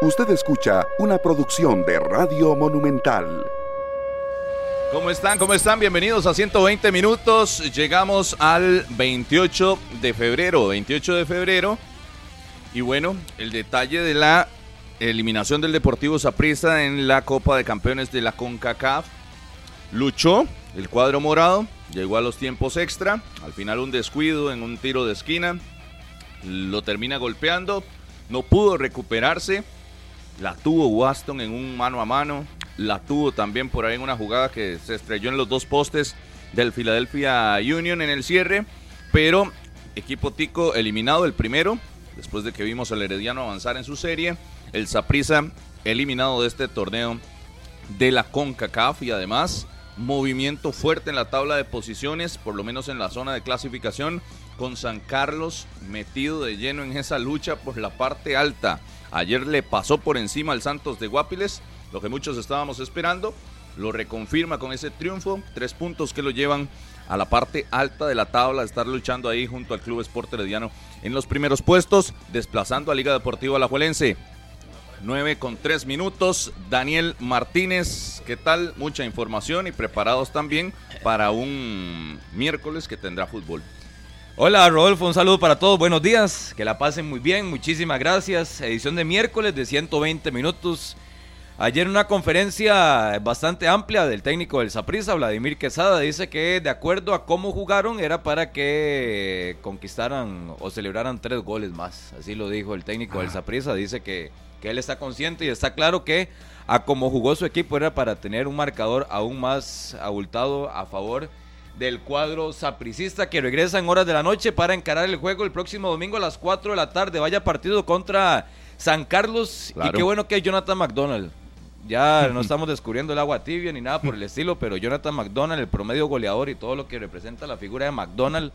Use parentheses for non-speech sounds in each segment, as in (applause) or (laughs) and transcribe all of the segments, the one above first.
Usted escucha una producción de Radio Monumental. ¿Cómo están? ¿Cómo están? Bienvenidos a 120 minutos. Llegamos al 28 de febrero. 28 de febrero. Y bueno, el detalle de la eliminación del Deportivo Saprissa en la Copa de Campeones de la CONCACAF. Luchó el cuadro morado, llegó a los tiempos extra. Al final un descuido en un tiro de esquina. Lo termina golpeando. No pudo recuperarse. La tuvo Waston en un mano a mano la tuvo también por ahí en una jugada que se estrelló en los dos postes del Philadelphia Union en el cierre, pero equipo Tico eliminado el primero, después de que vimos al Herediano avanzar en su serie, el Saprissa eliminado de este torneo de la CONCACAF y además movimiento fuerte en la tabla de posiciones, por lo menos en la zona de clasificación, con San Carlos metido de lleno en esa lucha por la parte alta. Ayer le pasó por encima al Santos de Guapiles lo que muchos estábamos esperando. Lo reconfirma con ese triunfo, tres puntos que lo llevan a la parte alta de la tabla, estar luchando ahí junto al Club Sport Herediano en los primeros puestos, desplazando a Liga Deportiva Alajuelense. 9 con 3 minutos. Daniel Martínez, ¿qué tal? Mucha información y preparados también para un miércoles que tendrá fútbol. Hola Rodolfo, un saludo para todos, buenos días, que la pasen muy bien, muchísimas gracias. Edición de miércoles de 120 minutos. Ayer una conferencia bastante amplia del técnico del Saprissa, Vladimir Quesada, dice que de acuerdo a cómo jugaron era para que conquistaran o celebraran tres goles más. Así lo dijo el técnico del Saprissa. Dice que, que él está consciente y está claro que a cómo jugó su equipo era para tener un marcador aún más abultado a favor del cuadro sapricista que regresa en horas de la noche para encarar el juego el próximo domingo a las 4 de la tarde. Vaya partido contra San Carlos y qué bueno que es Jonathan McDonald. Ya no estamos descubriendo el agua tibia ni nada por el estilo, pero Jonathan McDonald, el promedio goleador y todo lo que representa la figura de McDonald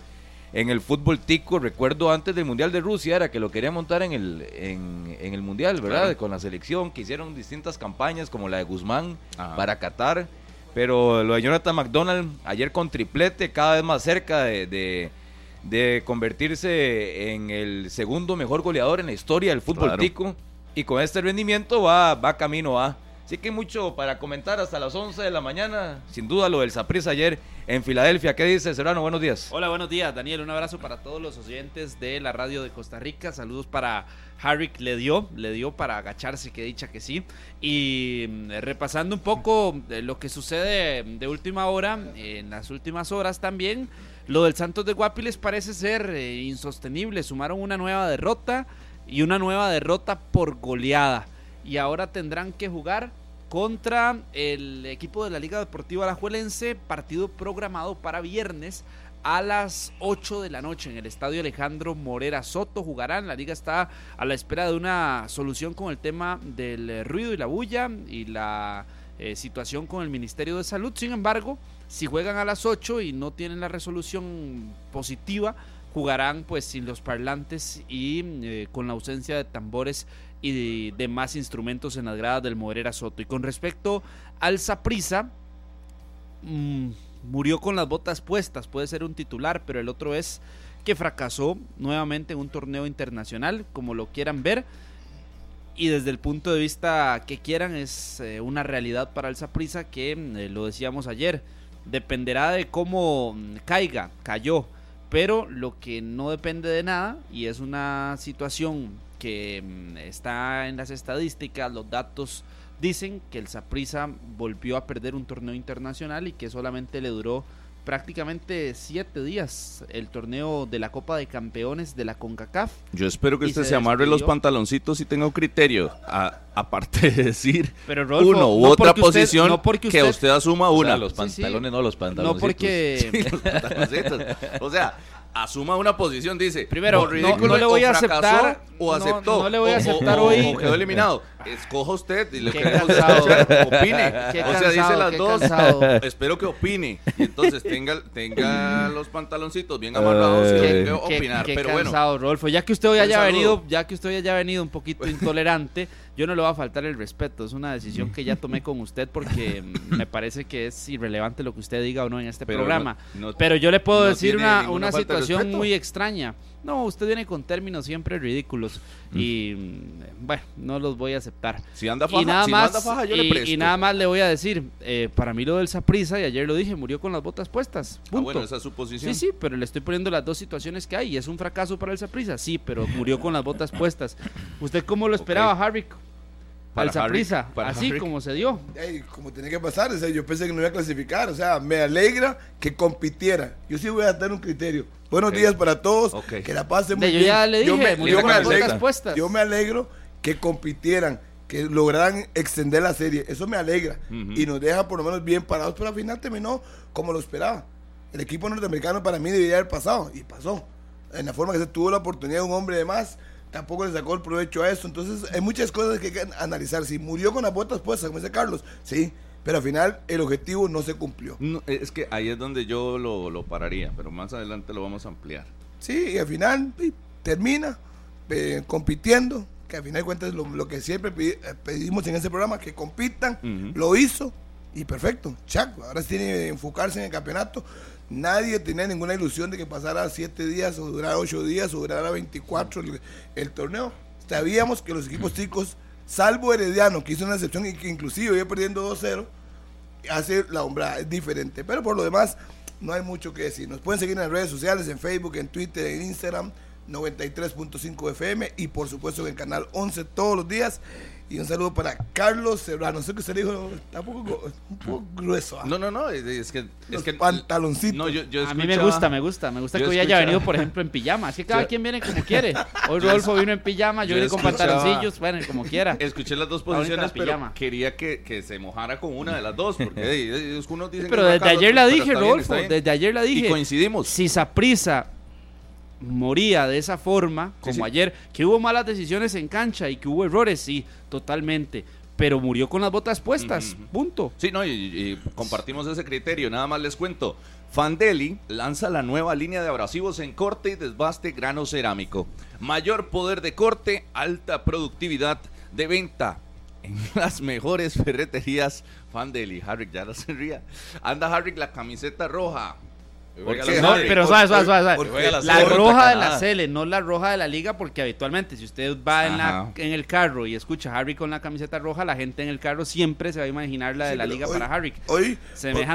en el fútbol tico, recuerdo antes del Mundial de Rusia, era que lo quería montar en el, en, el Mundial, ¿verdad? Con la selección, que hicieron distintas campañas como la de Guzmán para Qatar, pero lo de Jonathan McDonald ayer con triplete, cada vez más cerca de, de, convertirse en el segundo mejor goleador en la historia del fútbol tico, y con este rendimiento va, va camino a Así que mucho para comentar hasta las 11 de la mañana. Sin duda lo del Saprissa ayer en Filadelfia. ¿Qué dice Serrano? Buenos días. Hola, buenos días, Daniel. Un abrazo para todos los oyentes de la radio de Costa Rica. Saludos para Harry, le dio, le dio para agacharse, que dicha que sí. Y mm, repasando un poco lo que sucede de última hora, en las últimas horas también, lo del Santos de Guapiles parece ser eh, insostenible. Sumaron una nueva derrota y una nueva derrota por goleada y ahora tendrán que jugar contra el equipo de la Liga Deportiva Alajuelense, partido programado para viernes a las 8 de la noche en el estadio Alejandro Morera Soto. Jugarán, la liga está a la espera de una solución con el tema del ruido y la bulla y la eh, situación con el Ministerio de Salud. Sin embargo, si juegan a las 8 y no tienen la resolución positiva, jugarán pues sin los parlantes y eh, con la ausencia de tambores y de, más instrumentos en las gradas del Morera Soto. Y con respecto al Saprisa, mm, murió con las botas puestas, puede ser un titular, pero el otro es que fracasó nuevamente en un torneo internacional, como lo quieran ver. Y desde el punto de vista que quieran, es eh, una realidad para el Saprisa que, eh, lo decíamos ayer, dependerá de cómo mm, caiga, cayó. Pero lo que no depende de nada, y es una situación que mm, está en las estadísticas, los datos dicen que el Saprissa volvió a perder un torneo internacional y que solamente le duró prácticamente siete días el torneo de la Copa de Campeones de la CONCACAF. Yo espero que usted se, amarre los pantaloncitos y tenga un criterio, aparte de decir uno u otra posición que usted asuma una. los pantalones, no los pantaloncitos. No porque... (laughs) o sea, asuma una posición, dice. Primero, no, le voy a aceptar. O aceptó. No, le voy a aceptar hoy. O quedó eliminado. Escoja usted y le queremos opine. (laughs) o sea, dice las dos. (laughs) Espero que opine. Y entonces tenga, tenga (laughs) los pantaloncitos bien amarrados y que opinar. Pero cansado, Rodolfo. Ya que usted hoy haya venido, ya que usted haya venido un poquito intolerante yo no le voy a faltar el respeto. Es una decisión que ya tomé con usted porque me parece que es irrelevante lo que usted diga o no en este programa. Pero yo le puedo decir una, una situación muy extraña. No, usted viene con términos siempre ridículos y mm, bueno, no los voy a aceptar. Si anda faja, y nada si no más, anda faja, yo y, le presto. y nada más le voy a decir, eh, para mí lo del Saprisa, y ayer lo dije, murió con las botas puestas. Ah, Punto. bueno, esa es su posición. Sí, sí, pero le estoy poniendo las dos situaciones que hay. y Es un fracaso para el Saprisa, sí, pero murió con las botas puestas. ¿Usted cómo lo esperaba, Harvick? Para Al para así como se dio. Como tenía que pasar, o sea, yo pensé que no iba a clasificar, o sea, me alegra que compitiera. Yo sí voy a dar un criterio. Buenos días para todos, que la pasen muy De- yo bien. ya le dije, me, murió yo con me las botas alegro, puestas. yo me alegro que compitieran, que lograran extender la serie. Eso me alegra y nos deja por lo menos bien parados, pero al final terminó como lo esperaba. El equipo norteamericano para mí debería haber pasado y pasó. En la forma que se tuvo la oportunidad de un hombre de más, tampoco le sacó el provecho a eso. Entonces, hay muchas cosas que hay que analizar. Si murió con las botas puestas, como dice Carlos, sí, pero al final el objetivo no se cumplió. No, es que ahí es donde yo lo, lo pararía, pero más adelante lo vamos a ampliar. Sí, y al final termina eh, compitiendo, que al final de cuentas es lo, lo que siempre pedi- eh, pedimos en ese programa, que compitan, lo hizo y perfecto, chaco, ahora tiene que enfocarse en el campeonato. Nadie tenía ninguna ilusión de que pasara siete días o durara ocho días o durara 24 el, el torneo. Sabíamos que los equipos chicos, salvo Herediano, que hizo una excepción y que inclusive iba perdiendo 2-0, hace la hombrada, es diferente. Pero por lo demás, no hay mucho que decir. Nos pueden seguir en las redes sociales, en Facebook, en Twitter, en Instagram, 93.5 FM y por supuesto en el canal 11 todos los días. Y un saludo para Carlos Serrano. Sé que usted dijo, está un poco, gru- un poco grueso. ¿ah? No, no, no, es, es que... Es que pantaloncitos. No, yo, yo a mí me gusta, me gusta, me gusta yo que hoy haya venido, por ejemplo, en pijama. Así que cada Yo- quien viene como quiere. Hoy (laughs) Rodolfo vino en pijama, yo, yo vine con pantaloncillos, bueno, como quiera. Escuché las dos posiciones, pero pijama. quería que, que se mojara con una de las dos, porque (laughs) hey, ellos- unos dicen Pero que desde ayer la dije, Rodolfo, desde ayer la dije. Y coincidimos. si Saprisa moría de esa forma, como sí. ayer, que hubo malas decisiones en cancha y que hubo errores, sí, totalmente. Pero murió con las botas puestas, punto. Sí, no, y, y compartimos ese criterio. Nada más les cuento. Fandeli lanza la nueva línea de abrasivos en corte y desbaste grano cerámico. Mayor poder de corte, alta productividad de venta. En (laughs) las mejores ferreterías Fandeli. Harrick ya no se ría. Anda Harrick la camiseta roja. Pero suave, suave, suave, suave. ¿Por Juega la roja de la Cele, no la roja de la liga, porque habitualmente si usted va en, la, en el carro y escucha a Harry con la camiseta roja, la gente en el carro siempre se va a imaginar la de Sí, la liga hoy- para Harry. Hoy,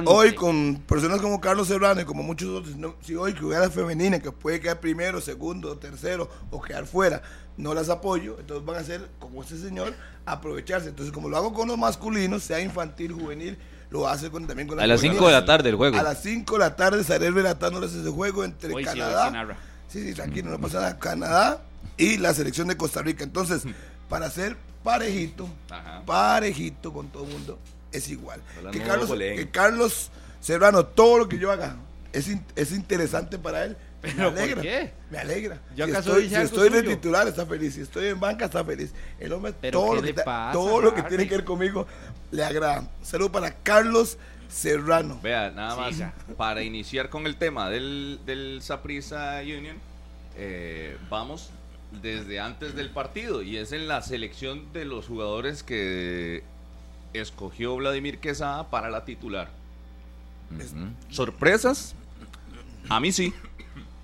hoy con personas como Carlos Serrano y como muchos otros, no, si hoy que hubiera femenina que puede quedar primero, segundo, tercero o quedar fuera, no las apoyo, entonces van a ser como ese señor, aprovecharse. Entonces, como lo hago con los masculinos, sea infantil, juvenil, lo hace con, también con las A las 5 de la tarde el juego. A las 5 de la tarde estaré relatándoles ese juego entre Hoy sí Canadá. Sí, sí, tranquilo, no pasa nada. Canadá y la selección de Costa Rica. Entonces, para ser parejito, Ajá. parejito con todo el mundo, es igual. Que Carlos, que Carlos Serrano, todo lo que yo haga es, in- es interesante para él. ¿Pero me por alegra. qué? Me alegra. ¿Yo si acaso estoy, si estoy de titular, está feliz. Si estoy en banca, está feliz. El hombre, ¿Pero todo, lo que, pasa, todo lo que Harry? tiene que ver conmigo, le agrada. Saludo para Carlos Serrano. Vea, nada más para iniciar con el tema del, del Saprissa Union, eh, vamos desde antes del partido y es en la selección de los jugadores que escogió Vladimir Quesada para la titular. ¿Sorpresas? A mí sí.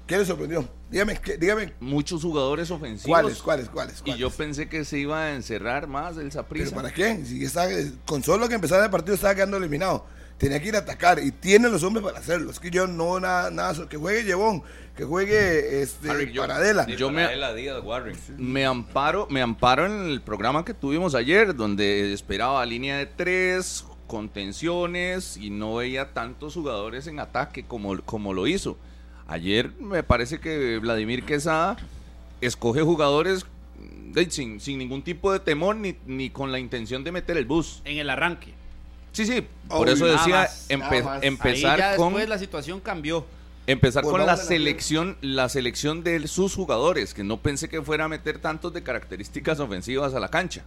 ¿Qué le sorprendió? Dígame, ¿qué- dígame Muchos jugadores ofensivos. cuáles, cuáles, cuáles. Y yo pensé que se iba a encerrar más el ¿Pero Saprissa. para qué? Si está, con solo que empezara el partido estaba quedando eliminado. Tenía que ir a atacar y tiene los hombres para hacerlo. Es que yo no nada, nada que juegue Llevón, que juegue este Harry, yo- Paradela. yo me- Me amparo, me amparo en el programa que tuvimos ayer, donde esperaba línea de tres, contenciones y no veía tantos jugadores en ataque como, como lo hizo. Ayer me parece que Vladimir Quesada escoge jugadores de- sin, sin ningún tipo de temor ni, ni con la intención de meter el bus. En el arranque. Sí, sí, por Obvio, eso decía más, empe- empezar Ahí ya con después la situación cambió. empezar Pues con la selección, la selección de sus jugadores, que no pensé que fuera a meter tantos de características ofensivas a la cancha.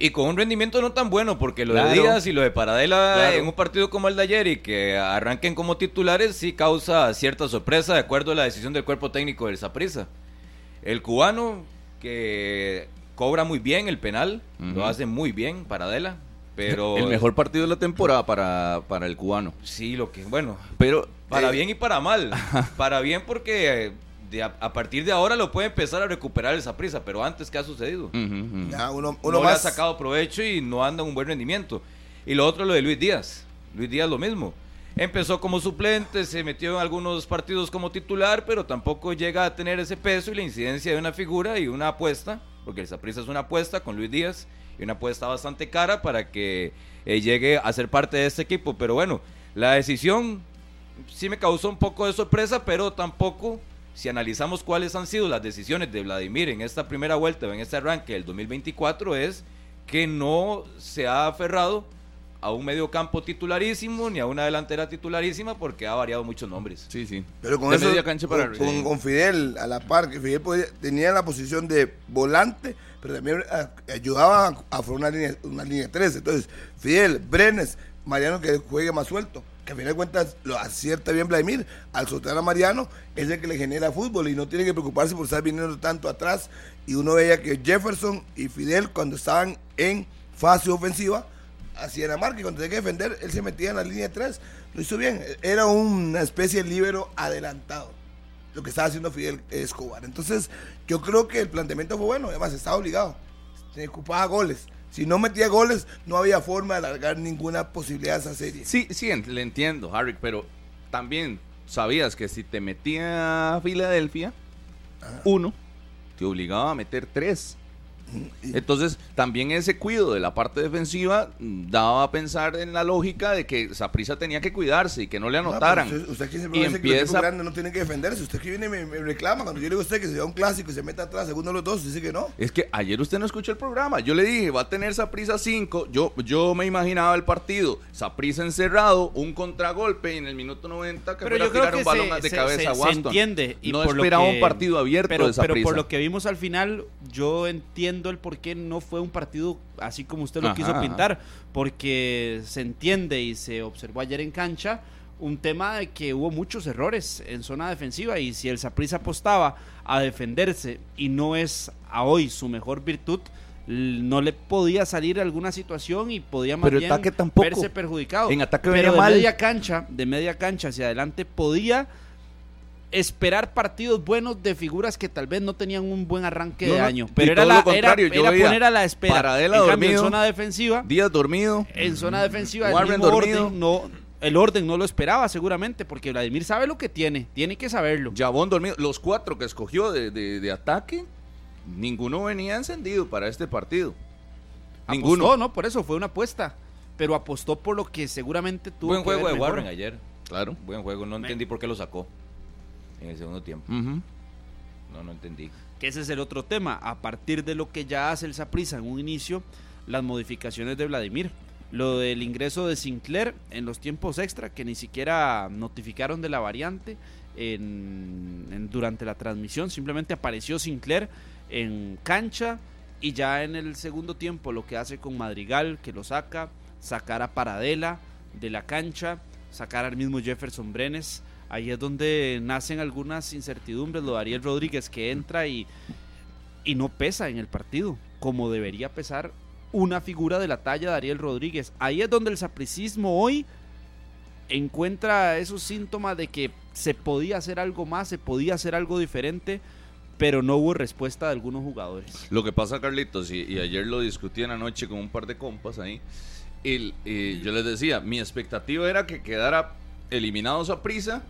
Y con un rendimiento no tan bueno, porque lo Claro. de Díaz y lo de Paradela Claro. en un partido como el de ayer y que arranquen como titulares sí causa cierta sorpresa de acuerdo a la decisión del cuerpo técnico del Saprissa. El cubano que cobra muy bien el penal, lo hace muy bien Paradela, (laughs) pero El mejor partido de la temporada para, para el cubano. sí lo que bueno, Pero para Eh, bien y para mal. (laughs) para bien porque de a, a partir de ahora lo puede empezar a recuperar esa prisa, pero antes, ¿qué ha sucedido? Ya, uno, no le ha sacado provecho y no anda en un buen rendimiento. Y lo otro, lo de Luis Díaz. Luis Díaz lo mismo. Empezó como suplente, se metió en algunos partidos como titular, pero tampoco llega a tener ese peso y la incidencia de una figura y una apuesta, porque el Saprissa es una apuesta con Luis Díaz y una apuesta bastante cara para que eh, llegue a ser parte de este equipo. Pero bueno, la decisión sí me causó un poco de sorpresa, pero tampoco, si analizamos cuáles han sido las decisiones de Vladimir en esta primera vuelta o en este arranque del 2024, es que no se ha aferrado a un medio campo titularísimo ni a una delantera titularísima porque ha variado muchos nombres. Sí, sí. Pero con De eso, media cancha para con, con- Fidel a la par, que Fidel podía- tenía la posición de volante, pero también ah, ayudaba a, a formar una línea, una línea de tres. Entonces, Fidel, Brenes, Mariano que juegue más suelto, que a final de cuentas lo acierta bien Vladimir. Al soltar a Mariano es el que le genera fútbol y no tiene que preocuparse por estar viniendo tanto atrás. Y uno veía que Jefferson y Fidel, cuando estaban en fase ofensiva, hacía la marca y cuando tenía que defender, él se metía en la línea de tres. Lo hizo bien. Era una especie de líbero adelantado. Lo que estaba haciendo Fidel Escobar. Entonces, yo creo que el planteamiento fue bueno. Además, estaba obligado. Se ocupaba goles. Si no metía goles, no había forma de alargar ninguna posibilidad de esa serie. Sí, sí, le entiendo, Harry, pero también sabías que si te metía a Filadelfia, uno, te obligaba a meter tres. Entonces, también ese cuido de la parte defensiva daba a pensar en la lógica de que Saprisa tenía que cuidarse y que no le Ah, pero anotaran. usted, usted aquí siempre y que los empieza grandes no tienen que defenderse. Usted que viene y me, me reclama. Cuando yo le digo a usted que se da un clásico y se meta atrás, segundo de los dos, dice que no. Es que ayer usted no escuchó el programa. Yo le dije, va a tener Saprisa 5. Yo, yo me imaginaba el partido. Saprisa encerrado, un contragolpe y en el minuto 90 que Pero fuera yo a creo tirar que un balón se, de se- cabeza se- a entiende. Y no por lo esperaba que- un partido abierto pero, de pero Saprissa. por lo que vimos al final, yo entiendo el por qué no fue un partido así como usted lo Ajá, quiso ajá. pintar. Porque se entiende y se observó ayer en cancha un tema de que hubo muchos errores en zona defensiva y si el Saprissa apostaba a defenderse y no es a hoy su mejor virtud, no le podía salir alguna situación y podía más Pero bien ataque tampoco. verse perjudicado. En ataque Pero venía de mal. media cancha, de media cancha hacia adelante podía esperar partidos buenos de figuras que tal vez no tenían un buen arranque No, de año. Pero era, la, lo contrario, era, yo era poner a la espera. Paradela en cambio, en dormido. zona defensiva, Díaz dormido. en zona defensiva Warren dormido. orden no, el orden no lo esperaba seguramente, porque Vladimir sabe lo que tiene, tiene que saberlo. Jabón dormido. Los cuatro que escogió de, de- de ataque, ninguno venía encendido para este partido. Ninguno. Apostó, ¿no? Por eso fue una apuesta. Pero apostó por lo que seguramente tuvo Buen que juego ver de mejor. Warren ayer. Claro. Buen juego, no entendí por qué lo sacó en el segundo tiempo. No, no entendí. que ese es el otro tema. A partir de lo que ya hace el Saprissa en un inicio, las modificaciones de Vladimir. Lo del ingreso de Sinclair en los tiempos extra, que ni siquiera notificaron de la variante en- en- durante la transmisión. Simplemente apareció Sinclair en cancha y ya en el segundo tiempo lo que hace con Madrigal, que lo saca, sacar a Paradela de la cancha, sacar al mismo Jefferson Brenes. Ahí es donde nacen algunas incertidumbres. Lo de Ariel Rodríguez que entra y, y no pesa en el partido, como debería pesar una figura de la talla de Ariel Rodríguez. Ahí es donde el sapricismo hoy encuentra esos síntomas de que se podía hacer algo más, se podía hacer algo diferente, pero no hubo respuesta de algunos jugadores. Lo que pasa, Carlitos, y, ayer lo discutí en la noche con un par de compas ahí, el, eh, yo les decía, mi expectativa era que quedara eliminados a prisa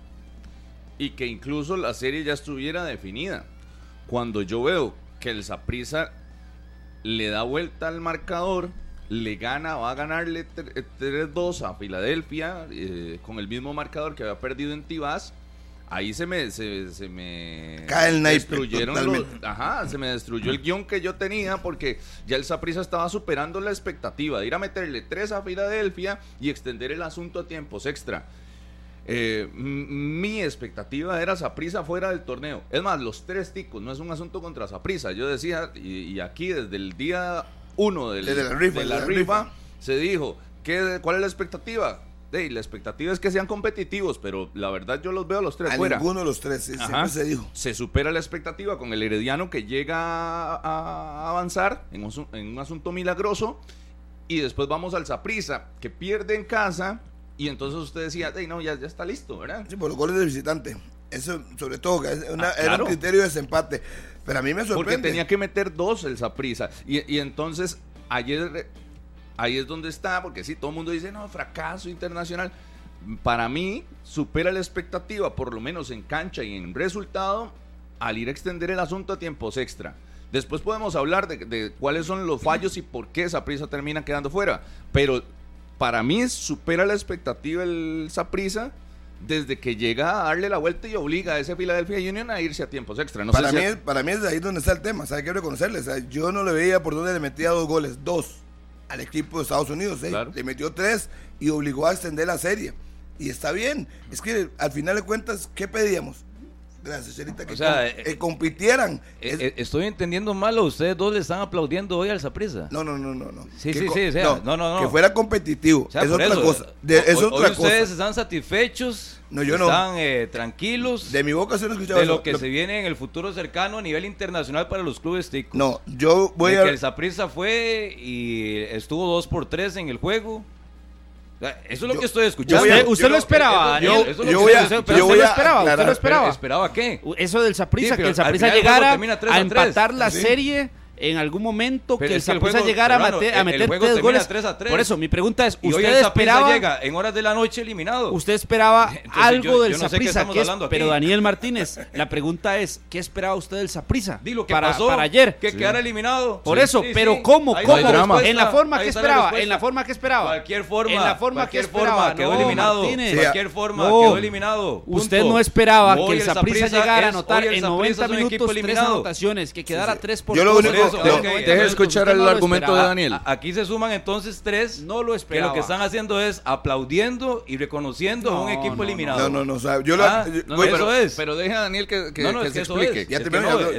y que incluso la serie ya estuviera definida. Cuando yo veo que el Saprisa le da vuelta al marcador, le gana, va a ganarle tre- eh, 3-2 a Filadelfia eh, con el mismo marcador que había perdido en Tibás. Ahí se me, se, se me Cae el destruyeron los- ajá, se me destruyó el guion que yo tenía porque ya el Saprissa estaba superando la expectativa de ir a meterle 3 a Filadelfia y extender el asunto a tiempos extra. Eh, mi expectativa era Saprisa fuera del torneo. Es más, los tres ticos, no es un asunto contra Saprisa. Yo decía, y, y aquí desde el día uno del- Desde la rifa, de la desde la rifa, se dijo, ¿qué, ¿cuál es la expectativa? Ey, la expectativa es que sean competitivos, pero la verdad yo los veo a los tres A fuera. ninguno de los tres, sí, Ajá. siempre se dijo. Se supera la expectativa con el Herediano que llega a, avanzar en un, en un asunto milagroso. Y después vamos al Saprisa, que pierde en casa. Y entonces usted decía, "Ey, no, ya, ya está listo, ¿verdad? Sí, por los goles de visitante. Eso, sobre todo, que es una- Ah, era un criterio de desempate. Pero a mí me Porque sorprende. tenía que meter dos el Saprisa. Y, y entonces, ayer, ahí es donde está, porque sí, todo el mundo dice, no, fracaso internacional. Para mí, supera la expectativa, por lo menos en cancha y en resultado, al ir a extender el asunto a tiempos extra. Después podemos hablar de, de cuáles son los fallos y por qué Saprisa termina quedando fuera. Pero para mí supera la expectativa el Saprisa desde que llega a darle la vuelta y obliga a ese Philadelphia Union a irse a tiempos extra. No para, sé mí, si- es- para mí es ahí donde está el tema. O sea, hay que reconocerle. O sea, yo no le veía por dónde le metía dos goles. Dos al equipo de Estados Unidos. ¿eh? Claro. Le metió tres y obligó a extender la serie. Y está bien. Es que al final de cuentas, ¿qué pedíamos? Gracias, Cherita. Que, O sea, com- eh, que compitieran. Eh, Es- eh, estoy entendiendo mal, ¿o ustedes dos le están aplaudiendo hoy al Saprisa. no, no, no, no, no. Sí, Que sí, sí, o sea, no, no, no. Que fuera competitivo. O sea, es otra eso, cosa. eh, De- es hoy- otra hoy ustedes cosa. están satisfechos, No, yo no. están eh, tranquilos De mi boca se no escuchaba de lo que Lo- se viene en el futuro cercano a nivel internacional para los clubes ticos. No, yo voy de a. que el Saprissa fue y estuvo 2 por 3 en el juego. Sea, Eso es lo Yo- que estoy yo escuchando. ¿Usted, usted yo lo esperaba, Daniel? eso es lo yo que voy a- usted- yo usted lo esperaba, usted aclarar. lo esperaba. ¿Esperaba qué? Eso del Saprissa, Sí, que el juego llegara a a empatar la Sí. serie en algún momento que el Zaprisa llegara a, mate, a meter tres goles. 3 a 3. Por eso, mi pregunta es, ¿usted el esperaba llega en horas de la noche eliminado? ¿Usted esperaba (laughs) algo del yo Zaprisa, Pero Daniel Martínez, la pregunta es, ¿qué esperaba usted del Zaprisa? Dilo que para, para ayer. Que sí. quedara eliminado. Por eso, pero ¿cómo? ¿Cómo? En la forma que esperaba, en la forma que esperaba. Cualquier forma. En la forma que esperaba. Quedó eliminado. Cualquier forma, quedó eliminado. Usted no esperaba que el Zaprisa llegara a anotar en 90 minutos tres anotaciones, que quedara 3 por 2 deje escuchar el argumento de Daniel. Aquí se suman entonces tres no lo esperaba. que lo que están haciendo es aplaudiendo y reconociendo a un equipo eliminado. No, no, no. Yo lo, ah, voy, eso pero, es. Pero a Daniel que, que, explique. Ya te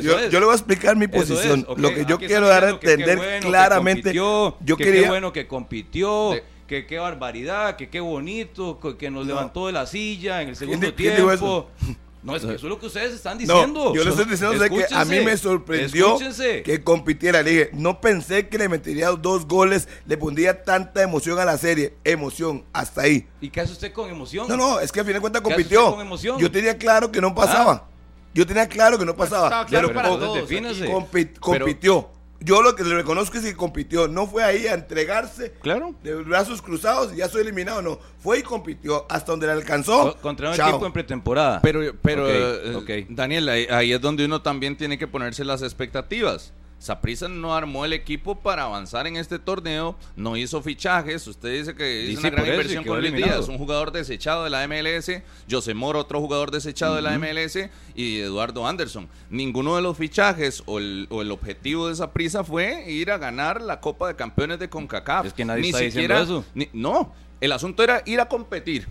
yo, le voy a explicar mi posición. Lo que yo quiero dar a entender claramente. Yo quería. Qué bueno que compitió. Que qué barbaridad, que qué bonito, que nos levantó de la silla en el segundo tiempo. (laughs) No, es que eso es lo que ustedes están No, diciendo. yo le estoy diciendo de que a mí me sorprendió escúchense. que compitiera. Le dije, no pensé que le metería dos goles, le pondría tanta emoción a la serie. Emoción, hasta ahí. ¿Y qué hace usted con emoción? No, no, es que al final de cuentas ¿Qué hace compitió. usted con emoción? Ah. Yo tenía claro que no pasaba. Yo tenía claro que no pasaba. estaba claro Pero para todos defínase. compi- compitió. Yo lo que le reconozco es que compitió. No fue ahí a entregarse Claro. de brazos cruzados y ya soy eliminado. No, fue y compitió hasta donde le alcanzó. Co- Contra un Chao. equipo en pretemporada. Pero, pero Ok, eh, ok. Daniel, ahí, ahí es donde uno también tiene que ponerse las expectativas. Saprissa no armó el equipo para avanzar en este torneo, no hizo fichajes. Usted dice que Y hizo sí, una gran eso, y inversión con Luis. Díaz, un jugador desechado de la MLS, José Moro, otro jugador desechado de la MLS, y Eduardo Anderson. Ninguno de los fichajes o el, o el objetivo de Saprissa fue ir a ganar la Copa de Campeones de CONCACAF. Es que nadie Ni está diciendo siquiera- eso. ni- no, el asunto era ir a competir.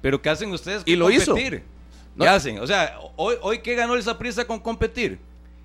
Pero ¿qué hacen ustedes Y con lo hizo. competir? No. ¿Qué hacen? O sea, hoy, hoy ¿qué ganó el Saprissa con competir?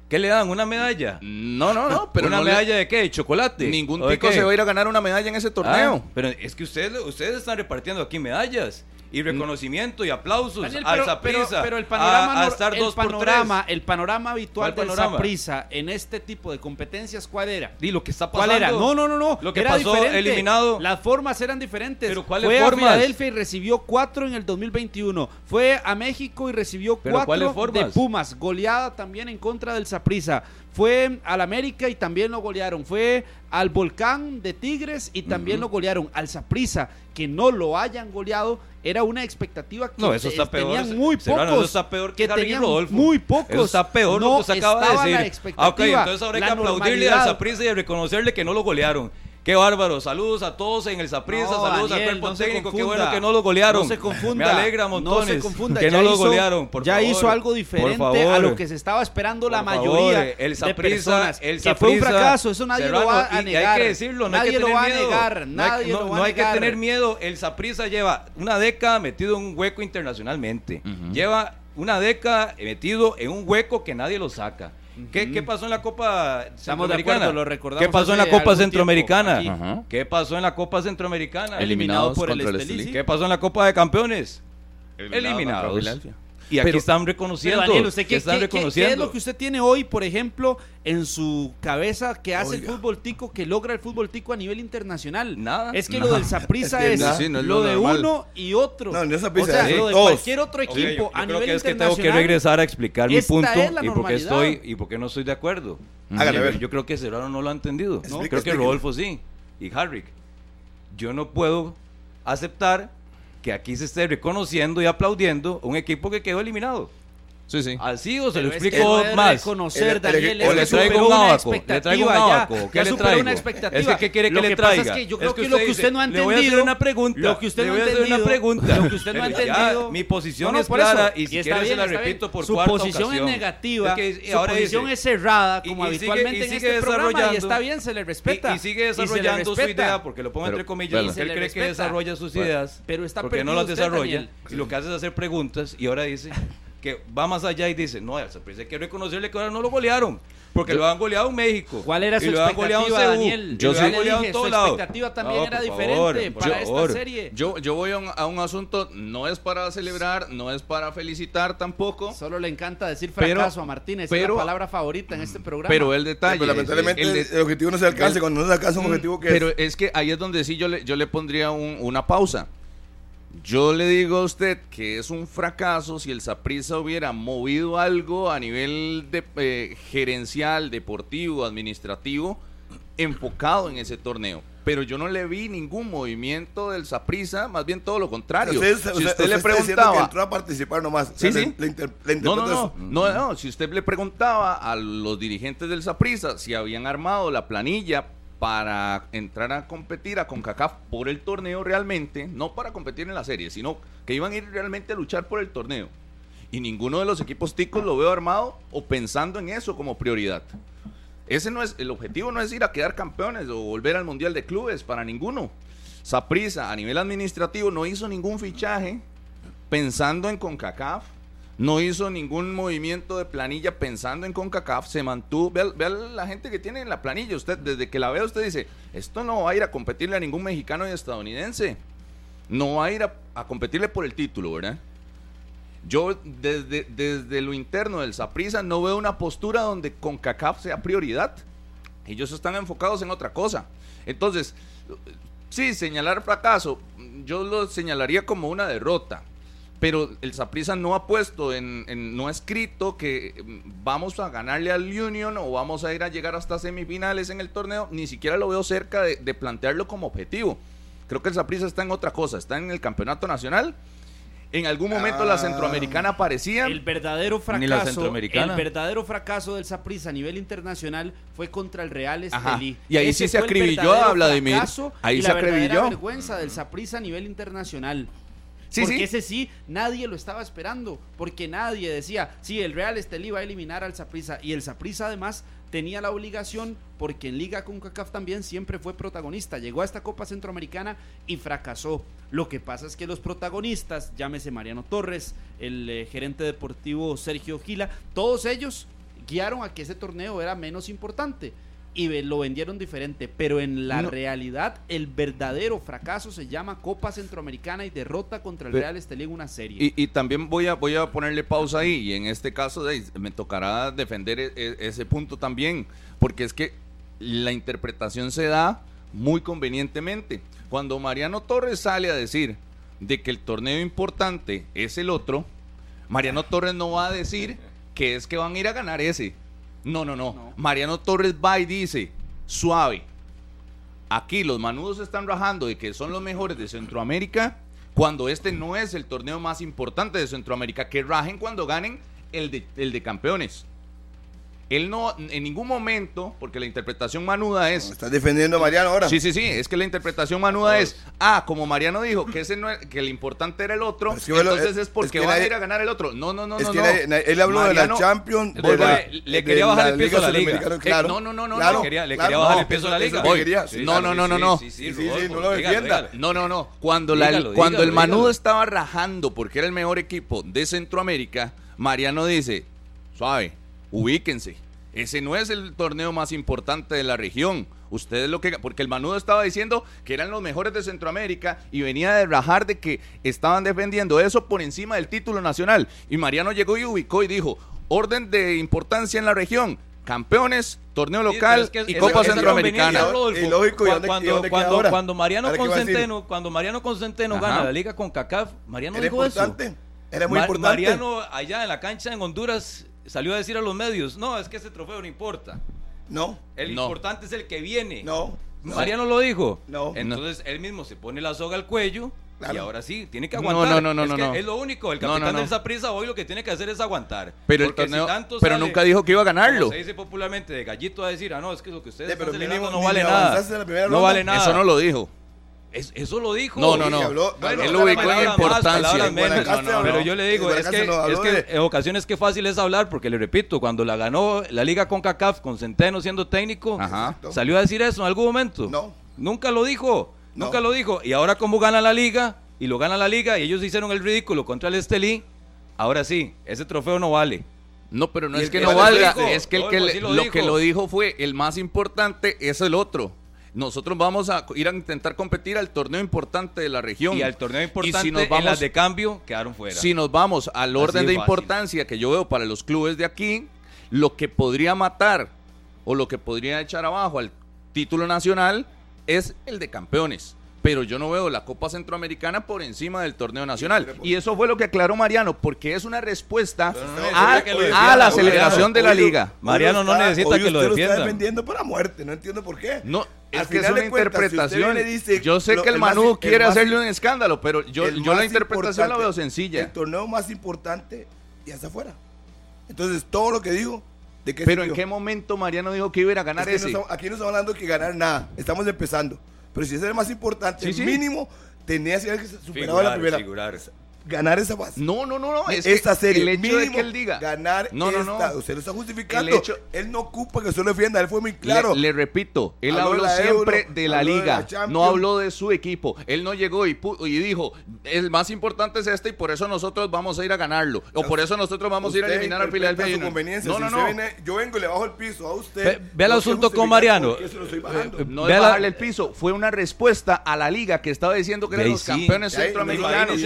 ¿Qué le dan? ¿Una medalla? No, no, no, pero ¿Una no le- medalla de qué? ¿De chocolate? Ningún ¿O de tico qué? se va a ir a ganar una medalla en ese torneo. Ah, pero es que ustedes, ustedes están repartiendo aquí medallas y reconocimiento y aplausos Daniel, al pero, Saprissa. pero- pero el panorama, a, a estar el dos panorama, el panorama habitual ¿Cuál del? Saprissa en este tipo de competencias, ¿cuál era? Di lo que está ¿Cuál pasando. era? No, no, no, no. Lo que era pasó diferente. eliminado. Las formas eran diferentes. Pero ¿cuáles Fue formas? a Filadelfia y recibió cuatro en el 2021. Fue a México y recibió ¿Pero cuáles cuatro de Pumas. Goleada también en contra del Saprissa. Fue al América y también lo golearon. Fue al Volcán de Tigres y también lo golearon. Al Saprissa, que no lo hayan goleado, era una expectativa que No, eso está peor. tenían muy Serrano, pocos. eso está peor que, Harry tenían Rodolfo. muy pocos. Eso está peor no lo que usted acaba de decir. la Ah, ok, expectativa, entonces ahora hay que aplaudirle. Saprissa y reconocerle que no lo golearon. Qué bárbaro. Saludos a todos en el Saprissa, No, saludos Daniel, al cuerpo no técnico. Qué bueno que no lo golearon. No se confunda. Me alegra montones. No se confunda. Que ya no lo golearon, por ya favor. hizo algo diferente a lo que se estaba esperando la mayoría favor, el Saprissa, el que fue un fracaso, eso nadie Serrano, lo va a negar. hay que decirlo, no hay nadie que lo va a negar, No hay- nadie no- lo va no hay que tener miedo. El Saprissa lleva una década metido en un hueco internacionalmente. Lleva una década metido en un hueco que nadie lo saca. ¿Qué, qué pasó en la Copa Estamos de Centroamericana? acuerdo, lo recordamos ¿Qué pasó en la Copa Centroamericana? ¿Qué pasó en la Copa Centroamericana? Eliminados por el Estelí. ¿Qué pasó en la Copa de Campeones? Eliminados Eliminados. Y aquí Pero- están Pero, reconociendo. Daniel, ¿usted que qué, están qué- qué- qué es reconociendo. lo que usted tiene hoy, por ejemplo, en su cabeza que hace Oiga. el fútbol tico, que logra el fútbol tico a nivel internacional? Nada. Es que Nada. lo del Saprissa Es que es, nada. Sí, no es lo lo de uno y otro. No, no es o Saprissa, sea, es lo de todos. cualquier otro equipo yo a creo nivel que es que tengo internacional. que regresar a explicar mi punto y por qué estoy y por qué no estoy de acuerdo. Hágale, a ver. Yo creo que Serrano no lo ha entendido. Explique, creo que. Rodolfo sí. Y Harrick. Yo no puedo aceptar que aquí se esté reconociendo y aplaudiendo un equipo que quedó eliminado. Sí, sí. Así o se lo Pero es que explico debe más. reconocer, El- el- Daniel, o es le que traigo un una abaco, le traigo un ya, abaco, ¿qué ya le traigo? una expectativa. Es que, ¿qué quiere que Lo le que pasa traiga? es que yo creo Es que, lo que dice, usted no ha Le voy a entendido, hacer una pregunta. lo que usted le no ha voy a hacer una entendido, pregunta. lo que usted no ha (laughs) ya, entendido. mi posición No, no, es eso. clara y si quiere se la repito por Su cuarta posición ocasión. es negativa, Es que- y su posición es cerrada, como habitualmente en este programa, y está bien, se le respeta. Y, sigue desarrollando su idea, porque lo pongo entre comillas, que él cree que desarrolla sus ideas, pero está porque no las desarrolla, y lo que hace es hacer preguntas, y ahora dice que va más allá y dice, no, al Saprissa hay que reconocerle que ahora no lo golearon, porque lo han goleado en México. ¿Cuál era y su lo han goleado en expectativa, Daniel? y Yo le goleado dije, en su todos lados. expectativa también No, era diferente favor, para por esta favor. serie. Yo, yo voy a un, a un asunto, no es para celebrar, no es para felicitar tampoco, Solo le encanta decir Pero- fracaso a Martínez, es pero- la palabra favorita en este programa. pero el detalle... Pero lamentablemente el el, objetivo no se alcanza. el- Cuando no se alcanza un objetivo que Pero es. es que ahí es donde sí yo le, yo le pondría un- una pausa. Yo le digo a usted que es un fracaso si el Saprissa hubiera movido algo a nivel de, eh, gerencial, deportivo, administrativo, enfocado en ese torneo. Pero yo no le vi ningún movimiento del Saprissa, más bien todo lo contrario. Usted, si usted- usted, usted le que preguntaba, entró a participar nomás. Sí, O sea, sí. Le, le inter- le no, no, no, no, no, si usted le preguntaba a los dirigentes del Saprissa si habían armado la planilla para entrar a competir a CONCACAF por el torneo realmente, no para competir en la serie, sino que iban a ir realmente a luchar por el torneo. Y ninguno de los equipos ticos lo veo armado o pensando en eso como prioridad. Ese no es el objetivo no es ir a quedar campeones o volver al Mundial de Clubes para ninguno. Saprissa a nivel administrativo no hizo ningún fichaje pensando en CONCACAF, no hizo ningún movimiento de planilla pensando en CONCACAF, se mantuvo, vea, vea la gente que tiene en la planilla, usted desde que la ve usted dice, esto no va a ir a competirle a ningún mexicano y estadounidense, no va a ir a, competirle por el título, ¿verdad? Yo desde, desde lo interno del Saprissa no veo una postura donde CONCACAF sea prioridad. Ellos están enfocados en otra cosa. Entonces, sí, señalar fracaso, yo lo señalaría como una derrota. Pero el Saprissa no ha puesto, en, en- no ha escrito que mm, vamos a ganarle al Union o vamos a ir a llegar hasta semifinales en el torneo. Ni siquiera lo veo cerca de, de plantearlo como objetivo. Creo que el Saprissa está en otra cosa, está en el campeonato nacional. En algún momento la Ah. centroamericana parecía. El verdadero Ni la fracaso, centroamericana. el verdadero fracaso del Saprissa a nivel internacional fue contra el Real. Estelí. Y ahí Ese sí se acribilló a Vladimir. Ahí y se la acribilló. vergüenza del Saprissa a nivel internacional. Sí, porque sí. ese sí, nadie lo estaba esperando. Porque nadie decía, sí, el Real Estelí va a eliminar al Saprissa. Y el Saprissa además tenía la obligación, porque en Liga con CACAF también siempre fue protagonista. Llegó a esta Copa Centroamericana y fracasó. Lo que pasa es que los protagonistas, llámese Mariano Torres, el eh, gerente deportivo Sergio Gila, todos ellos guiaron a que ese torneo era menos importante. Y lo vendieron diferente, pero en la No. realidad el verdadero fracaso se llama Copa Centroamericana y derrota contra el Real Estelí en una serie. Y, y también voy a, voy a ponerle pausa ahí y en este caso me tocará defender e- e- ese punto también, porque es que la interpretación se da muy convenientemente. Cuando Mariano Torres sale a decir de que el torneo importante es el otro, Mariano Torres no va a decir que es que van a ir a ganar ese. No, no, no. No. Mariano Torres va y dice, suave, aquí los manudos se están rajando de que son los mejores de Centroamérica, cuando este no es el torneo más importante de Centroamérica, que rajen cuando ganen el de, el de campeones. Él no, en ningún momento, porque la interpretación manuda es... Estás defendiendo a Mariano ahora. Sí, sí, sí, es que la interpretación manuda es, ah, como Mariano dijo que ese no que el importante era el otro, Es que bueno, entonces es- es porque es que nadie- a ir a ganar el otro. No, no, no, es no, que no. nadie- él habló de la Champions, de Porque la, le- quería bajar el peso a la liga. Eh, Claro, no, no, no, no, claro, no. Quería- le claro, quería bajar el peso a la liga. quería. Sí, No, no, no, no, no. Sí, sí, Rodolfo, no lo defienda. No, no, no. Cuando, la- Dígalo, cuando el Manudo estaba rajando porque era el mejor equipo de Centroamérica, Mariano dice, suave, ubíquense. Ese no es el torneo más importante de la región. Ustedes lo que. Porque el Manudo estaba diciendo que eran los mejores de Centroamérica y venía de rajar de que estaban defendiendo eso por encima del título nacional. Y Mariano llegó y ubicó y dijo: orden de importancia en la región. Campeones, torneo local pero es que y Copa Centroamericana. conveniencia, Rodolfo. Y lógico, ¿y Cu- dónde- y cuando, Mariano. Concenteno, cuando Mariano Concenteno Ajá. gana la liga con CACAF, Mariano dijo eso. importante. Era muy Ma- importante. Mariano allá en la cancha en Honduras salió a decir a los medios, no, es que ese trofeo no importa. No, El No. importante es el que viene. no. no. Mariano lo dijo. No. Entonces él mismo se pone la soga al cuello y Claro. ahora sí, tiene que aguantar. no, no, no, es, no, que no. es lo único. El No, no, capitán no. del Saprissa hoy lo que tiene que hacer es aguantar. Pero el si torneo. tanto pero sale, nunca dijo que iba a ganarlo. como se dice popularmente de gallito a decir, ah, no, es que lo que ustedes Sí, están pero celebrando mínimo no vale le nada. No ronda. vale nada. Eso no lo dijo. Es- eso lo dijo. No, no, no. Y habló- Bueno, Él lo ubicó en importancia. menos. No, no, Pero yo le digo, es que, es que en ocasiones que fácil es hablar, porque le repito, cuando la ganó la liga con CACAF, con Centeno siendo técnico, Ajá. Salió a decir eso en algún momento. No. Nunca lo dijo. Nunca lo dijo. Y ahora como gana la liga, y lo gana la liga, y ellos hicieron el ridículo contra el Estelí, ahora sí, ese trofeo no vale. No, pero no es que no valga, dijo, es que el que sí lo, que lo dijo fue el más importante es el otro. Nosotros vamos a ir a intentar competir al torneo importante de la región. Y al torneo importante, si nos en vamos, las de cambio, quedaron fuera. si nos vamos al orden de importancia que yo veo para los clubes de aquí, lo que podría matar o lo que podría echar abajo al título nacional es el de campeones. Pero yo no veo la Copa Centroamericana por encima del torneo nacional. Y eso fue lo que aclaró Mariano, porque es una respuesta no, a, es lo la celebración de la lo- liga. lo Mariano no necesita que lo usted defiendan. está defendiendo para muerte, no entiendo por qué. No, es Al que es una si interpretación. y dice yo sé lo- que el, el más- Manu el quiere más- hacerle un escándalo, pero yo, la interpretación la veo sencilla. El torneo más importante ya está afuera. Entonces, todo lo que digo, ¿de qué Pero en qué momento Mariano dijo que iba a Es ganar no ese. estamos- aquí no estamos hablando de que ganar nada, estamos empezando. Pero si ese es el más importante, Sí, sí. mínimo, tenía que haber superado la primera. figurar. Ganar esa fase. No, no, no, no. Es esta que serie, el hecho mínimo, de que él diga. ganar No, no, esta, no. usted lo está justificando. El hecho- él no ocupa que usted lo defienda, él fue muy claro. Le, le repito, él Habló la siempre Euro, de la habló de liga, la no habló de su equipo. Él no llegó y, pu- y dijo, el más importante es este y por eso nosotros vamos a ir a ganarlo. O por eso nosotros vamos a ir a eliminar al Philadelphia su conveniencia. No, Si no, usted no. viene- yo vengo y le bajo el piso a usted. Ve- ve el asunto con Mariano. Eh, No es bajarle el piso, fue una respuesta a la liga que estaba diciendo que eran los campeones centroamericanos.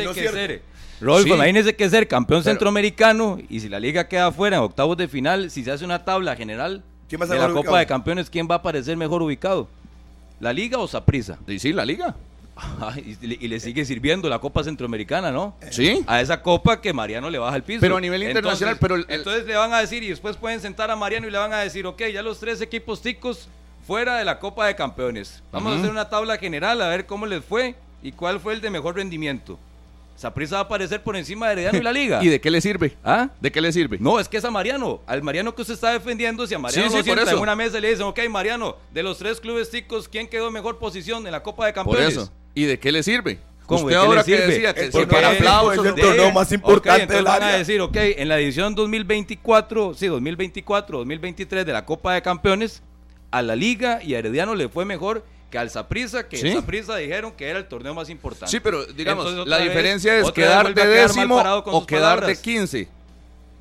Rodolfo, Sí. imagínese que ser campeón Pero- centroamericano y si la liga queda fuera en octavos de final, si se hace una tabla general ¿Quién va a de la Copa ubicado? de Campeones, ¿quién va a aparecer mejor ubicado? ¿La liga o Saprisa? Sí, la liga. (laughs) y, le- y le sigue sirviendo la Copa Centroamericana, ¿no? Sí. A esa copa que Mariano le baja el piso. Pero a nivel internacional, Entonces- pero el- el- entonces le van a decir y después pueden sentar a Mariano y le van a decir, ok, ya los tres equipos ticos fuera de la Copa de Campeones. Vamos a hacer una tabla general a ver cómo les fue y cuál fue el de mejor rendimiento. Saprissa va a aparecer por encima de Herediano y la (laughs) Liga. ¿Y de qué le sirve? ¿Ah? ¿De qué le sirve? No, es que es a Mariano. Al Mariano que usted está defendiendo, si a Mariano Sí, lo sí, por sienta en una mesa y le dicen, ok, Mariano, de los tres clubes ticos, ¿quién quedó en mejor posición en la Copa de Por Campeones? eso. ¿Y de qué le sirve? ¿Cómo? Usted ¿De qué le ahora que decía que El si torneo para aplausos... es el torneo más importante del van a área. decir, ok, en la edición 2024, sí, 2024, 2023 de la Copa de Campeones, a la Liga y a Herediano le fue mejor que al Saprissa, que el Saprissa dijeron que era el torneo más importante. Sí, pero digamos, Entonces, la vez- diferencia es vez quedar de a quedar mal décimo o quedar de 15.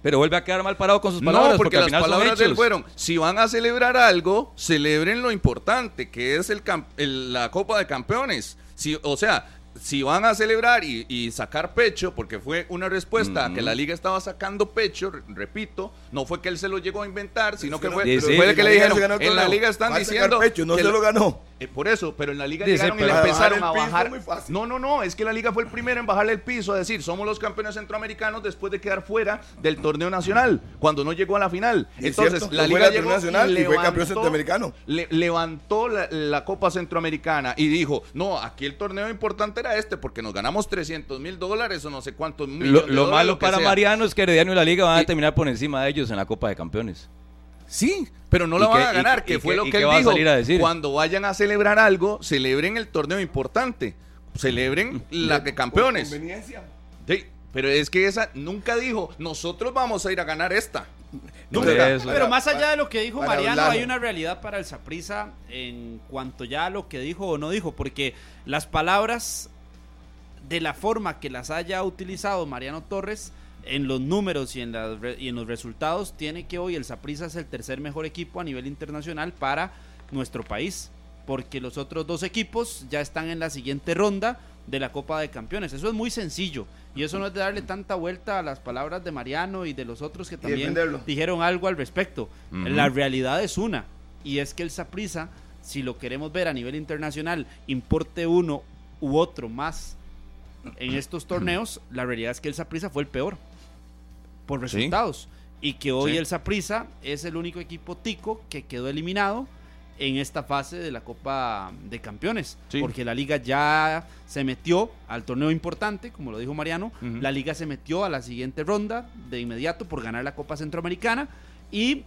Pero vuelve a quedar mal parado con sus palabras, no, porque, al las final son palabras de él fueron, si van a celebrar algo, celebren lo importante, que es el, el- la Copa de Campeones. Si, o sea, si van a celebrar y, y sacar pecho, porque fue una respuesta a que la liga estaba sacando pecho, re- repito, no fue que él se lo llegó a inventar, sino que fue, Sí, fue que le dijeron, en la liga están diciendo... pecho, no que se lo ganó. eh, por eso, pero en la liga llegaron y le empezaron a bajar. No, no, no, es que la liga fue el primero en bajarle el piso, a decir, somos los campeones centroamericanos después de quedar fuera del torneo nacional, cuando no llegó a la final. Entonces, cierto, la fue liga llegó nacional y fue levantó- campeón centroamericano. le- levantó la, la Copa Centroamericana y dijo, no, aquí el torneo importante era este, porque nos ganamos 300 mil dólares o no sé cuántos millones Lo, lo malo para sea. Mariano es que Herediano y la Liga van a terminar por encima de ellos en la Copa de Campeones. Sí, pero no ¿Y la van a ganar, y que fue lo que él va a dijo. salir a decir? Cuando vayan a celebrar algo, celebren el torneo importante. Celebren (laughs) la de campeones. Conveniencia. Sí, pero es que esa nunca dijo, nosotros vamos a ir a ganar esta. Nunca. eso. Pero más allá de lo que dijo Mariano, hablarlo. hay una realidad para el Saprisa en cuanto ya a lo que dijo o no dijo, porque las palabras de la forma que las haya utilizado Mariano Torres en los números y en, las re- y en los resultados, tiene que hoy el Saprissa es el tercer mejor equipo a nivel internacional para nuestro país, porque los otros dos equipos ya están en la siguiente ronda de la Copa de Campeones. Eso es muy sencillo y eso no es de darle tanta vuelta a las palabras de Mariano y de los otros que también dijeron algo al respecto. La realidad es una y es que el Saprissa, si lo queremos ver a nivel internacional, importe uno u otro más en estos torneos, la realidad es que el Saprissa fue el peor por Sí. resultados y que hoy Sí. el Saprissa es el único equipo tico que quedó eliminado en esta fase de la Copa de Campeones, Sí. porque la liga ya se metió al torneo importante, como lo dijo Mariano, la liga se metió a la siguiente ronda de inmediato por ganar la Copa Centroamericana y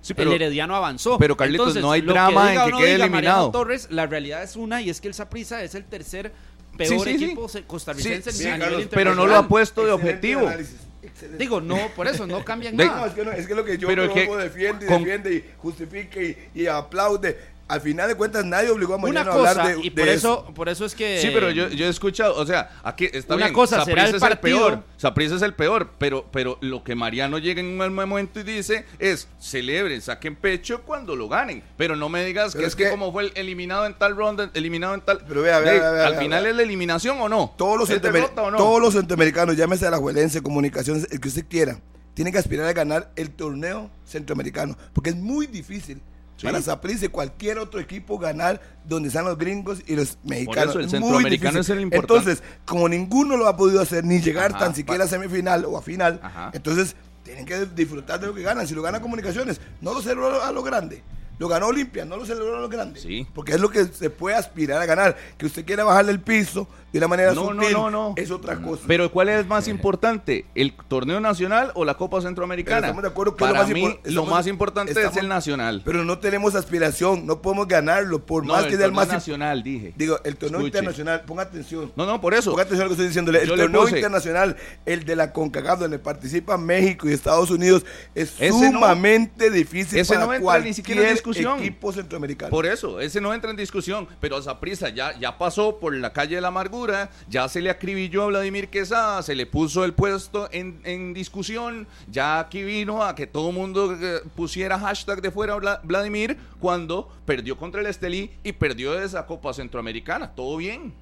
Sí, pero- el Herediano avanzó. pero, Carlitos, no hay drama diga en que no quede diga Mariano eliminado. Torres, la realidad es una y es que el Saprissa es el tercer peor Sí, sí, sí. equipo se- costarricense sí, nivel Carlos, pero no lo ha puesto de objetivo. análisis, excelente. Digo, no, por eso no cambian De- No, nada. es que, no, es que lo que yo Pero que defiende y con- defiende y justifica y, y aplaude. Al final de cuentas, nadie obligó a Una Mariano a hablar cosa, de, y de por eso, por eso es que Sí, pero yo, yo he escuchado, o sea, aquí está Una bien, cosa será el es partido. peor, Saprissa es el peor, pero, pero lo que Mariano llega en un momento y dice es, celebren, saquen pecho cuando lo ganen, pero no me digas Pero que es es que, que- como fue el eliminado en tal ronda, eliminado en tal... Pero vea, vea, vea, vea, al final vea. es la eliminación o no, todos los, ¿Es centroamer- derrota o no? todos los centroamericanos, llámese a la Juelense, Comunicaciones, el que usted quiera, tienen que aspirar a ganar el torneo centroamericano, porque es muy difícil Sí. para Saprissa y cualquier otro equipo ganar donde están los gringos y los mexicanos. eso, el centroamericano es el importante. Entonces, como ninguno lo ha podido hacer ni llegar Ajá, tan siquiera a semifinal o a final, Ajá. entonces tienen que disfrutar de lo que ganan. Si lo gana Comunicaciones, no lo celebró a lo grande. Lo ganó Olimpia, no lo celebró a lo grande. Sí. Porque es lo que se puede aspirar a ganar. Que usted quiera bajarle el piso de una manera No, no, sutil, no, no. es otra cosa. Pero ¿cuál es más importante? ¿El torneo nacional o la Copa Centroamericana? Pero estamos de acuerdo que Para lo más mí, lo estamos- más importante es el nacional. Pero no tenemos aspiración, no podemos ganarlo, por no, más el que sea el torneo más nacional, dije. Digo, el torneo Escuche. internacional, ponga atención. No, no, por eso. Ponga atención a lo que estoy diciéndole. El Yo torneo internacional, el de la CONCACAF, donde participan México y Estados Unidos, es Ese no- sumamente difícil ese para no entra ni siquiera en discusión. equipo centroamericano. Por eso, ese no entra en discusión, pero a Saprissa ya, ya pasó por la calle de la amargura, ya se le acribilló a Vladimir Quesada, se le puso el puesto en, en discusión, ya aquí vino a que todo el mundo eh, pusiera hashtag de fuera Vla- Vladimir cuando perdió contra el Estelí y perdió esa Copa Centroamericana, todo bien,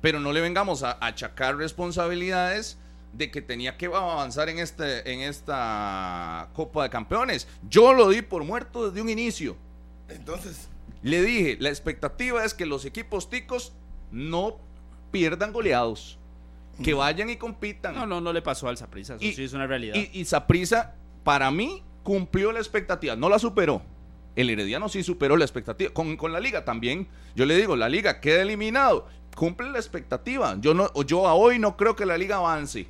pero no le vengamos a, a achacar responsabilidades de que tenía que avanzar en, este, en esta Copa de Campeones. Yo lo di por muerto desde un inicio. Entonces, Le dije, la expectativa es que los equipos ticos no pierdan goleados. Que vayan y compitan. no, no, no le pasó al Saprissa, eso Y- sí es una realidad. Y, Saprissa, para mí, cumplió la expectativa. No la superó. El Herediano sí superó la expectativa. Con, con la liga también. Yo le digo, la liga queda eliminado. Cumple la expectativa. Yo, no, yo a hoy no creo que la liga avance.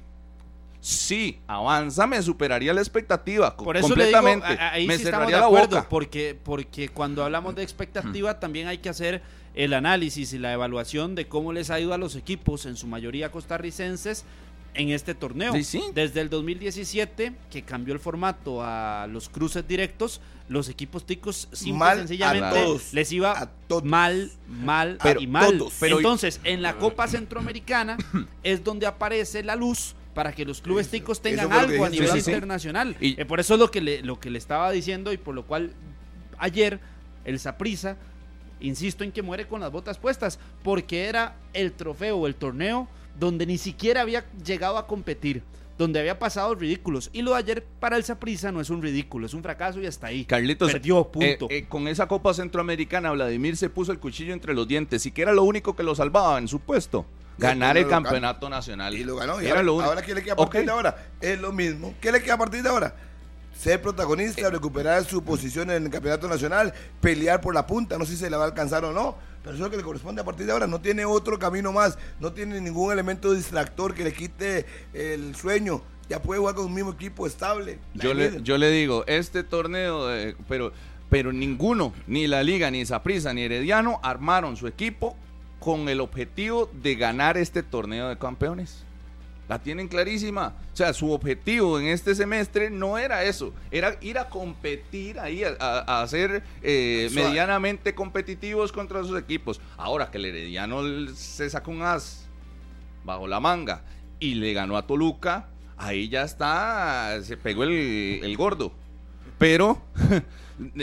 Si avanza, me superaría la expectativa. Por eso le digo, ahí me sí estamos cerraría de la acuerdo, boca. porque, porque cuando hablamos de expectativa también hay que hacer el análisis y la evaluación de cómo les ha ido a los equipos, en su mayoría costarricenses, en este torneo. Sí, sí. Desde el 2017, que cambió el formato a los cruces directos, los equipos ticos simple Mal sencillamente todos, les iba a todos. mal, mal Pero y mal. todos. Pero- Entonces, en la Copa Centroamericana (coughs) es donde aparece la luz para que los clubes ticos tengan algo a nivel sí, sí. internacional. Y- Eh, por eso es lo que, le, lo que le estaba diciendo y por lo cual ayer el Saprissa, insisto en que muere con las botas puestas, porque era el trofeo o el torneo donde ni siquiera había llegado a competir, donde había pasado ridículos. Y lo de ayer para el Saprissa no es un ridículo, es un fracaso y hasta ahí. Carlitos, Perdió, punto. eh, eh, con esa Copa Centroamericana, Vladimir se puso el cuchillo entre los dientes y que era lo único que lo salvaba en su puesto. Ganar el campeonato nacional. Y lo ganó. Y Era ahora, lo único. ahora, ¿qué le queda a partir de ahora? Es lo mismo. ¿Qué le queda a partir de ahora? Ser protagonista, recuperar su posición en el campeonato nacional, pelear por la punta, no sé si se le va a alcanzar o no, pero eso es lo que le corresponde a partir de ahora. No tiene otro camino más, no tiene ningún elemento distractor que le quite el sueño. Ya puede jugar con un mismo equipo estable. Yo La le, yo le digo, este torneo, de- pero, pero ninguno, ni la Liga, ni Saprissa, ni Herediano, armaron su equipo con el objetivo de ganar este torneo de campeones. La tienen clarísima. O sea, su objetivo en este semestre no era eso, era ir a competir ahí, a, a- a ser eh, medianamente competitivos contra sus equipos. Ahora que el Herediano se sacó un as bajo la manga y le ganó a Toluca, ahí ya está, se pegó el, el gordo. Pero (laughs)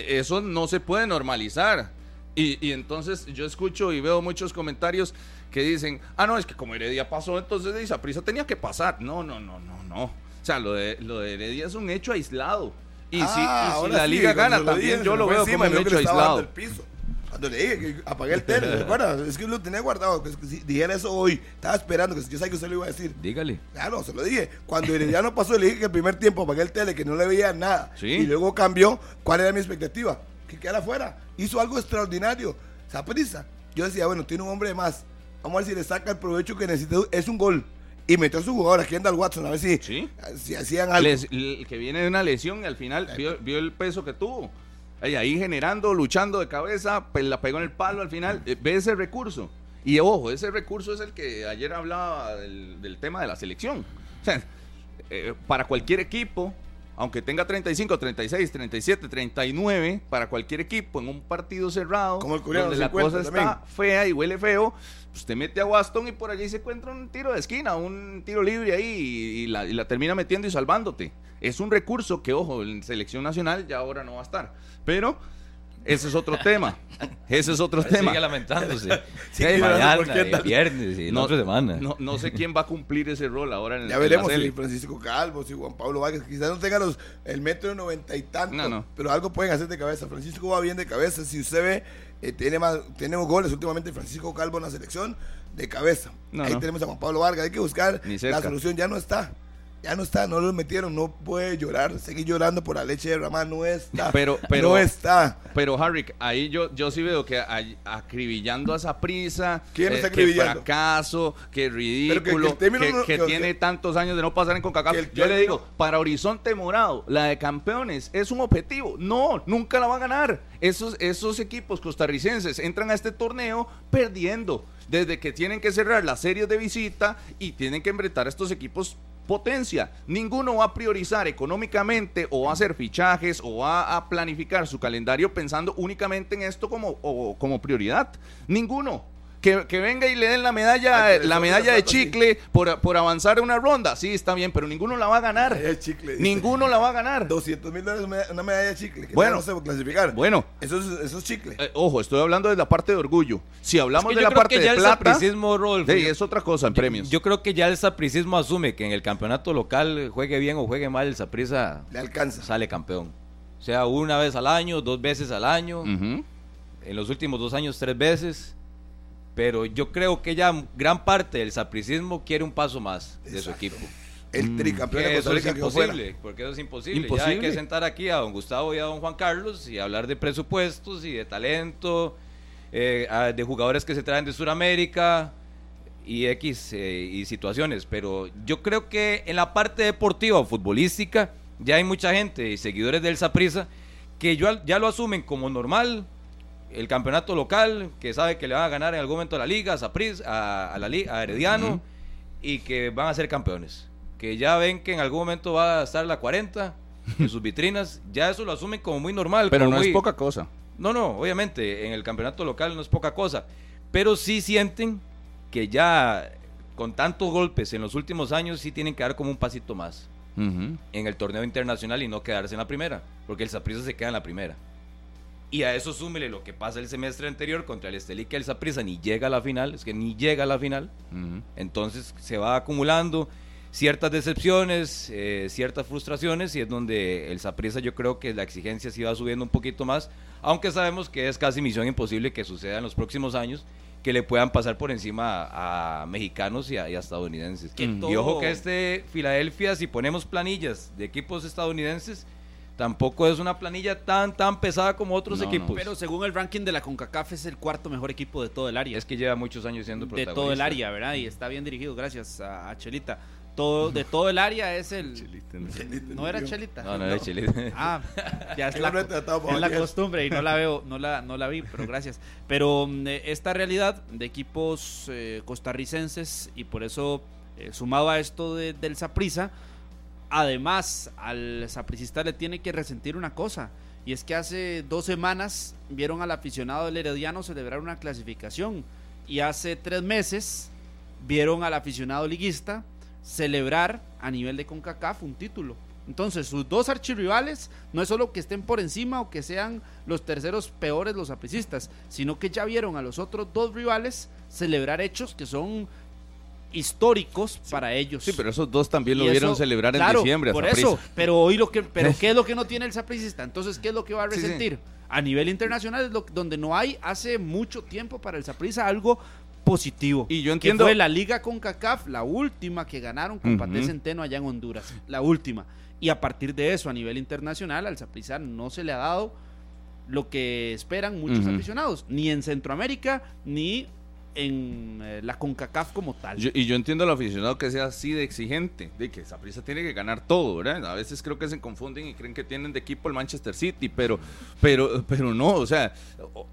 eso no se puede normalizar. Y, y entonces yo escucho y veo muchos comentarios que dicen, ah, no, es que como Heredia pasó, entonces esa prisa tenía que pasar. No, no, no, no, no. O sea, lo de, lo de Heredia es un hecho aislado. Y si, y si Ah, la sí, liga gana también, dije, yo lo veo fue como encima, un hecho aislado. piso. Cuando le dije que apagué el tele, ¿se (laughs) acuerda? Es que lo tenía guardado, que, si dijera eso hoy, estaba esperando, que yo sabía que usted lo iba a decir. Dígale. Claro, se lo dije. Cuando Herediano pasó, le dije que el primer tiempo apagué el tele, que no le veía nada. Sí. Y luego cambió. ¿Cuál era mi expectativa? Que quedara afuera. Hizo algo extraordinario. Saprisa. Yo decía, bueno, tiene un hombre más. Vamos a ver si le saca el provecho que necesita. Es un gol. Y metió a su jugador, aquí anda el Watson, a ver si, Sí. si hacían algo. Les- el que viene de una lesión y al final vio, vio el peso que tuvo. Ahí, ahí generando, luchando de cabeza, pues la pegó en el palo al final. Eh, Ve ese recurso. Y ojo, ese recurso es el que ayer hablaba del, del tema de la selección. O sea, eh, para cualquier equipo, aunque tenga 35, 36, 37, 39, para cualquier equipo en un partido cerrado, Como el coreano, donde la 50 cosa también. está fea y huele feo, usted mete a Waston y por allí se encuentra un tiro de esquina, un tiro libre ahí y, y la, y la termina metiendo y salvándote. Es un recurso que, ojo, en selección nacional ya ahora no va a estar. Pero ese es otro tema. Ese es otro tema. Sigue lamentándose. (laughs) Sí, mañana, viernes y la otra semana. No, no sé quién va a cumplir ese rol ahora en, Ya en la veremos si Francisco Calvo, si Juan Pablo Vargas, quizás no tengan los, el metro de noventa y tanto, No, no. pero algo pueden hacer de cabeza. Francisco va bien de cabeza. Si usted ve, eh, tiene más, tenemos goles últimamente Francisco Calvo en la selección de cabeza. No, Ahí no. tenemos a Juan Pablo Vargas. Hay que buscar la solución. Ya no está. Ya no está, no lo metieron, no puede llorar, seguir llorando por la leche de Ramán, no está. Pero- pero- no está. Pero Harry, ahí yo, yo sí veo que ay- acribillando a esa prisa, ¿Quién está que fracaso, que ridículo, que que, no- que que- tiene tantos años de no pasar en CONCACAF. Yo le digo, para Horizonte Morado, la de campeones es un objetivo. No, nunca la va a ganar. Esos, esos equipos costarricenses entran a este torneo perdiendo, desde que tienen que cerrar las series de visita y tienen que enfrentar a estos equipos potencia. Ninguno va a priorizar económicamente o va a hacer fichajes o va a planificar su calendario pensando únicamente en esto como, o- como prioridad. Ninguno. Que, que venga y le den la medalla, Ay, pero la medalla de chicle por, por avanzar una ronda. Sí, está bien, pero ninguno la va a ganar. Medalla de chicle. Ninguno la va a ganar. 200 mil dólares una- medalla de chicle. Que Bueno. no se puede clasificar. Bueno. Eso es, eso es chicle. Eh, ojo, estoy hablando de la parte de orgullo. Si hablamos Es que de yo la parte que ya de el plata, sapricismo, Rodolfo, sí, yo- es otra cosa en premios. Yo creo que ya el sapricismo asume que en el campeonato local, juegue bien o juegue mal, el saprisa Le alcanza. sale campeón. O sea, una vez al año, dos veces al año, en los últimos dos años tres veces. Pero yo creo que ya gran parte del sapricismo quiere un paso más de su equipo. El tricampeón Que de eso Costa es Rica quedó fuera. imposible, porque eso es imposible. Ya hay Imposible. que sentar aquí a don Gustavo y a don Juan Carlos y hablar de presupuestos y de talento, eh, a- de jugadores que se traen de Sudamérica y X eh, y situaciones. Pero yo creo que en la parte deportiva o futbolística ya hay mucha gente y seguidores del Saprissa que yo- ya lo asumen como normal. El campeonato local, que sabe que le van a ganar en algún momento a la liga, a Saprissa, a, a la liga, a Herediano, y que van a ser campeones. Que ya ven que en algún momento va a estar la 40 en sus (laughs) vitrinas, ya eso lo asumen como muy normal. Pero no es poca cosa. No, no, obviamente en el campeonato local no es poca cosa, pero sí sienten que ya con tantos golpes en los últimos años sí tienen que dar como un pasito más en el torneo internacional y no quedarse en la primera, porque el Saprissa se queda en la primera. Y a eso súmele lo que pasa el semestre anterior contra el Estelí, que el Saprissa ni llega a la final, es que ni llega a la final. Entonces se va acumulando ciertas decepciones, eh, ciertas frustraciones y es donde el Saprissa yo creo que la exigencia sí va subiendo un poquito más, aunque sabemos que es casi misión imposible que suceda en los próximos años que le puedan pasar por encima a, a mexicanos y a, y a estadounidenses. Que Y ojo que este Filadelfia, si ponemos planillas de equipos estadounidenses, tampoco es una planilla tan tan pesada como otros No, no. equipos. Pero según el ranking de la CONCACAF es el cuarto mejor equipo de todo el área. es que lleva muchos años siendo de protagonista. todo el área, ¿verdad? Y está bien dirigido, gracias a, a Chelita. Todo, de todo el área es el... No era Chelita. No, no, era Chile. Ah, ya es la, no es la costumbre y no la veo, no la, no la vi, pero gracias. Pero mm, eh, esta realidad de equipos eh, costarricenses y por eso eh, sumado a esto de- del Saprisa, además al sapricista le tiene que resentir una cosa y es que hace dos semanas vieron al aficionado del Herediano celebrar una clasificación y hace tres meses vieron al aficionado liguista celebrar a nivel de CONCACAF un título. Entonces, sus dos archirrivales no es solo que estén por encima o que sean los terceros peores los apricistas, sino que ya vieron a los otros dos rivales celebrar hechos que son históricos para ellos. Sí, pero esos dos también lo Y vieron eso- celebrar en claro, diciembre. a Por eso, pero hoy lo que, pero ¿qué es lo que no tiene el sapricista? Entonces, ¿qué es lo que va a Sí, sí. resentir? A nivel internacional es lo, donde no hay hace mucho tiempo para el saprissa algo positivo. Y yo Que entiendo- fue la liga con CACAF, la última que ganaron con Paté Ujú. Centeno allá en Honduras, la última. Y a partir de eso, a nivel internacional, al saprissa no se le ha dado lo que esperan muchos aficionados, ni en Centroamérica, ni en eh, la CONCACAF como tal. Y yo entiendo al aficionado que sea así de exigente, de que Saprissa tiene que ganar todo, ¿verdad? A veces creo que se confunden y creen que tienen de equipo el Manchester City, pero, pero, pero no, o sea,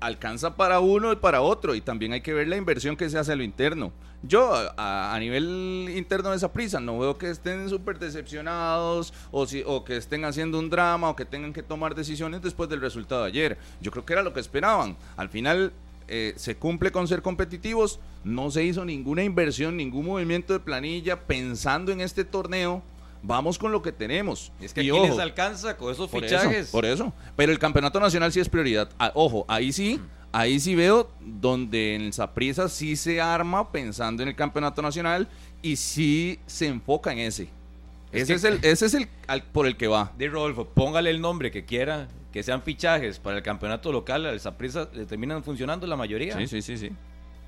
alcanza para uno y para otro, y también hay que ver la inversión que se hace a lo interno. Yo, a, a nivel interno de Saprissa, no veo que estén súper decepcionados o, si, o que estén haciendo un drama o que tengan que tomar decisiones después del resultado de ayer. Yo creo que era lo que esperaban. Al final, eh, se cumple con ser competitivos, no se hizo ninguna inversión, ningún movimiento de planilla pensando en este torneo. Vamos con lo que tenemos. Es que Y aquí ojo, les alcanza con esos por fichajes. Eso, por eso. Pero el campeonato nacional sí es prioridad. Ah, ojo, ahí sí, ahí sí veo donde en el Saprissa sí se arma pensando en el campeonato nacional y sí se enfoca en ese. Es ese, que- es el, ese es el al- por el que va. De Rodolfo, póngale el nombre que quiera, que sean fichajes para el campeonato local, al Saprissa le terminan funcionando la mayoría. Sí, sí, sí, sí.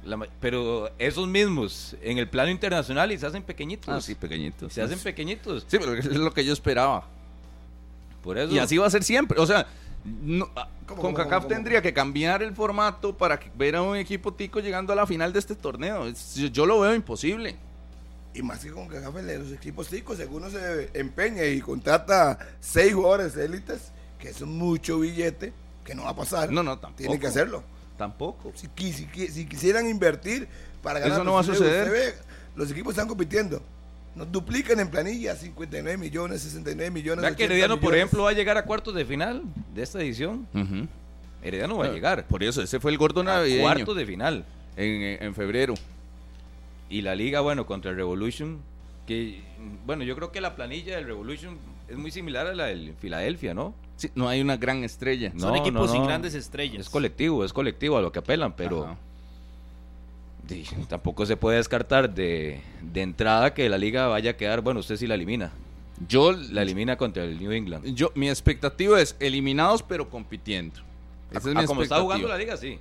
La pero esos mismos en el plano internacional y se hacen pequeñitos. Ah, sí, pequeñitos. Se hacen pequeñitos. Sí, pero es lo que yo esperaba. Por eso. Y así va a ser siempre. O sea, no, ah, ¿Cómo, con CACAF tendría que cambiar el formato para que- ver a un equipo tico llegando a la final de este torneo. Es- yo, yo lo veo imposible. Y más que con CACAF, los equipos ticos, si alguno se empeña y contrata seis jugadores élites, que es mucho billete, que no va a pasar. No, no, tampoco. Tienen que hacerlo. Tampoco. Si, qui- si qui- si quisieran invertir para ganar, Eso no va a suceder. ve, los equipos están compitiendo. Nos duplican en planilla 59 millones, 69 millones. Vea que 80 Herediano, por ejemplo, va a llegar a cuartos de final de esta edición. Ujú. Herediano va a llegar. Por eso, ese fue el gordo navideño cuartos de final. en, en febrero. Y la liga, bueno, contra el Revolution, que, bueno, yo creo que la planilla del Revolution es muy similar a la del Filadelfia, ¿no? Sí, no hay una gran estrella. No, Son equipos no, sin grandes estrellas. Es colectivo, es colectivo a lo que apelan, pero tampoco se puede descartar de, de entrada que la liga vaya a quedar, bueno, usted sí la elimina. Yo, La elimina contra el New England. yo, mi expectativa es eliminados pero compitiendo. Esa es mi a como está jugando la liga, sí.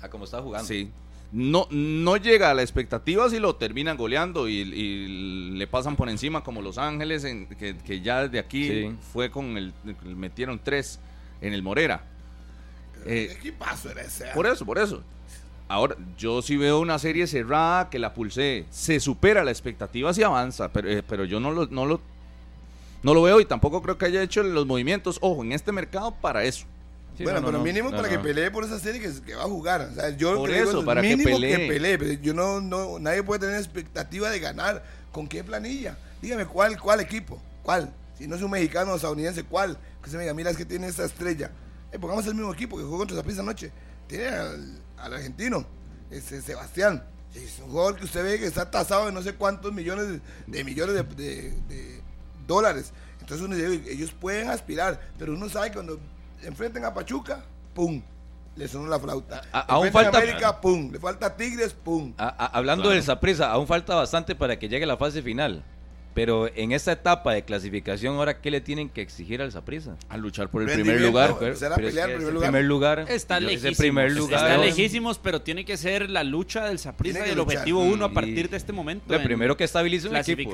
A como está jugando. Sí. No, no llega a la expectativa si lo terminan goleando y, y le pasan por encima como Los Ángeles, en- que, que ya desde aquí Sí. fue con el, metieron tres en el Morera. ¿Qué Eh, equipazo era ese? por eso, por eso. Ahora, yo sí veo una serie cerrada que la pulsé, se supera la expectativa, sí avanza, pero, eh, pero yo no lo, no, lo, no lo veo y tampoco creo que haya hecho los movimientos, ojo, en este mercado para eso. Sí, bueno, no, no, pero no. mínimo No, para que pelee por esa serie que, que va a jugar. O sea, yo Por creo eso, es para que mínimo pelee. pero Yo no, no, nadie puede tener expectativa de ganar. ¿Con qué planilla? Dígame, ¿cuál, cuál equipo? ¿Cuál? Si no es un mexicano o estadounidense, ¿cuál? Que se me diga, mira, es que tiene esta estrella. Eh, pongamos el mismo equipo que jugó contra Zapriza anoche. Tiene al, al argentino, ese Sebastián. Es un jugador que usted ve que está tasado de no sé cuántos millones de, de millones de, de- de dólares. Entonces uno dice, ellos pueden aspirar, pero uno sabe que cuando enfrenten a Pachuca, ¡pum! Le sonó la flauta. A- aún falta- América, ¡pum! Le falta Tigres, ¡pum! A- a- hablando Claro. del Saprissa, aún falta bastante para que llegue la fase final. Pero en esta etapa de clasificación, ahora qué le tienen que exigir al Saprissa? A luchar por el primer lugar. pero- es pelear que primer lugar. Está lejísimos. primer lugar. Está lejísimos, pero tiene que ser la lucha del Tiene y el luchar. objetivo uno a Y- partir de este momento. Lo en primero que estabilice un equipo.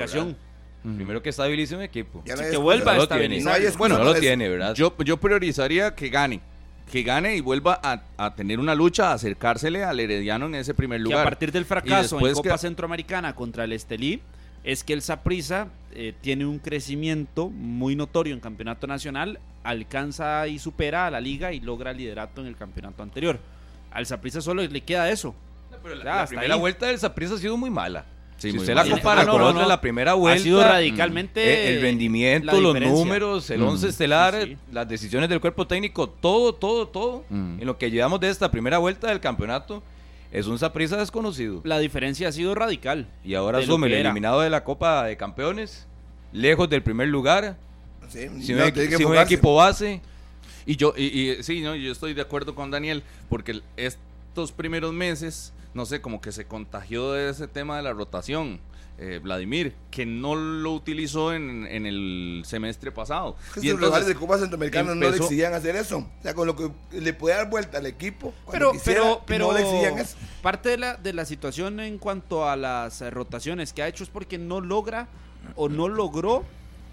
Primero que estabilice un equipo. Ya Sí, que vuelva a No lo tiene. estabilizar. No Bueno, no lo tiene, ¿verdad? Yo, yo priorizaría que gane. Que gane y vuelva a, a tener una lucha, a acercársele al Herediano en ese primer que lugar. a partir del fracaso en Copa que- Centroamericana contra el Estelí, es que el Saprissa eh, tiene un crecimiento muy notorio en campeonato nacional, alcanza y supera a la liga y logra el liderato en el campeonato anterior. Al Saprissa solo le queda eso. Pero la, la primera ahí. vuelta del Saprissa ha sido muy mala. Sí, si usted la compara Ah, no, con no, otra, no. la primera vuelta. ha sido radicalmente eh, el rendimiento, los números, el Mm. once estelar, Sí, sí. las decisiones del cuerpo técnico, todo, todo, todo, Mm. en lo que llevamos de esta primera vuelta del campeonato, es un Saprissa desconocido. La diferencia ha sido radical. Y ahora asume el eliminado de la Copa de Campeones, lejos del primer lugar, Sí, sin, no, un, sin un equipo base. Y yo, y, y sí, no, yo estoy de acuerdo con Daniel, porque el- estos primeros meses, no sé, como que se contagió de ese tema de la rotación. eh, Vladimir, que no lo utilizó en, en el semestre pasado. Es Y entonces rivales de Copa Centroamericana no le exigían hacer eso. O sea, con lo que le puede dar vuelta al equipo. Pero, quisiera, pero, pero no le exigían eso. parte de la, de la situación en cuanto a las eh, rotaciones que ha hecho es porque no logra o no logró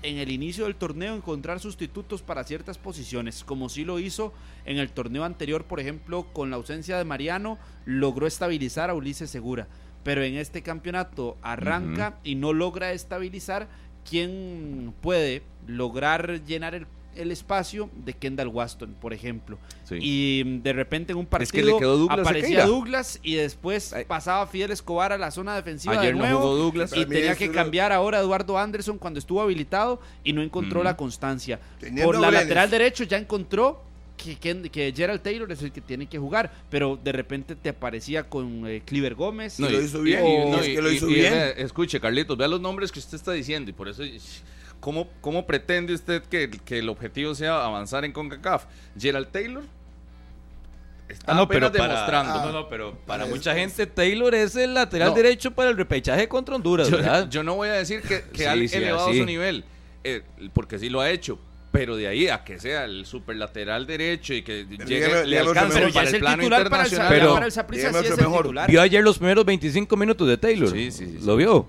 en el inicio del torneo encontrar sustitutos para ciertas posiciones, como sí lo hizo en el torneo anterior, por ejemplo, con la ausencia de Mariano, logró estabilizar a Ulises Segura. Pero en este campeonato arranca y no logra estabilizar quién puede lograr llenar el, el espacio de Kendall Waston, por ejemplo. Sí. Y mm, de repente en un Es que partido le quedó Douglas aparecía. Douglas y después pasaba Fidel Escobar a la zona defensiva Ayer de no nuevo jugó Douglas. y tenía que cambiar ahora a Eduardo Anderson cuando estuvo habilitado y no encontró la constancia. Teniendo Por la Brenes. lateral derecho ya encontró que, que, que Gerald Taylor es el que tiene que jugar, pero de repente te aparecía con eh, Cliver Gómez. No, lo hizo bien, y- no, no, es y- que lo y- hizo y bien. vea, escuche, Carlitos, vea los nombres que usted está diciendo y por eso, ¿cómo, cómo pretende usted que, que el objetivo sea avanzar en CONCACAF? Gerald Taylor está Ah, no, pero apenas para, demostrando. no, no, pero para Ah, mucha gente Taylor es el lateral No. derecho para el repechaje contra Honduras, Yo, ¿verdad? yo no voy a decir que, que Sí, ha sí, elevado así. su nivel, eh, porque sí lo ha hecho. Pero de ahí a que sea el super lateral derecho y que llegue, dígame- le alcance pero para el el plano titular para el, internacional. Pero- para el dígame sí es el mejor. titular. Vio ayer los primeros 25 minutos de Taylor. Sí, sí, sí, sí. ¿Lo vio?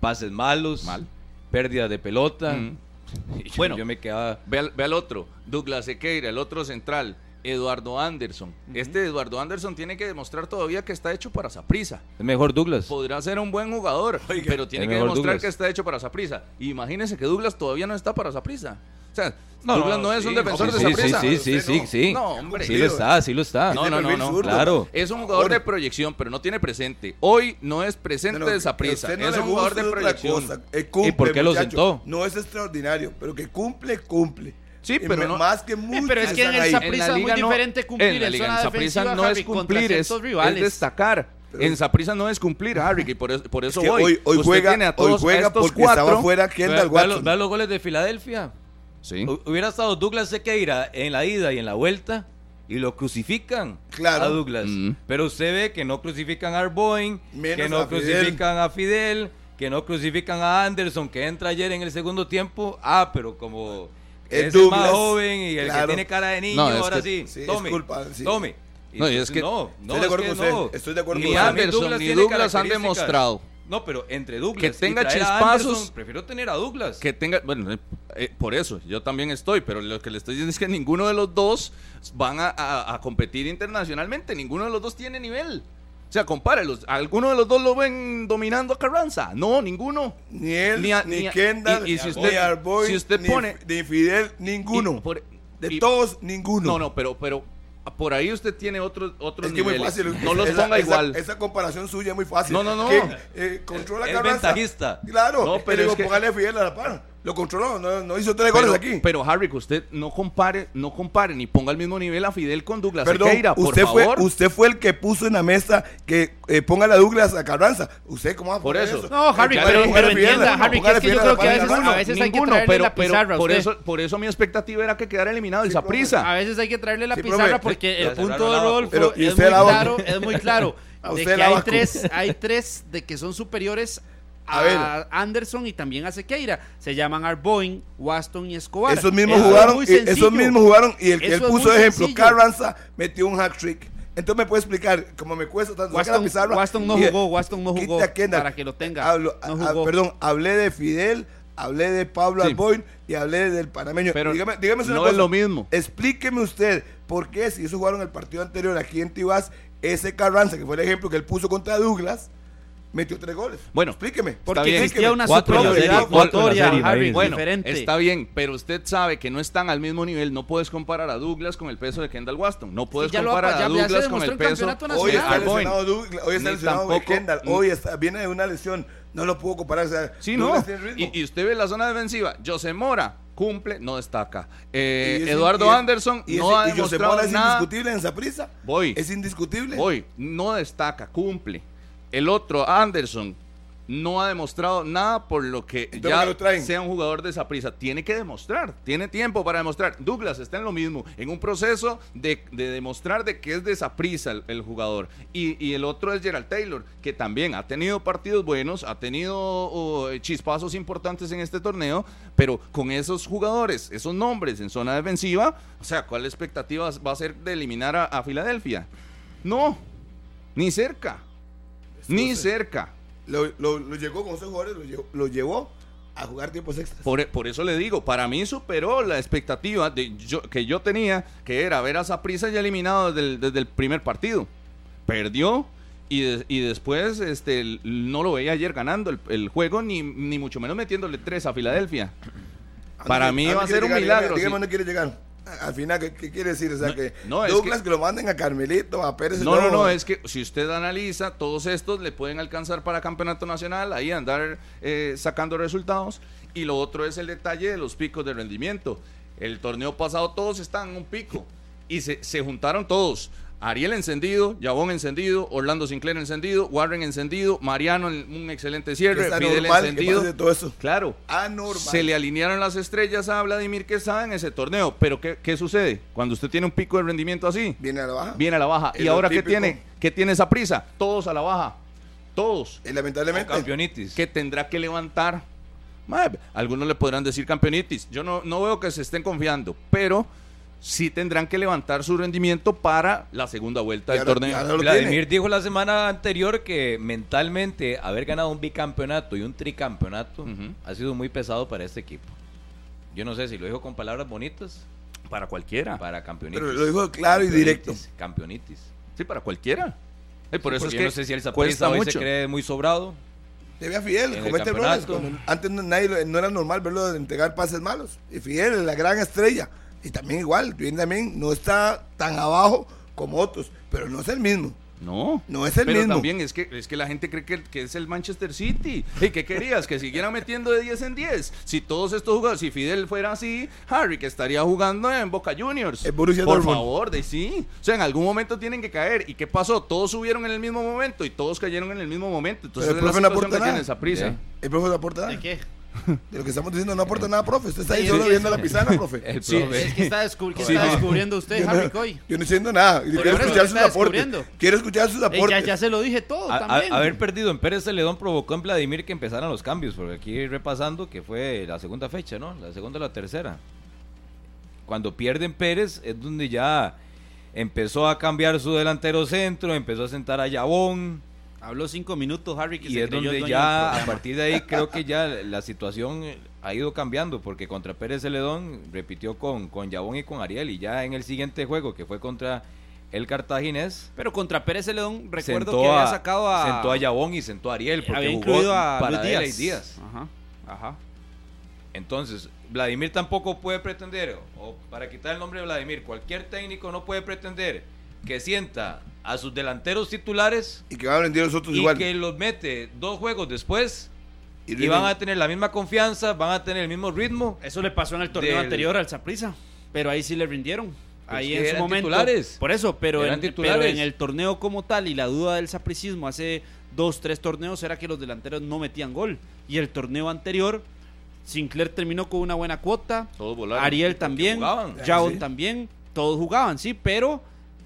Pases malos, Mal. Pérdida de pelota. (laughs) Yo- Bueno. yo me quedaba... Ve al, ve al otro, Douglas Sequeira, el otro central, Eduardo Anderson. Este Eduardo Anderson tiene que demostrar todavía que está hecho para Saprisa. Es mejor Douglas. Podrá ser un buen jugador, Oiga, pero tiene que demostrar Douglas. que está hecho para Saprisa. Imagínese que Douglas todavía no está para Saprisa. Sea, No, Douglas no, no, es un sí, defensor sí, de sí, Saprissa. Sí, sí, sí, sí, sí. No, hombre. Sí lo está, sí lo está. No, no, no, no. Claro. Es un jugador de proyección, pero no tiene presente. Hoy no es presente No, no, de que a Saprissa. usted no Es un jugador de proyección. Eh, cumple, ¿Y por qué lo muchacho. sentó? No es extraordinario, pero que cumple, cumple. Sí, pero no- Más que Eh, muchos pero es que en el ahí. Saprissa es muy no- diferente cumplir en, la liga, zona en defensiva, no Harry, es cumplir, es, es destacar. en Saprissa no es cumplir, Harry, y por eso, por eso Es que voy. hoy, hoy Usted juega, tiene a hoy todos a juega estos porque cuatro. estaba fuera Kendall Watson. vea los goles de Filadelfia. Sí. Hubiera estado Douglas Sequeira en la ida y en la vuelta y lo crucifican Claro. a Douglas. Mm. Pero usted ve que no crucifican a Arboin, que no a Fidel. crucifican a Fidel, que no crucifican a Anderson, que entra ayer en el segundo tiempo. Ah, pero como Es el más joven y el Claro. que tiene cara de niño, No, ahora que- sí, tome, culpa, sí. tome. No, y es que- no, no, Estoy de acuerdo es que con usted, no. estoy de acuerdo Y con Anderson Douglas ni Douglas han demostrado No, pero entre Douglas que tenga y traer a chispazos- Anderson, prefiero tener a Douglas. que tenga, bueno, eh, eh, por eso, yo también estoy, pero lo que le estoy diciendo es que ninguno de los dos van a, a- a competir internacionalmente, ninguno de los dos tiene nivel. O sea, compárelos, ¿alguno de los dos lo ven dominando a Carranza? No, ninguno. Ni él, Ni ni, a- ni Kendall, y- y si ni usted- Arboy, si usted ni, pone- ni Fidel, ninguno. Y por- de y- todos, ninguno. No, no, pero, pero por ahí usted tiene otros, otros Es que muy niveles. fácil. no los esa- ponga esa- igual. Esa comparación suya es muy fácil. No, no, no. Que, eh, controla Es Carranza. ventajista. Claro, No, pero pero digo, es que- póngale a Fidel a la par. Lo controló, no, no hizo tres goles pero, aquí. pero Harry, que usted no compare, no compare ni ponga al mismo nivel a Fidel con Douglas Perdón, Sequeira, por usted fue, favor. usted fue el que puso en la mesa que eh, ponga la Douglas a Carranza. ¿Usted cómo va a Por poner eso. No, Harry, pero, pero Fidel, entienda, Harry, que es que yo creo a que a veces, a veces hay que Ninguno, traerle pero, la pero pizarra por usted. eso, por eso mi expectativa era que quedara eliminado el Sí, Saprissa. A veces hay que traerle la Sí, pizarra profe. porque el punto de Rodolfo Pero, ¿y es muy claro, es muy claro (laughs) de que hay tres, hay tres de que son superiores a, A ver. Anderson y también a Sequeira. Se llaman Arboin, Waston y Escobar. Esos mismos Eso jugaron, y esos mismos jugaron y el que Eso él puso de ejemplo, sencillo. Carranza metió un hat trick. Entonces me puede explicar, como me cuesta tanto la Waston- pizarra. Waston no jugó, Waston no jugó, para que lo tenga. Hablo- No a- a- jugó. perdón, hablé de Fidel, hablé de Pablo Sí. Alboin y hablé del panameño. Pero dígame, dígame una no cosa. es lo mismo. Explíqueme usted por qué si ellos jugaron el partido anterior aquí en Tibás, ese Carranza, que fue el ejemplo que él puso contra Douglas, metió tres goles. Bueno, explíqueme. Porque existía una superioridad serie. Bueno, diferente. está bien, pero usted sabe que no están al mismo nivel. No puedes comparar a Douglas con el peso de Kendall Waston. No puedes lo comparar ya- a Douglas con el peso Hoy de está lesionado, Douglas, hoy está lesionado tampoco- Kendall, hoy está, viene de una lesión, no lo puedo comparar. o sea, Sí, no. Y, y usted ve la zona defensiva. José Mora, cumple, no destaca. Eh, Y es- Eduardo y Anderson y no ha ese- y José demostrado Mora es nada. indiscutible en Saprissa. Voy. Es indiscutible. Hoy no destaca, cumple. El otro, Anderson, no ha demostrado nada por lo que Entonces, ya sea un jugador de esa prisa. Tiene que demostrar, tiene tiempo para demostrar. Douglas está en lo mismo, en un proceso de, de demostrar de que es de esa prisa el, el jugador. Y, y el otro es Gerald Taylor, que también ha tenido partidos buenos, ha tenido oh, chispazos importantes en este torneo, pero con esos jugadores, esos nombres en zona defensiva, o sea, ¿cuál expectativa va a ser de eliminar a, a Filadelfia? No, ni cerca. Ni cerca. Lo, lo, lo llegó con esos jugadores, lo llevó, lo llevó a jugar tiempos extras. Por, por eso le digo, para mí superó la expectativa de yo, que yo tenía, que era ver a Saprissa ya eliminado desde el, desde el primer partido. Perdió y, de- y después este, no lo veía ayer ganando el, el juego, ni, ni mucho menos metiéndole tres a Filadelfia. ¿A Para mí va a ser un milagro, Dígame, dígame sí. dónde quiere llegar. Al final, ¿qué, qué quiere decir? O sea, No, que no, es Douglas que- que... lo manden a Carmelito, a Pérez. No, no, no, es que si usted analiza, todos estos le pueden alcanzar para campeonato nacional, ahí andar eh, sacando resultados. Y lo otro es el detalle de los picos de rendimiento. El torneo pasado todos están en un pico y se, se juntaron todos. Ariel encendido, Yabón encendido, Orlando Sinclair encendido, Warren encendido, Mariano en un excelente cierre, es Fidel anormal que encendido. pase todo eso. Claro. Anormal. Se le alinearon las estrellas a Vladimir Quesada en ese torneo. Pero ¿qué, qué sucede? Cuando usted tiene un pico de rendimiento así, Viene a la baja. viene a la baja. ¿Y ahora qué tiene? ¿Qué tiene esa prisa? Todos a la baja. Todos. Y lamentablemente. Campeonitis. Que tendrá que levantar. Algunos le podrán decir campeonitis. Yo no, no veo que se estén confiando, pero sí tendrán que levantar su rendimiento para la segunda vuelta del ahora- torneo. Vladimir tiene. dijo la semana anterior que mentalmente haber ganado un bicampeonato y un tricampeonato ha sido muy pesado para este equipo. Yo no sé si lo dijo con palabras bonitas Para cualquiera. para campeonitis. Pero lo dijo claro y directo. Campeonitis. Sí, para cualquiera. Eh, por eso es que yo no sé si el cuesta Saprissa hoy mucho. se cree muy sobrado. Te vea Fidel, En el comete errores. antes no, nadie, lo- no era normal verlo entregar pases malos. Y Fidel es la gran estrella. Y también igual, bien también no está tan abajo como otros, pero no es el mismo. No. No es el pero mismo. también es que, es que la gente cree que, que es el Manchester City. ¿Y qué querías? Que siguieran metiendo de 10 en 10. Si todos estos jugadores, si Fidel fuera así, Harry que estaría jugando en Boca Juniors. El Por Dortmund. favor, de sí. O sea, en algún momento tienen que caer. ¿Y qué pasó? Todos subieron en el mismo momento y todos cayeron en el mismo momento. Entonces Pero el profe no aporta nada. esa prisa. Sí. El profe no aporta nada. ¿De qué? (laughs) De lo que estamos diciendo no aporta nada, profe. Usted está ahí Sí, solo sí, viendo sí. la pizarra, (laughs) profe. El Sí, profe. Es que está, descubri- ¿qué Sí, está no. descubriendo usted, Yo no, Coy? yo no estoy diciendo nada. Quiero escuchar ¿qué sus aportes. Quiero escuchar sus aportes. ya, ya se lo dije todo A- a- también. haber perdido en Pérez Celedón provocó en Vladimir que empezaran los cambios, porque aquí repasando que fue la segunda fecha, ¿no? La segunda o la tercera. Cuando pierden Pérez es donde ya empezó a cambiar su delantero centro, empezó a sentar a Yabón Habló cinco minutos, Harry, que y se es donde ya a partir de ahí (laughs) creo que ya la situación ha ido cambiando, porque contra Pérez Celedón repitió con, con Yabón y con Ariel y ya en el siguiente juego que fue contra el Cartaginés Pero contra Pérez Celedón, recuerdo que había sacado a... sentó a Yabón y sentó a Ariel porque había jugó incluido a para Díaz. y Díaz. Ajá, ajá. Entonces, Vladimir tampoco puede pretender, o para quitar el nombre de Vladimir, cualquier técnico no puede pretender que sienta a sus delanteros titulares Y que van a rendir los otros y igual. que los mete dos juegos después y, van a tener la misma confianza, van a tener el mismo ritmo. Eso le pasó en el torneo Del- anterior al Saprissa, pero ahí sí le rindieron. Pero ahí en su eran momento. titulares. Por eso, pero Eran en, titulares. pero en el torneo como tal y la duda del sapricismo hace dos, tres torneos era que los delanteros no metían gol. Y el torneo anterior, Sinclair terminó con una buena cuota, Todos volaron. Ariel también, Sí. también, todos jugaban, sí, pero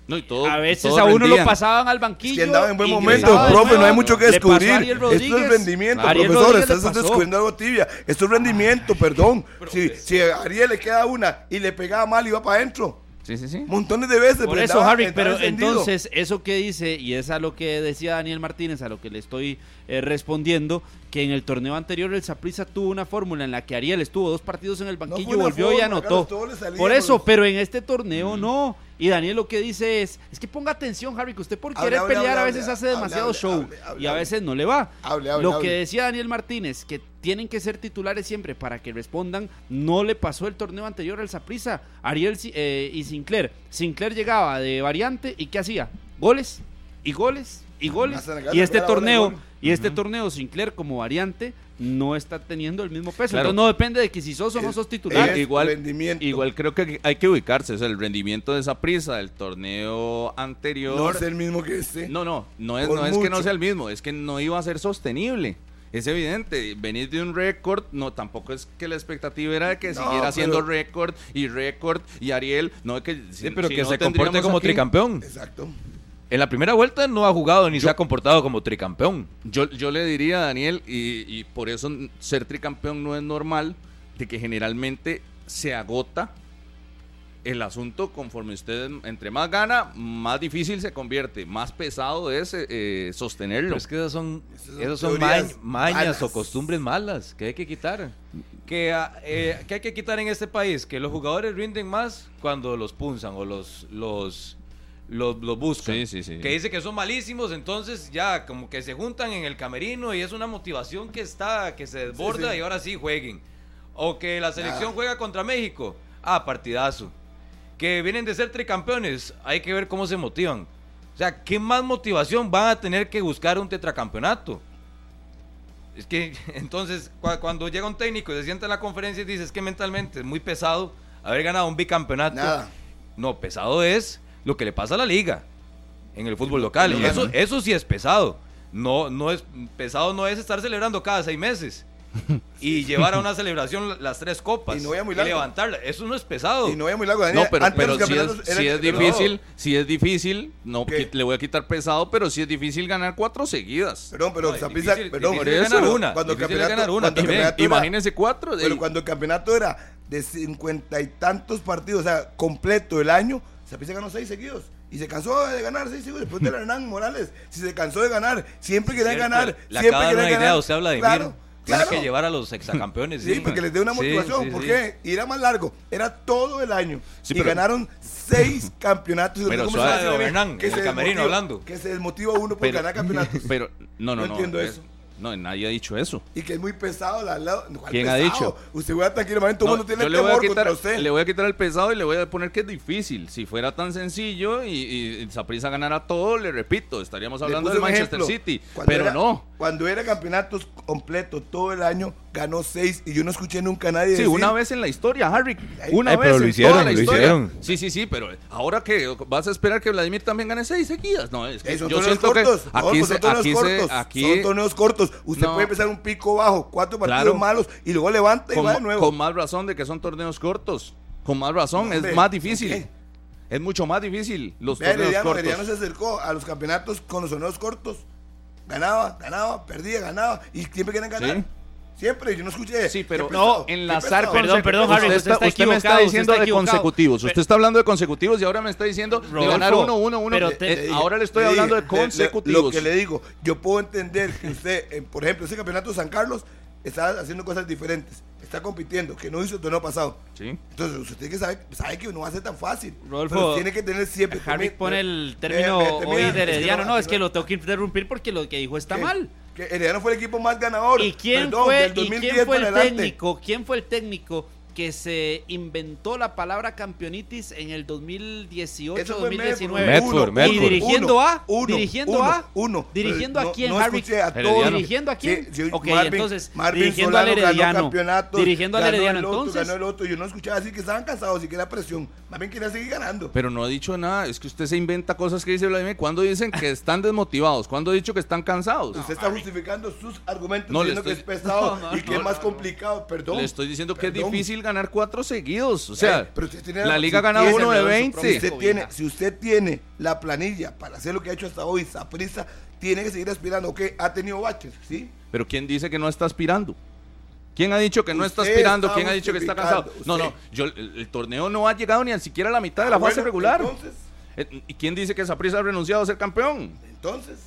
No, y todo- a veces todos a uno rendían. lo pasaban al Es banquillo. que andaba en buen momento, profe, no hay mucho que descubrir. Ariel Esto es rendimiento, Ariel profesor, Rodríguez estás descubriendo algo tibia. Esto es rendimiento, perdón. Si, si a Ariel le queda una y le pegaba mal y va para adentro. Sí, sí, sí. Montones de veces. Por pero eso, Harry, pero encendido. entonces, eso que dice, y es a lo que decía Daniel Martínez, a lo que le estoy eh, respondiendo, que en el torneo anterior el Saprissa tuvo una fórmula en la que Ariel estuvo dos partidos en el banquillo, una volvió y anotó. Todo Por eso, los- pero en este torneo no. Y Daniel lo que dice es, es que ponga atención, Harry, que usted por querer hable, pelear a veces hable, hace demasiado show y a veces no le va. Lo que decía Daniel Martínez, que tienen que ser titulares siempre para que respondan, no le pasó el torneo anterior al Saprissa. Ariel eh, y Sinclair. Sinclair llegaba de variante y ¿qué hacía? Goles y goles y goles. La Y este torneo, y este torneo Sinclair como variante no está teniendo el mismo peso. Claro. Entonces no depende de que si sos o no sos titular. es- igual, rendimiento. igual creo que hay que ubicarse. O sea, el rendimiento de esa prisa del torneo anterior. No es el mismo que este. No, no, no es, Por no es que no sea el mismo, es que no iba a ser sostenible. Es evidente, venir de un récord, no, tampoco es que la expectativa era de que No, siguiera haciendo récord y récord y Ariel, no es que... Sí, pero que no se comporte como aquí- tricampeón. Exacto. En la primera vuelta no ha jugado ni se ha comportado como tricampeón. Yo, yo le diría a Daniel, y, y por eso ser tricampeón no es normal, de que generalmente se agota el asunto conforme usted entre más gana, más difícil se convierte, más pesado es eh, eh, sostenerlo. Pero es que esas son, Esas son esas son teorías ma- mañas malas. o costumbres malas que hay que quitar. Que, ah, eh, que hay que quitar en este país, que los jugadores rinden más cuando los punzan o los, los, los, los buscan. Sí, sí, sí. Que dice que son malísimos, entonces ya como que se juntan en el camerino y es una motivación que está, que se desborda sí. y ahora sí jueguen. O que la selección Ah. juega contra México. Ah, partidazo. Que vienen de ser tricampeones, hay que ver cómo se motivan. O sea, ¿qué más motivación van a tener que buscar un tetracampeonato? Es que (laughs) entonces cua- cuando llega un técnico y se sienta en la conferencia y dice es que mentalmente es muy pesado haber ganado un bicampeonato. Nada. No, pesado es lo que le pasa a la liga en el fútbol local. Lo Eso, eso sí es pesado. No, no es pesado no es estar celebrando cada seis meses (laughs) y llevar a una celebración las tres copas Y no vaya muy largo. levantarla. Eso no es pesado. Y no vaya muy largo, Daniel. No, pero, si, es, si es difícil, si es difícil, no le voy a quitar pesado, pero si es difícil ganar cuatro seguidas. Perdón, pero No, Saprissa- difícil- perdón, difícil es eso, ganar una, Cuando campeonato, ganar una, cuando campeonato era- Imagínense cuatro. Pero ey. cuando el campeonato era de cincuenta y tantos partidos, o sea, completo el año, Saprissa ganó seis seguidos. Y se cansó de ganar seis seguidos. Después de Hernán Morales, si se cansó de ganar, siempre quería ganar. Le siempre acaba de una idea ganar. a usted, Vladimir. Claro, Tiene claro. que llevar a los exacampeones. (laughs) Sí, porque les dé una Sí, motivación. sí, ¿Por sí. qué? Y era más largo. Era todo el año. Sí, y pero- ganaron seis (laughs) campeonatos. Pero ¿Cómo suave? Hernán, Que en se el camerino desmotiva- hablando. Que se desmotiva uno por Pero- ganar campeonatos. (laughs) Pero, no, no, No no. entiendo es- eso. No, nadie ha dicho eso. Y que es muy pesado la la- ¿cuál ¿Quién ha dicho? Usted va tranquilamente, todo el No, mundo tiene yo le voy, a temor quitar, contra usted. le voy a quitar el pesado y le voy a poner que es difícil. Si fuera tan sencillo y, y Saprissa ganara todo, le repito, estaríamos hablando del un Manchester ejemplo. City. Pero era- no. Cuando era campeonatos completo todo el año, ganó seis y yo no escuché nunca a nadie Sí, decir, una vez en la historia, Harry. Una ay, vez pero lo en hicieron, toda la lo historia. hicieron. Sí, sí, sí, pero ahora que vas a esperar que Vladimir también gane seis seguidas. No, es que son yo torneos siento que cortos. No, aquí pues se, son torneos aquí se, cortos. aquí Son torneos cortos. Usted No. puede empezar un pico bajo, cuatro partidos Claro. malos y luego levanta y con, va de nuevo. con más razón de que son torneos cortos. Con más razón, No, hombre, es más difícil. Es mucho más difícil los Vea, torneos Herediano, cortos. Herediano se acercó a los campeonatos con los torneos cortos. Ganaba, ganaba, perdía, ganaba. Y siempre quieren ganar. Sí. Siempre, yo no escuché. Sí, pero no, enlazar con. Perdón, perdón, Harry, usted, usted está, usted me está diciendo está de consecutivos. Usted está hablando de consecutivos y ahora me está diciendo de ganar uno, uno, uno. pero Eh, te- eh, Le ahora le estoy le hablando dije, de le- consecutivos. Lo que le digo, yo puedo entender que usted, eh, por ejemplo, ese campeonato de San Carlos está haciendo cosas diferentes. Está compitiendo, que no hizo el torneo pasado. Sí. Entonces, usted tiene que saber, sabe que no va a ser tan fácil. Rodolfo, pero tiene que tener siempre. Harry pone el término hoy de que Herediano. No, es que lo tengo que interrumpir porque lo que dijo está mal. Que Herediano fue el equipo más ganador. ¿Y quién Perdón, fue, del ¿y 2010 quién fue el adelante. técnico? ¿Quién fue el técnico que se inventó la palabra campeonitis en el 2018, Eso fue 2019? Medford, Uno, Medford. ¿Y dirigiendo uno, a? uno, ¿Dirigiendo uno, a? Uno. ¿Dirigiendo a quién, no, Harry? a. ¿Dirigiendo a quién? Sí, sí, ok, Marvin- entonces, Marvin dirigiendo al Solano ganó Herediano. campeonatos, Dirigiendo al ganó Herediano, el otro, entonces. ganó el otro. Yo no escuchaba así que estaban cansados y que era presión. Más bien quería seguir ganando. Pero no ha dicho nada. Es que usted se inventa cosas que dice Vladimir. ¿Cuándo dicen que están desmotivados? ¿Cuándo ha dicho que están cansados? Usted está justificando sus argumentos diciendo estoy- que es pesado (laughs) No, no, y que no, es más complicado. Perdón. Le estoy diciendo que es difícil ganar cuatro seguidos. O sea, pero usted tiene la liga si gana uno de su 20. propio Si usted, tiene, si usted tiene la planilla para hacer lo que ha hecho hasta hoy, Saprisa, tiene que seguir aspirando. Ok, ha tenido baches, ¿sí? Pero ¿quién dice que no está aspirando? ¿Quién ha dicho que no está aspirando? ¿Quién ha dicho que está cansado? No, no, yo, el, el torneo no ha llegado ni al siquiera a la mitad de la Ah, fase bueno, regular. Entonces, Eh, ¿Y quién dice que Saprissa ha renunciado a ser campeón? entonces.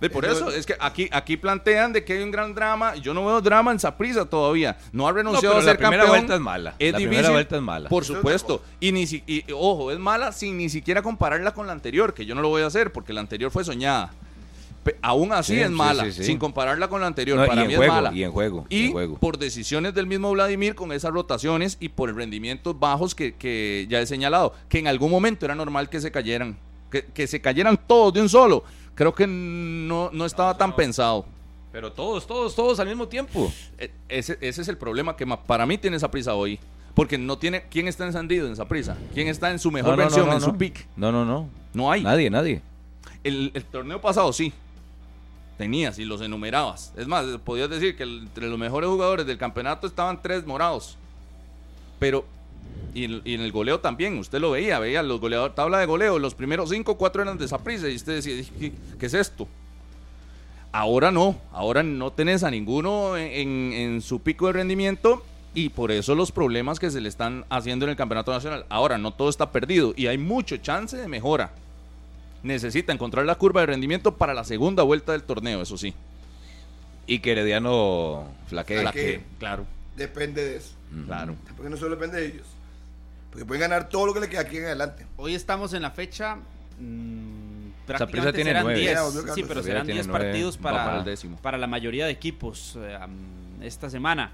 De por Eso- es que aquí, aquí plantean de que hay un gran drama. Yo no veo drama en Saprissa todavía. No ha renunciado pero a ser la primera campeón. vuelta es mala. Es La difícil. primera vuelta es mala. Por es supuesto. Y, ni si- y, ojo, es mala sin ni siquiera compararla con la anterior, que yo no lo voy a hacer porque la anterior fue soñada. Pe- aún así Sí, es sí, sí. sin compararla con la anterior. No, Para y mí en juego, es mala. y en juego, y Y en juego. por decisiones del mismo Vladimir con esas rotaciones y por rendimientos bajos que, que ya he señalado, que en algún momento era normal que se cayeran, que, que se cayeran todos de un solo. Creo que no, no estaba tan pensado. Pero todos, todos, todos al mismo tiempo. E- Ese, ese es el problema que para mí tiene esa prisa hoy. Porque no tiene. ¿Quién está encendido en esa prisa? ¿Quién está en su mejor No, versión, en su peak? No, no, no. No hay. Nadie, nadie. El, el torneo pasado sí. Tenías y los enumerabas. Es más, podías decir que entre los mejores jugadores del campeonato estaban tres morados. Pero. Y en, y en el goleo también, usted lo veía, veía los goleadores, tabla de goleo, los primeros cinco, cuatro eran de Saprissa y usted decía, ¿qué, qué es esto? Ahora no, ahora no tenés a ninguno en, en- en su pico de rendimiento y por eso los problemas que se le están haciendo en el campeonato nacional. Ahora no todo está perdido y hay mucho chance de mejora. Necesita encontrar la curva de rendimiento para la segunda vuelta del torneo, eso sí. Y que Herediano flaquee. La que- que, claro, Depende de eso. claro. Porque no solo depende de ellos. Porque pueden ganar todo lo que le queda aquí en adelante. Hoy estamos en la fecha. mm, Saprissa prácticamente tiene serán nueve. 10. Ya, Sí, pero serán tiene 10 nueve, partidos para para, el décimo. para la mayoría de equipos eh, esta semana.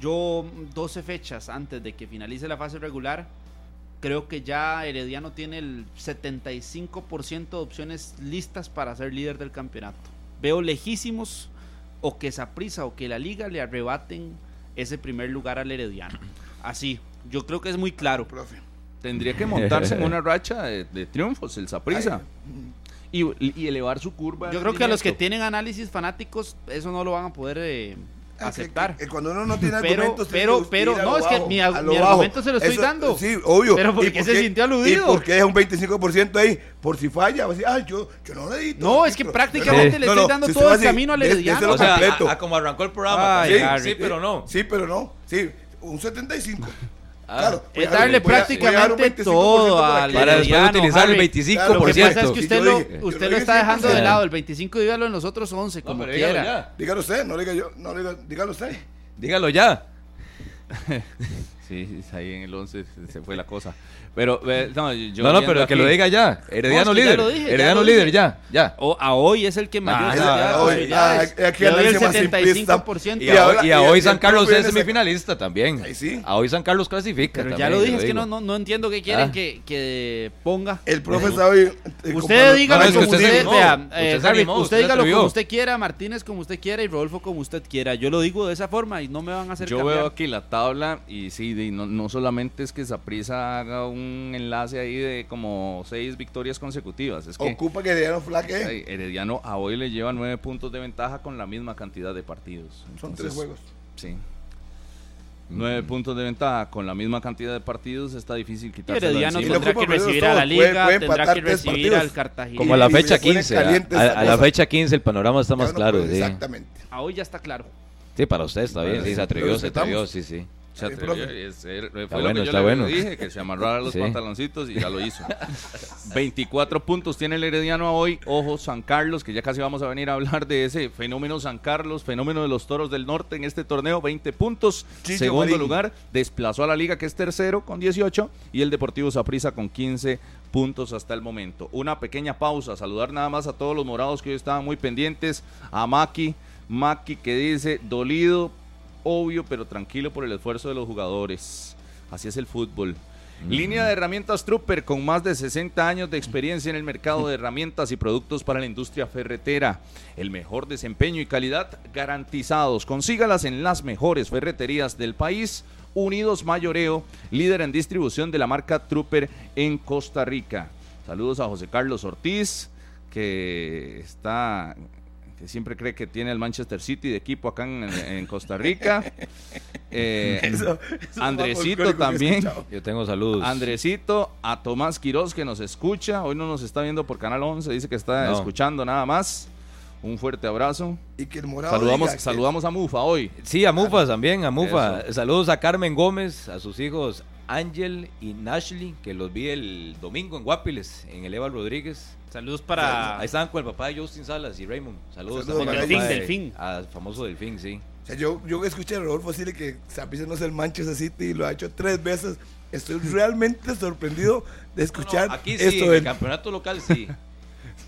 Yo, mm, 12 fechas antes de que finalice la fase regular, creo que ya Herediano tiene el 75% de opciones listas para ser líder del campeonato. Veo lejísimos o que Saprissa o que la liga le arrebaten ese primer lugar al Herediano. Así, yo creo que es muy claro. Profe. Tendría que montarse en (laughs) una racha de, de triunfos, el Saprissa. Y, y elevar su curva. Yo creo que a los que tienen análisis fanáticos, eso no lo van a poder eh, Ah, aceptar. que- que cuando uno no tiene Pero- argumentos, tiene pero- que pero, no, es que mi- a mi argumento se lo estoy dando. Sí, obvio. Pero ¿por ¿Y qué se sintió aludido? ¿Y por qué deja un 25% ahí? Por si falla. Va a decir, ay, yo, yo no le di. No, es que prácticamente le estoy dando todo el camino al Herediano. O sea, a- a como arrancó el programa. Ay, sí, sí, pero no. Sí, pero no. Sí, un 75. Ah. claro. Es a dar- darle voy a- a prácticamente 25% todo que- Para después utilizar el Harry. 25%. Lo que pasa es que usted lo, dije- usted lo está dejando de 100%. lado. El 25 dígalo en los otros 11, No, como quiera. ya. Dígalo usted, no diga yo. No diga, dígalo usted. Dígalo ya. (laughs) Sí, sí, ahí en el 11 se fue la cosa. Pero, eh, no, yo no, no, pero que aquí- lo diga ya. Herediano No, es que ya líder. lo dije, ya Herediano lo líder, dije. ya, ya. O, a hoy es el que mayor Ah, de ah, hoy, ah, aquí el análisis más simplista. 75%. Y a, hoy- y a y- hoy y San Carlos es semifinalista también. Ahí sí. A hoy San Carlos clasifica. Pero ya también, lo dije, es que no, no, no entiendo qué quieren Ah. que, que ponga. El profe sabe. eh, Usted dígalo que como usted usted, vea, dígalo como usted quiera, Martínez como usted quiera y Rodolfo como usted quiera. Yo lo digo de esa forma y no me van a hacer Yo veo aquí la tabla y sí, de- no, no solamente es que Saprissa haga un enlace ahí de como seis victorias consecutivas, es que Ocupa que Herediano flaque. ay, Herediano a hoy le lleva nueve puntos de ventaja con la misma cantidad de partidos. Son tres juegos. Sí. Nueve puntos de ventaja con la misma cantidad de partidos está difícil quitarse Herediano lo tendrá que recibir a la. Puede- Liga, puede tendrá que recibir al Cartagena. Como a la fecha pone 15. A, la fecha 15 el panorama está más no claro. puede, sí. Exactamente. A hoy ya está claro. Sí, para usted está bien. Sí, se atrevió, se atrevió, sí, sí. Se atrevió, es- fue Está lo bueno, que yo le bueno. dije, que se amarrara los Sí. pantaloncitos y ya lo hizo. (laughs) 24 puntos tiene el Herediano hoy. Ojo, San Carlos, que ya casi vamos a venir a hablar de ese fenómeno San Carlos, fenómeno de los Toros del Norte en este torneo. 20 puntos. Segundo Marín. lugar, desplazó a la Liga, que es tercero, con 18. Y el Deportivo Saprissa con 15 puntos hasta el momento. Una pequeña pausa. Saludar nada más a todos los morados que hoy estaban muy pendientes. A Maki. Maki que dice, dolido, obvio, pero tranquilo por el esfuerzo de los jugadores. Así es el fútbol. Línea de herramientas Trooper con más de 60 años de experiencia en el mercado de herramientas y productos para la industria ferretera. El mejor desempeño y calidad garantizados. Consígalas en las mejores ferreterías del país. Unidos Mayoreo, líder en distribución de la marca Trooper en Costa Rica. Saludos a José Carlos Ortiz, que está que siempre cree que tiene el Manchester City de equipo acá en, en Costa Rica. (laughs) Eh, Eso- eso Andresito también. Yo tengo saludos. Andresito, a Tomás Quiroz que nos escucha. Hoy no nos está viendo por Canal 11, dice que está No. escuchando nada más. Un fuerte abrazo. Y que el morado Saludamos, que- saludamos a Mufa hoy. Sí, a Mufa también, a Mufa. Eso. Saludos a Carmen Gómez, a sus hijos Ángel y Nashley, que los vi el domingo en Guapiles, en el Eva Rodríguez. Saludos para. Ahí estaban con el papá de Justin Salas y Raymond. Saludos, Saludos, también al Delfín, Delfín. Al famoso Delfín, sí. O sea, yo, yo escuché a Rodolfo decirle que Saprissa no es el Manchester City y lo ha hecho tres veces. Estoy (laughs) realmente sorprendido de escuchar No, no, aquí sí, esto en el campeonato local sí.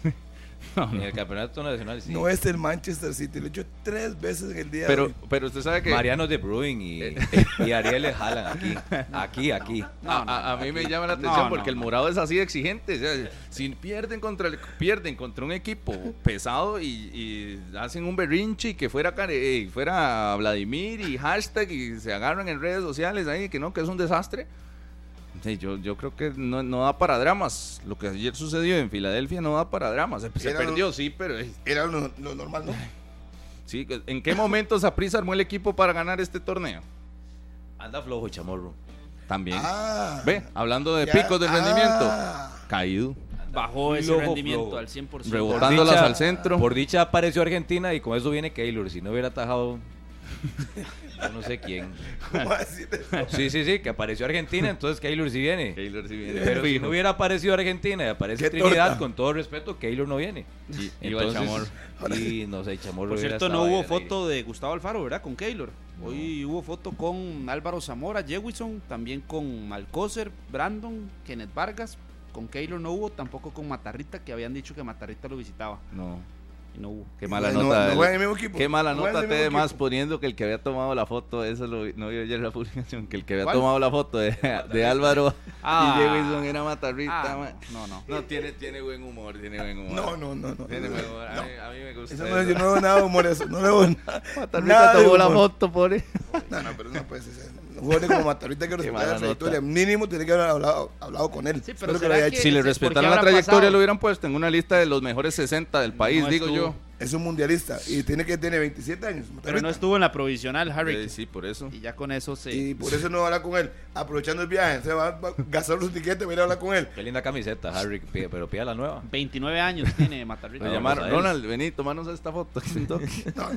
(laughs) En el campeonato nacional, sí. No es el Manchester City. Lo he hecho tres veces en el día de Pero, hoy. pero usted sabe que Mariano de Bruin y, (laughs) y Ariel le jalan aquí. Aquí, aquí. a, a- a mí me llama la atención No, porque no, el morado es así de exigente. o sea, si pierden contra el- pierden contra un equipo pesado y, y hacen un berrinche y que fuera eh, fuera Vladimir y hashtag y se agarran en redes sociales ahí que no, que es un desastre. Sí, yo, yo creo que no, no da para dramas. Lo que ayer sucedió en Filadelfia no da para dramas. Se, se Era lo- perdió, sí, pero Era lo, lo normal, ¿no? (laughs) sí. ¿En qué momento Saprissa armó el equipo para ganar este torneo? Anda flojo, chamorro. También. Ah. Ve, hablando de Ya, picos de ah. rendimiento, caído. Bajó ese Flojo, rendimiento flojo. al 100%. Rebotó. Por Botándolas dicha- al centro. Por dicha apareció Argentina y con eso viene Keylor. Si no hubiera atajado, (laughs) yo no sé quién. ¿Cómo decir eso? Sí, sí, sí, que apareció Argentina, entonces Keylor sí viene. Keylor sí viene. Pero si no hubiera aparecido Argentina y aparece Trinidad, torta. con todo respeto, Keylor no viene. Y- Entonces, Y no sé, Chamorro Por cierto, no hubo foto de Gustavo Alfaro, ¿verdad? Con Keylor. Hoy hubo foto con Álvaro Zamora, Jewison, también con Alcócer, Brandon, Kenneth Vargas. Con Keylor no hubo, tampoco con Matarrita, que habían dicho que Matarrita lo visitaba. No, no hubo. qué mala No- nota. no del- juegan en el mismo equipo. Qué mala nota te mismo más equipo. poniendo que el que había tomado la foto, eso lo vi- no vio ayer la (laughs) publicación, que el que había ¿Cuál? tomado la foto de, de Álvaro Ah. y Jefferson era Matarrita. Ah, no, no. No, tiene, tiene buen humor, tiene buen humor. No, no, no, no. Tiene buen humor. A, mí, a mí me gusta. Eso no, yo no veo nada de humor eso. No le veo (laughs) nada. Matarrita tomó la foto, pobre. No, no, pero no puede ser. Jugadores como Matarrita que (laughs) Qué respetar mala la trayectoria. nota. Mínimo tiene que haber hablado, hablado con él. Sí, pero que ¿será lo haya que-. Si le ¿por qué respetaran la trayectoria, pasado? lo hubieran puesto en una lista de los mejores 60 del país, No digo estuvo. yo. Es un mundialista y tiene que tener 27 años. Pero Matarrita. no estuvo en la provisional, Harry. Eh, sí, por eso. Y ya con eso se. Y por eso no habla con él. Aprovechando el viaje, se va a gastar su tiquete, va a ir a hablar con él. Qué linda camiseta, Harry, pide- pero pida la nueva. 29 años tiene (laughs) Matarrita. Lo llamaron. Ronald, vení, tomanos esta foto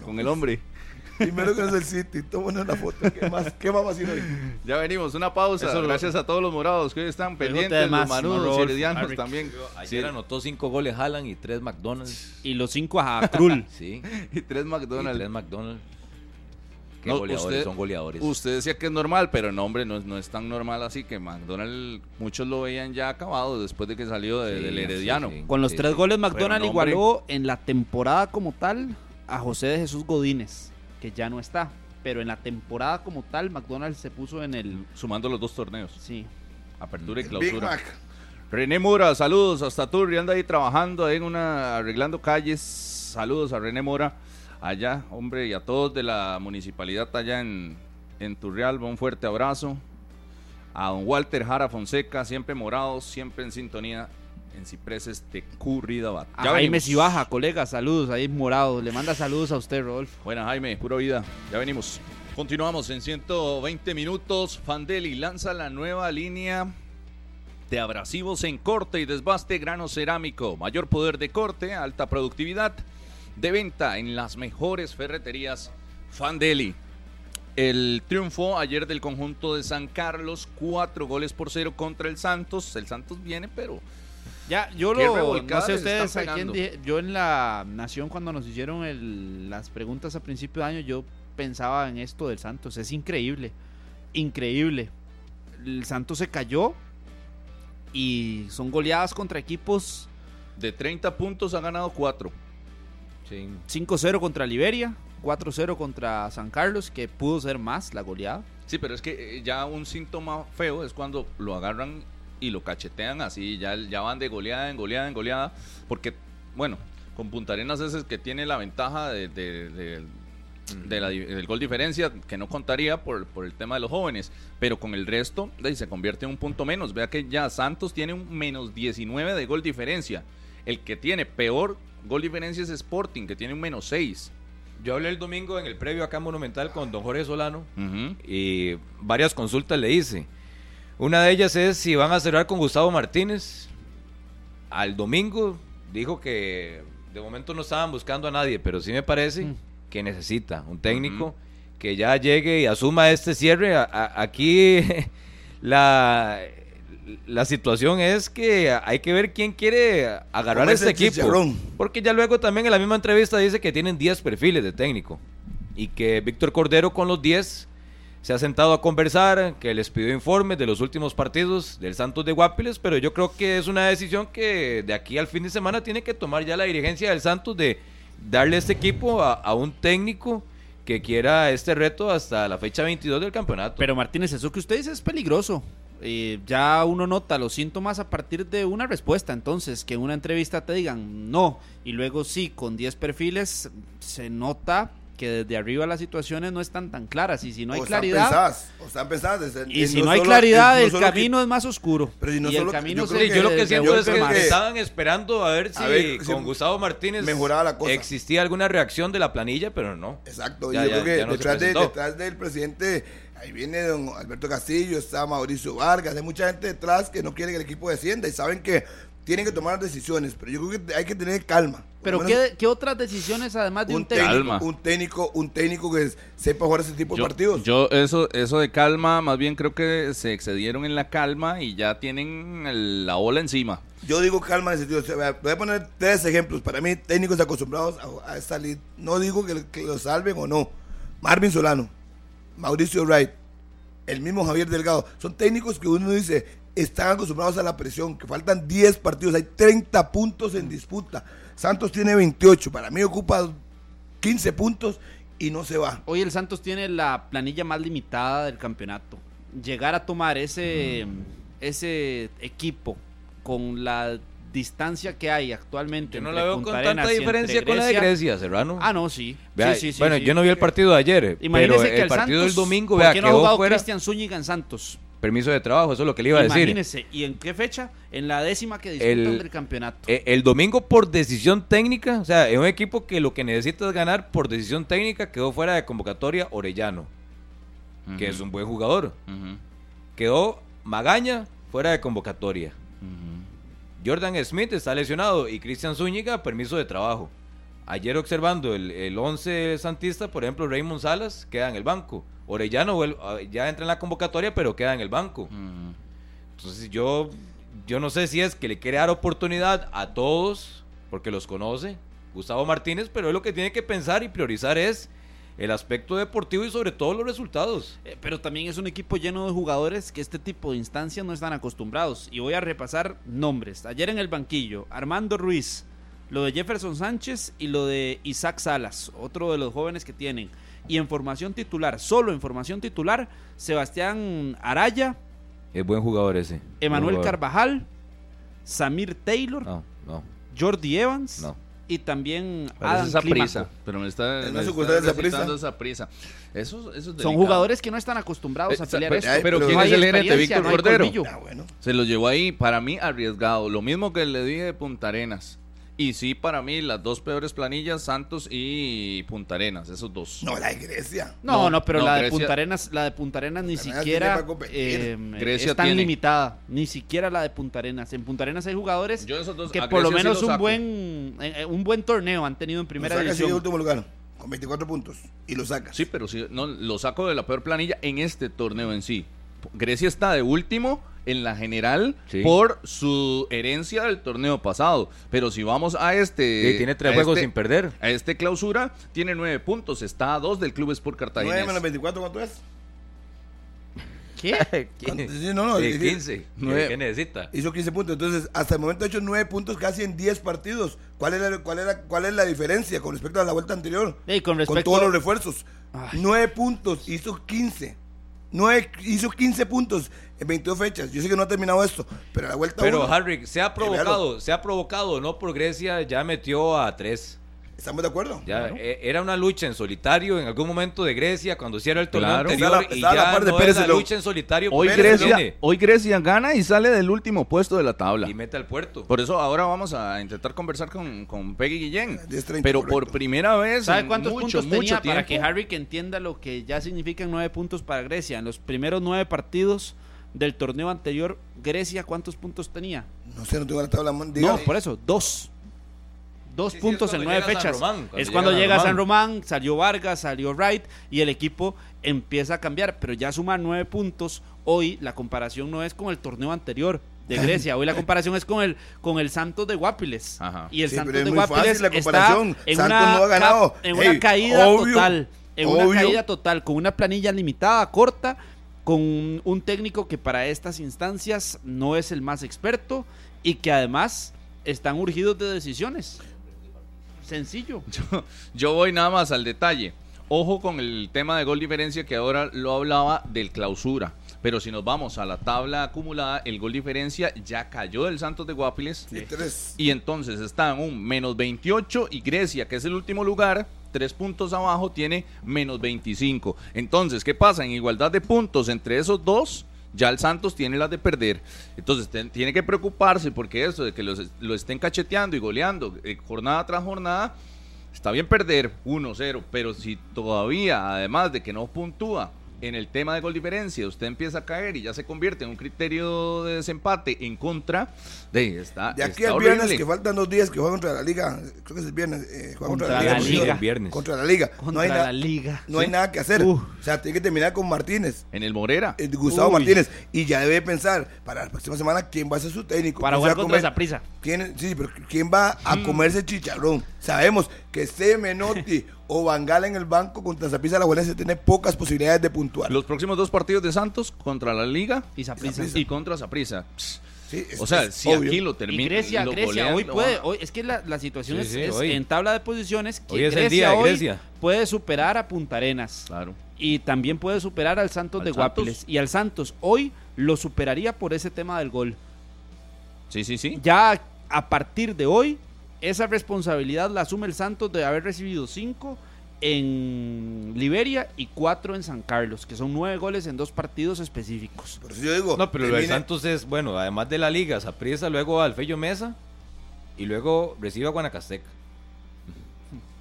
con el hombre. Primero que no es el City, tómanos la foto. ¿Qué más, qué más va a decir hoy? Ya venimos, una pausa. Eso lo- Gracias a todos los morados que hoy están pendientes, los manudos y Rodolfo, heredianos también. Ayer anotó cinco goles Haaland y tres McDonald's. Y los cinco a Krul. (laughs) Sí, Y tres y McDonald's. tres McDonald's. Qué No, goleadores, usted- son goleadores. Usted decía que es normal, pero no, hombre, no, es- no es tan normal así que McDonald's, muchos lo veían ya acabado después de que salió de- Sí, del sí, Herediano. sí. Con los tres goles, McDonald no, igualó en la temporada como tal a José de Jesús Godínez, que ya no está. Pero en la temporada como tal, McDonald se puso en el. Sumando los dos torneos, Sí. apertura y Big clausura. Mac. René Mora, saludos hasta Turri, anda ahí trabajando ahí en una, arreglando calles. Saludos a René Mora, allá, hombre, y a todos de la municipalidad allá en, en Turrialba, un fuerte abrazo. A don Walter Jara Fonseca, siempre morados, siempre en sintonía en Cipreses de Curridabat. Jaime Cibaja, colega, saludos, ahí morado. Le manda saludos a usted, Rodolfo. Buena Jaime, pura vida. Ya venimos. Continuamos en 120 minutos. Fandeli lanza la nueva línea de abrasivos en corte y desbaste grano cerámico. Mayor poder de corte, alta productividad de venta en las mejores ferreterías Fandeli. El triunfo ayer del conjunto de San Carlos, cuatro goles por cero contra el Santos. El Santos viene, pero Ya, yo Qué lo. No sé ustedes a quién dije. Yo en la Nación, cuando nos hicieron el- las preguntas a principio de año, yo pensaba en esto del Santos. Es increíble. Increíble. El Santos se cayó y son goleadas contra equipos de 30 puntos ha ganado cuatro. Sí. 5-0 contra Liberia, 4-0 contra San Carlos, que pudo ser más la goleada. Sí, pero es que eh, ya un síntoma feo es cuando lo agarran y lo cachetean así, ya, ya van de goleada en goleada en goleada, porque, bueno, con Punta Arenas es el que tiene la ventaja de, de- de- de la di- del gol diferencia, que no contaría por, por el tema de los jóvenes, pero con el resto se convierte en un punto menos. Vea que ya Santos tiene un menos 19 de gol diferencia. El que tiene peor gol diferencia es Sporting, que tiene un menos 6. Yo hablé el domingo en el previo acá en Monumental con don Jorge Solano Ujú. y varias consultas le hice. Una de ellas es si van a cerrar con Gustavo Martínez. Al domingo dijo que de momento no estaban buscando a nadie, pero sí me parece Mm. que necesita un técnico que ya llegue y asuma este cierre. A- a- aquí (laughs) la, la situación es que hay que ver quién quiere agarrar a este equipo. chicharrón. Porque ya luego también en la misma entrevista dice que tienen 10 perfiles de técnico y que Víctor Cordero con los 10 se ha sentado a conversar, que les pidió informes de los últimos partidos del Santos de Guapiles, pero yo creo que es una decisión que de aquí al fin de semana tiene que tomar ya la dirigencia del Santos de darle este equipo a, un técnico que quiera este reto hasta la fecha 22 del campeonato. Pero Martínez, eso que usted dice es peligroso. Ya uno nota los síntomas a partir de una respuesta. Entonces, que en una entrevista te digan no y luego sí, con 10 perfiles, se nota que desde arriba las situaciones no están tan claras. Y si no hay O están claridad. pensadas, o están pensadas, es- Y si no, hay solo- claridad, es no el que- camino es más oscuro. Pero si no y el camino yo creo lo que siento es que estaban esperando a ver si A ver, si con Gustavo Martínez mejoraba la cosa. existía alguna reacción de la planilla, pero no. Exacto, Ya, y yo ya, creo que detrás, de- detrás del presidente, ahí viene don Alberto Castillo, está Mauricio Vargas, hay mucha gente detrás que no quiere que el equipo descienda y saben que tienen que tomar decisiones, pero yo creo que hay que tener calma. Pero menos ¿qué, qué otras decisiones además de un, un técnico? técnico, Calma. un técnico, un técnico que sepa jugar ese tipo Yo, de partidos. yo eso, eso de calma, más bien creo que se excedieron en la calma y ya tienen el- la ola encima. Yo digo calma en el sentido, o sea, voy a poner tres ejemplos. Para mí, técnicos acostumbrados a, a salir. No digo que, que lo salven o no. Marvin Solano, Mauricio Wright, el mismo Javier Delgado. Son técnicos que uno dice, están acostumbrados a la presión, que faltan 10 partidos, hay 30 puntos en disputa. Santos tiene 28, para mí ocupa 15 puntos y no se va. Hoy el Santos tiene la planilla más limitada del campeonato. Llegar a tomar ese, ese equipo con la distancia que hay actualmente. Yo no la veo Punta con Arenas tanta diferencia con la de Grecia, Serrano. Ah, no, sí. Vea, sí, sí, sí, bueno, sí. yo no vi el partido de ayer, Imagínese pero que el partido Santos, del domingo, ¿por vea, qué no ha jugado fuera Cristian Zúñiga en Santos? Permiso de trabajo, eso es lo que le iba a decir. Imagínese. ¿Y en qué fecha? En la décima que disputan El- del campeonato. Eh, El domingo por decisión técnica, o sea, es un equipo que lo que necesita es ganar por decisión técnica, quedó fuera de convocatoria Orellano, que es un buen jugador. Quedó Magaña fuera de convocatoria. Jordan Smith está lesionado y Cristian Zúñiga permiso de trabajo. Ayer observando el, el 11 santista, por ejemplo, Raymond Salas queda en el banco. Orellano ah, ya entra en la convocatoria, pero queda en el banco. Ujú. Entonces yo, yo no sé si es que le quiere dar oportunidad a todos, porque los conoce, Gustavo Martínez, pero él lo que tiene que pensar y priorizar es el aspecto deportivo y sobre todo los resultados. Eh, pero también es un equipo lleno de jugadores que este tipo de instancias no están acostumbrados. Y voy a repasar nombres. Ayer en el banquillo, Armando Ruiz, lo de Jefferson Sánchez y lo de Isaac Salas, otro de los jóvenes que tienen. Y en formación titular, solo en formación titular, Sebastián Araya, Es buen jugador ese. Emanuel jugador. Carvajal, Samir Taylor, No, no, Jordi Evans no. y también Adam esa prisa. Pero me está, Es me está esa prisa. esa prisa. Eso, eso es Son jugadores que no están acostumbrados a pelear pero- esto. Pero pero ¿quién no es el gerente? Víctor no Cordero. Ah, bueno. Se lo llevó ahí, para mí, arriesgado. Lo mismo que le dije de Punta Arenas. Y sí, para mí, las dos peores planillas, Santos y Punta Arenas, esos dos. No, la de Grecia. No, No, no, pero no, la de Punta Arenas, la de Punta Arenas ni Punta Arenas siquiera eh, Grecia es tan tiene. limitada, ni siquiera la de Punta Arenas. En Punta Arenas hay jugadores Yo esos dos, que por lo sí menos un buen eh, eh, un buen torneo han tenido en primera lo división. último lugar, con 24 puntos. Y lo saca. Sí, pero sí, no, lo saco de la peor planilla en este torneo en sí. Grecia está de último en la general Sí. por su herencia del torneo pasado. Pero si vamos a este. Sí, tiene tres juegos este- sin perder. A este clausura, tiene nueve puntos. Está a dos del Club Sport 9 Cartagena. menos 24, ¿cuánto es? ¿Qué? (laughs) Sí, no, no, Sí, es- 15. nueve. ¿Qué, qué necesita? Hizo 15 puntos. Entonces, hasta el momento ha hecho 9 puntos casi en 10 partidos. ¿Cuál es la, cuál es la, cuál es la diferencia con respecto a la vuelta anterior? Ey, con Con respecto todos los refuerzos. Ay. 9 puntos, hizo 15. 9, hizo 15 puntos en 22 fechas. Yo sé que no ha terminado esto, pero a la vuelta Pero uno, Harry, se ha provocado, se ha provocado, no por Grecia, ya metió a tres. ¿Estamos de acuerdo? Ya, eh, era una lucha en solitario en algún momento de Grecia cuando hiciera el torneo Claro. anterior la- y ya no Pérez es la León. lucha en solitario. Hoy Grecia, hoy Grecia gana y sale del último puesto de la tabla. y mete al puerto. Por eso ahora vamos a intentar conversar con, con Peggy Guillén. 10:30, Pero por primera vez ¿Sabe cuántos mucho, puntos mucho tenía tiempo. para que Harry que entienda lo que ya significan nueve puntos para Grecia? En los primeros nueve partidos del torneo anterior, Grecia, ¿cuántos puntos tenía? No sé, no tengo la tabla. No, por eso, dos. Dos Sí, puntos en nueve fechas. Román, cuando es cuando llega. San Román, salió Vargas, salió Wright y el equipo empieza a cambiar. Pero ya sumar nueve puntos, hoy la comparación no es con el torneo anterior de (laughs) Grecia. Hoy la comparación es con el, con el Santos de Guapiles. Ajá. Y el Sí, Santos de Guapiles la está comparación. en Santos una, no ha ganado. en una Ey, caída obvio. total. En una caída total, con una planilla limitada, corta, con un técnico que para estas instancias no es el más experto y que además están urgidos de decisiones. Sencillo. (laughs) Yo voy nada más al detalle. Ojo con el tema de gol diferencia que ahora lo hablaba del clausura. Pero si nos vamos a la tabla acumulada, el gol diferencia ya cayó del Santos de Guapiles. Y tres. Y entonces está en un menos 28 y Grecia, que es el último lugar, tres puntos abajo, tiene menos 25. Entonces, ¿qué pasa? En igualdad de puntos entre esos dos, ya el Santos tiene las de perder. Entonces, tiene que preocuparse porque eso de que los- lo estén cacheteando y goleando eh, jornada tras jornada, está bien perder 1-0, pero si todavía, además de que no puntúa en el tema de gol diferencia, usted empieza a caer y ya se convierte en un criterio de desempate en contra, de está, De aquí está al viernes, horrible. que faltan dos días que juega contra la Liga, creo que es el viernes, eh, juega contra, Contra la la Liga. Liga. El viernes. Contra la Liga. Contra no hay, la liga. no hay nada que hacer. Uh. O sea, tiene que terminar con Martínez. En el Morera. eh, Gustavo Uy. Martínez. Y ya debe pensar para la próxima semana quién va a ser su técnico. Para jugar contra esa prisa. ¿Quién, sí, pero ¿quién va a Mm. comerse chicharrón? Sabemos que esté Menotti (laughs) o Bangala en el banco contra Zapisa la Juelense tiene pocas posibilidades de puntuar. Los próximos dos partidos de Santos contra la Liga Y Saprissa. y contra Saprissa. Sí, O sea, si obvio. aquí lo Y termina. Grecia, lo Grecia, golean, hoy puede, hoy, es que la, la situación Sí, es, sí, es hoy. en tabla de posiciones que Hoy es el Grecia día de hoy Grecia. puede superar a Punta Arenas Claro. y también puede superar al Santos ¿Al de Santos? Guapiles y al Santos hoy lo superaría por ese tema del gol. Sí, sí, sí. Ya a partir de hoy esa responsabilidad la asume el Santos de haber recibido cinco en Liberia y cuatro en San Carlos, que son nueve goles en dos partidos específicos. Por eso yo digo. No, pero lo del Santos es, bueno, además de la Liga, Saprissa, luego al Fello Mesa y luego recibe a Guanacasteca.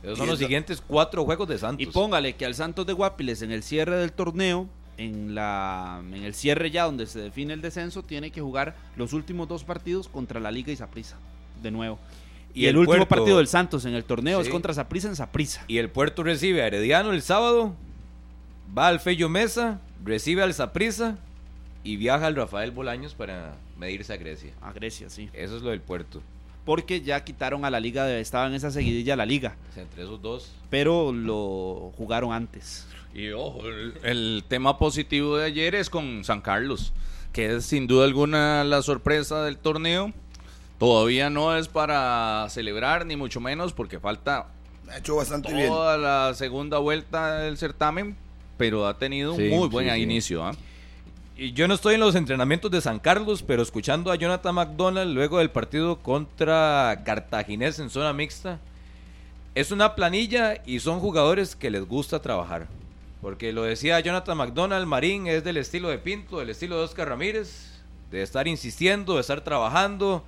Esos son los eso- siguientes cuatro juegos de Santos. Y póngale que al Santos de Guapiles en el cierre del torneo, en, la, en el cierre ya donde se define el descenso, tiene que jugar los últimos dos partidos contra la Liga y Saprissa, de nuevo. Y, el, último Puerto- partido del Santos en el torneo es contra Saprissa en Saprissa. Y el Puerto recibe a Herediano el sábado, va al Fello Mesa, recibe al Saprissa y viaja al Rafael Bolaños para medirse a Grecia. A Grecia, sí. Eso es lo del Puerto. Porque ya quitaron a la Liga, de, estaba en esa seguidilla la Liga, entre esos dos. pero lo jugaron antes. Y ojo, el, el tema positivo de ayer es con San Carlos, que es sin duda alguna la sorpresa del torneo. Todavía no es para celebrar, ni mucho menos, porque falta Ha hecho bastante bien. toda la segunda vuelta del certamen, pero ha tenido un muy buen sí. inicio. ¿ah? Y yo no estoy en los entrenamientos de San Carlos, pero escuchando a Jonathan McDonald luego del partido contra Cartaginés en zona mixta, es una planilla y son jugadores que les gusta trabajar. Porque lo decía Jonathan McDonald, Marín es del estilo de Pinto, del estilo de Oscar Ramírez, de estar insistiendo, de estar trabajando,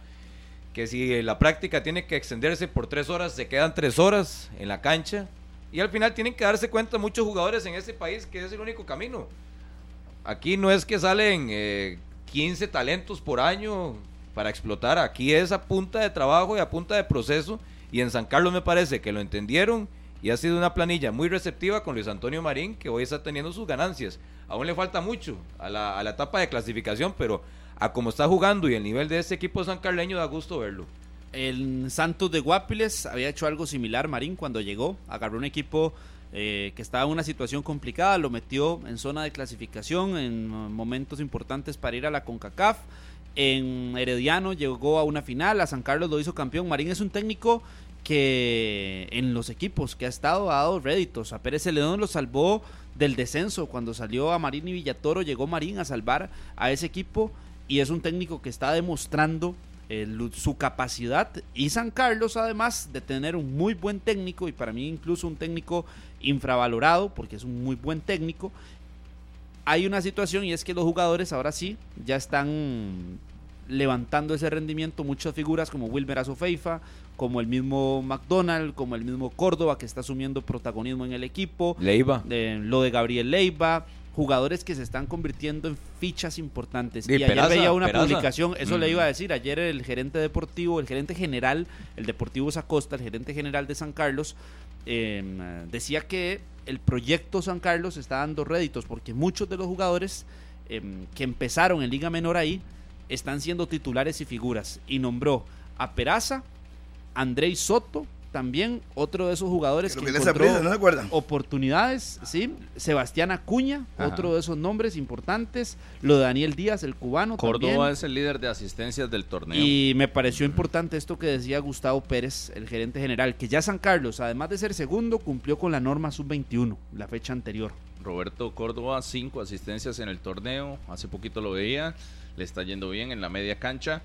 que si la práctica tiene que extenderse por tres horas, se quedan tres horas en la cancha. Y al final tienen que darse cuenta muchos jugadores en este país que es el único camino. Aquí no es que salen eh, 15 talentos por año para explotar. Aquí es a punta de trabajo y a punta de proceso. Y en San Carlos me parece que lo entendieron y ha sido una planilla muy receptiva con Luis Antonio Marín, que hoy está teniendo sus ganancias. Aún le falta mucho a la, a la etapa de clasificación, pero a como está jugando y el nivel de este equipo sancarleño da gusto verlo. El Santos de Guapiles había hecho algo similar, Marín, cuando llegó. Agarró un equipo eh, que estaba en una situación complicada, lo metió en zona de clasificación en momentos importantes para ir a la CONCACAF. En Herediano llegó a una final, a San Carlos lo hizo campeón. Marín es un técnico que en los equipos que ha estado ha dado réditos. A Pérez Celedón lo salvó del descenso. Cuando salió a Marín y Villatoro, llegó Marín a salvar a ese equipo y es un técnico que está demostrando eh, su capacidad y San Carlos además de tener un muy buen técnico y para mí incluso un técnico infravalorado porque es un muy buen técnico hay una situación y es que los jugadores ahora sí ya están levantando ese rendimiento muchas figuras como Wilmer Azofeifa como el mismo McDonald como el mismo Córdoba que está asumiendo protagonismo en el equipo Leiva. de- lo de Gabriel Leiva, jugadores que se están convirtiendo en fichas importantes. Sí, y ayer Peraza, veía una Peraza. publicación, eso le Mm. iba a decir, ayer el gerente deportivo, el gerente general, el Deportivo Zacosta, el gerente general de San Carlos, eh, decía que el proyecto San Carlos está dando réditos porque muchos de los jugadores eh, que empezaron en Liga Menor ahí están siendo titulares y figuras. Y nombró a Peraza, Andrei Soto también otro de esos jugadores Que que, encontró oportunidades, ¿sí? Sebastián Acuña, Ajá. otro de esos nombres importantes. Lo de Daniel Díaz, el cubano Córdoba también. es el líder de asistencias del torneo. Y me pareció importante esto que decía Gustavo Pérez, el gerente general, que ya San Carlos, además de ser segundo, cumplió con la norma sub-21, la fecha anterior. Roberto Córdoba, cinco asistencias en el torneo. Hace poquito lo veía. Le está yendo bien en la media cancha.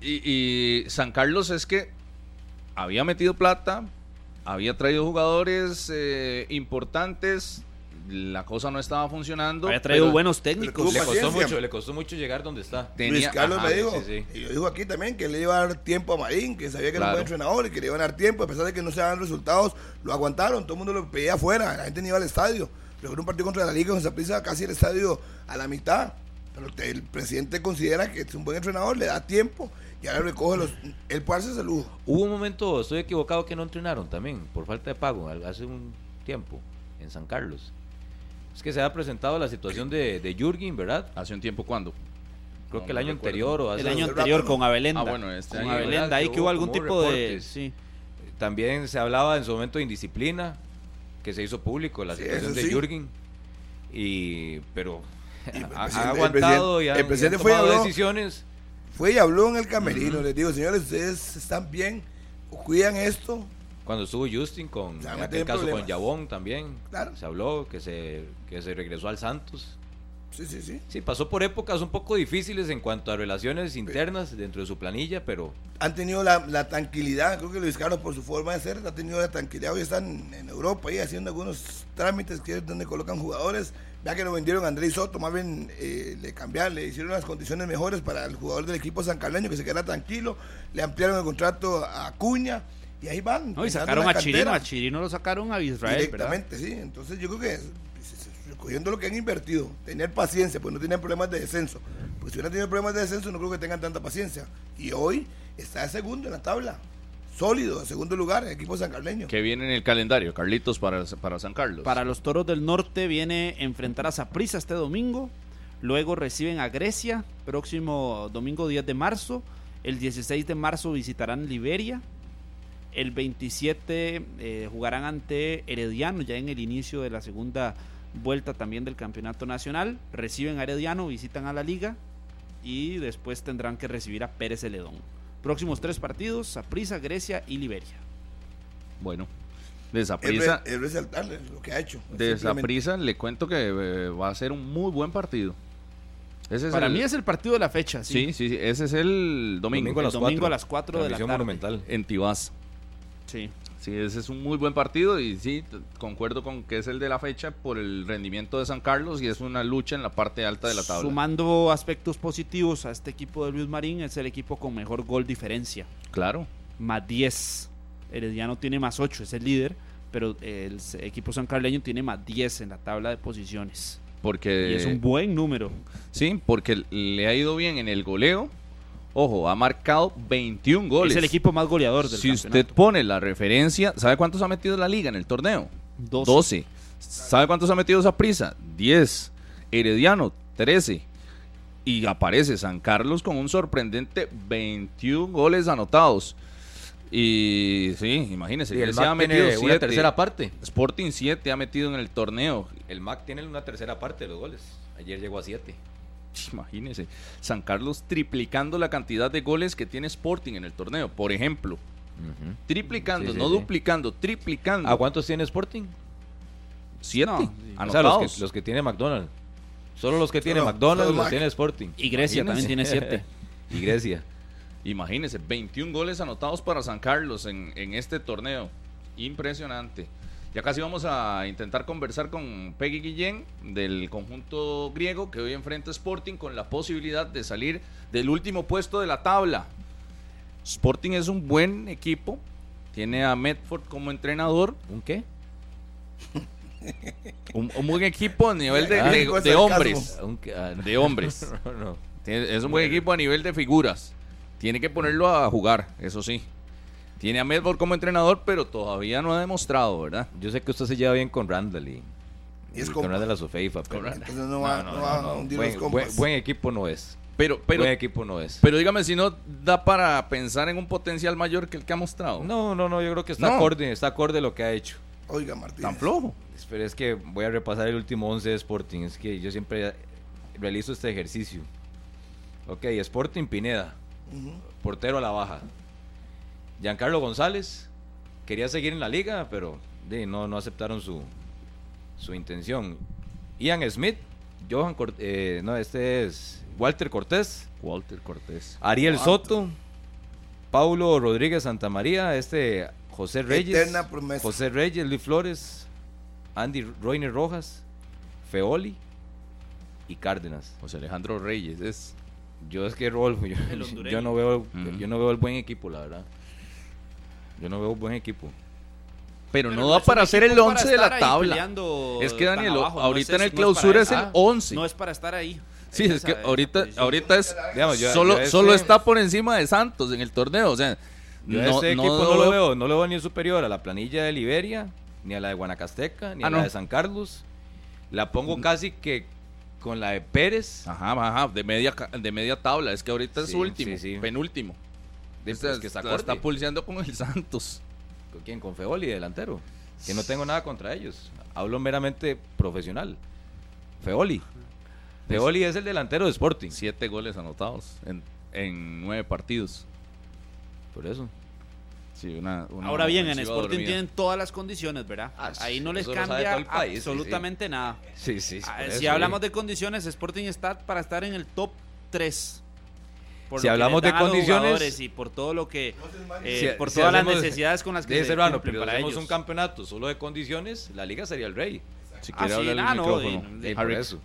Y, y San Carlos es que había metido plata, había traído jugadores eh, importantes. La cosa no estaba funcionando. Había traído pero buenos técnicos. Le costó mucho, le costó mucho llegar donde está. tenía- Luis Carlos ajá, me dijo, sí, sí. y lo dijo aquí también, que le iba a dar tiempo a Marín, que sabía que era un buen entrenador y que le iban a dar tiempo, a pesar de que no se daban resultados, lo aguantaron, todo el mundo lo pedía afuera, la gente ni iba al estadio. Pero en un partido contra la Liga con Saprissa casi el estadio a la mitad. Pero el presidente considera que es un buen entrenador, le da tiempo y ahora recoge los. El puede lujo. Hubo un momento, estoy equivocado, que no entrenaron también, por falta de pago, hace un tiempo, en San Carlos. Es que se ha presentado la situación de, de Jürgen, ¿verdad? ¿Hace un tiempo cuándo? Creo No, que el año anterior o hace El año anterior rato, ¿no? con Abelenda. Ah, bueno, este con año, Abelenda, ahí Que hubo algún tipo de... reportes. Sí. También se hablaba en su momento de indisciplina, que se hizo público, la Sí, situación de sí. Jürgen. Y, pero Y (laughs) ha, ha presidente- el aguantado y ha, el presidente y ha fue y tomado habló. decisiones. Fue y habló en el camerino. Les digo, señores, ustedes están bien, cuidan esto. Cuando estuvo Justin con, Se van en aquel caso con problemas. Yabón también, Claro. se habló que se, que se regresó al Santos. Sí, sí, sí. Sí, pasó por épocas un poco difíciles en cuanto a relaciones internas dentro de su planilla, pero Han tenido la, la tranquilidad, creo que Luis Carlos, por su forma de ser, ha tenido la tranquilidad. Hoy están en Europa ahí haciendo algunos trámites que es donde colocan jugadores. Vea que lo vendieron a Andrés Soto, más bien eh, le cambiaron, le hicieron las condiciones mejores para el jugador del equipo sancarleño que se queda tranquilo. Le ampliaron el contrato a Acuña y ahí van. No, y sacaron a Chirino, a Chirino lo sacaron a Israel, ¿verdad? Directamente, sí. Entonces yo creo que recogiendo lo que han invertido, tener paciencia, pues no tienen problemas de descenso. Pues si hubieran tenido problemas de descenso, no creo que tengan tanta paciencia. Y hoy está de segundo en la tabla. Sólido, en segundo lugar, el equipo sancarleño. Que viene en el calendario, Carlitos, para, para San Carlos. Para los Toros del Norte viene enfrentar a Saprissa este domingo. Luego reciben a Grecia, próximo domingo 10 de marzo. El 16 de marzo visitarán Liberia. El 27 eh, jugarán ante Herediano, ya en el inicio de la segunda vuelta también del campeonato nacional. Reciben a Herediano, visitan a la liga y después tendrán que recibir a Pérez Celedón. Próximos tres partidos, Saprissa, Grecia y Liberia. Bueno, de esa Es, resaltarle lo que ha hecho. de esa Simplemente. prisa le cuento que eh, va a ser un muy buen partido. Ese es Para el- mí es el partido de la fecha. Sí, sí, sí, ese es el domingo, Domingo a El las domingo 4. a las 4 de la tarde. monumental. en Tibás. Sí. Sí, ese es un muy buen partido y sí, concuerdo con que es el de la fecha por el rendimiento de San Carlos y es una lucha en la parte alta de la tabla. Sumando aspectos positivos a este equipo de Luis Marín, es el equipo con mejor gol diferencia. Claro. Más 10. Herediano tiene más 8, es el líder. Pero el equipo sancarleño tiene más 10 en la tabla de posiciones. Porque Y es un buen número. sí, porque le ha ido bien en el goleo. Ojo, ha marcado 21 goles. Es el equipo más goleador del Si usted pone la referencia, ¿sabe cuántos ha metido la liga en el torneo? 12. 12. ¿Sabe cuántos ha metido esa prisa? 10. Herediano, 13. Y aparece San Carlos con un sorprendente 21 goles anotados. Y sí, imagínese, Y el Grecia ha MAC metido tiene una 7. tercera parte. Sporting 7 ha metido en el torneo. El MAC tiene una tercera parte de los goles. Ayer llegó a 7. Imagínese, San Carlos triplicando la cantidad de goles que tiene Sporting en el torneo. Por ejemplo, triplicando, Sí, sí, no sí. duplicando, triplicando. ¿A cuántos tiene Sporting? Siete No, sí. O sea, anotados. los que, los que tiene McDonald's. Solo los que tiene Solo- McDonald's los Mac. tiene Sporting. Y Grecia también tiene 7. (laughs) y Grecia. Imagínense, 21 goles anotados para San Carlos en, en este torneo. Impresionante. Ya casi vamos a intentar conversar con Peggy Guillén del conjunto griego que hoy enfrenta Sporting con la posibilidad de salir del último puesto de la tabla. Sporting es un buen equipo. Tiene a Medford como entrenador. ¿Un qué? (laughs) Un, un buen equipo a nivel de, Ah, de- de hombres. Ah. De hombres. Es un buen equipo a nivel de figuras. Tiene que ponerlo a jugar, eso sí. Tiene a Medford como entrenador, pero todavía no ha demostrado, ¿verdad? Yo sé que usted se lleva bien con Randall y, Y es con Randall a su feifa, pero. Entonces no va, no va a hundir buen, los buen- equipo no es. Pero, pero, buen equipo no es. pero dígame si no da para pensar en un potencial mayor que el que ha mostrado. No, no, no, yo creo que está acorde, está acorde lo que ha hecho. Oiga, Martín. Tan flojo. Pero es que voy a repasar el último 11 de Sporting. Es que yo siempre realizo este ejercicio. Ok, Sporting Pineda, portero a la baja. Giancarlo González quería seguir en la liga, pero de, no, no aceptaron su, su intención. Ian Smith, Johan Cort- eh, no, este es Walter Cortés, Walter Cortés. Ariel Soto, Paulo Rodríguez Santamaría, este José Reyes, Eterna promesa. José Reyes, Luis Flores, Andy Roiner Rojas, Feoli y Cárdenas. José Alejandro Reyes es. Yo es que Rodolfo, yo, no veo, yo no veo el buen equipo, la verdad. Yo no veo buen equipo. Pero, Pero no da es para hacer el equipo 11 para de la tabla. Es que Daniel, abajo, no ahorita es en el no es clausura es el 11. No es para estar ahí. Sí, es que ahorita, ahorita es. Digamos, yo- solo yo ese- solo está por encima de Santos en el torneo. O sea, Yo no, ese no equipo no lo veo- no lo veo ni superior a la planilla de Liberia, ni a la de Guanacasteca, ni Ah, a la no. de San Carlos. La pongo casi que con la de Pérez. Ajá, ajá, de media, ca- de media tabla. Es que ahorita es Sí, último, sí, sí. penúltimo. Pues, que está está pulseando con el (laughs) Santos. ¿Con quién? Con Feoli, delantero. Que no tengo nada contra ellos. Hablo meramente profesional. Feoli. Feoli es el delantero de Sporting. Siete goles anotados en, en nueve partidos. Por eso. Sí, una, una Ahora bien, en Sporting dormida. tienen todas las condiciones, ¿verdad? Ah, Ahí no les cambia país, sí, absolutamente nada. Sí, sí. Ah, si hablamos sí. de condiciones, Sporting está para estar en el top 3. Por Si hablamos de condiciones- y por todo lo que eh, Si- por si todas las necesidades con las que se ser raro, cumplen pero si para hacemos ellos. un campeonato solo de condiciones, la liga sería el rey. Si Ah, quiere sí, hablarle ah, no, micrófono. de- Sí, por Harry, eso.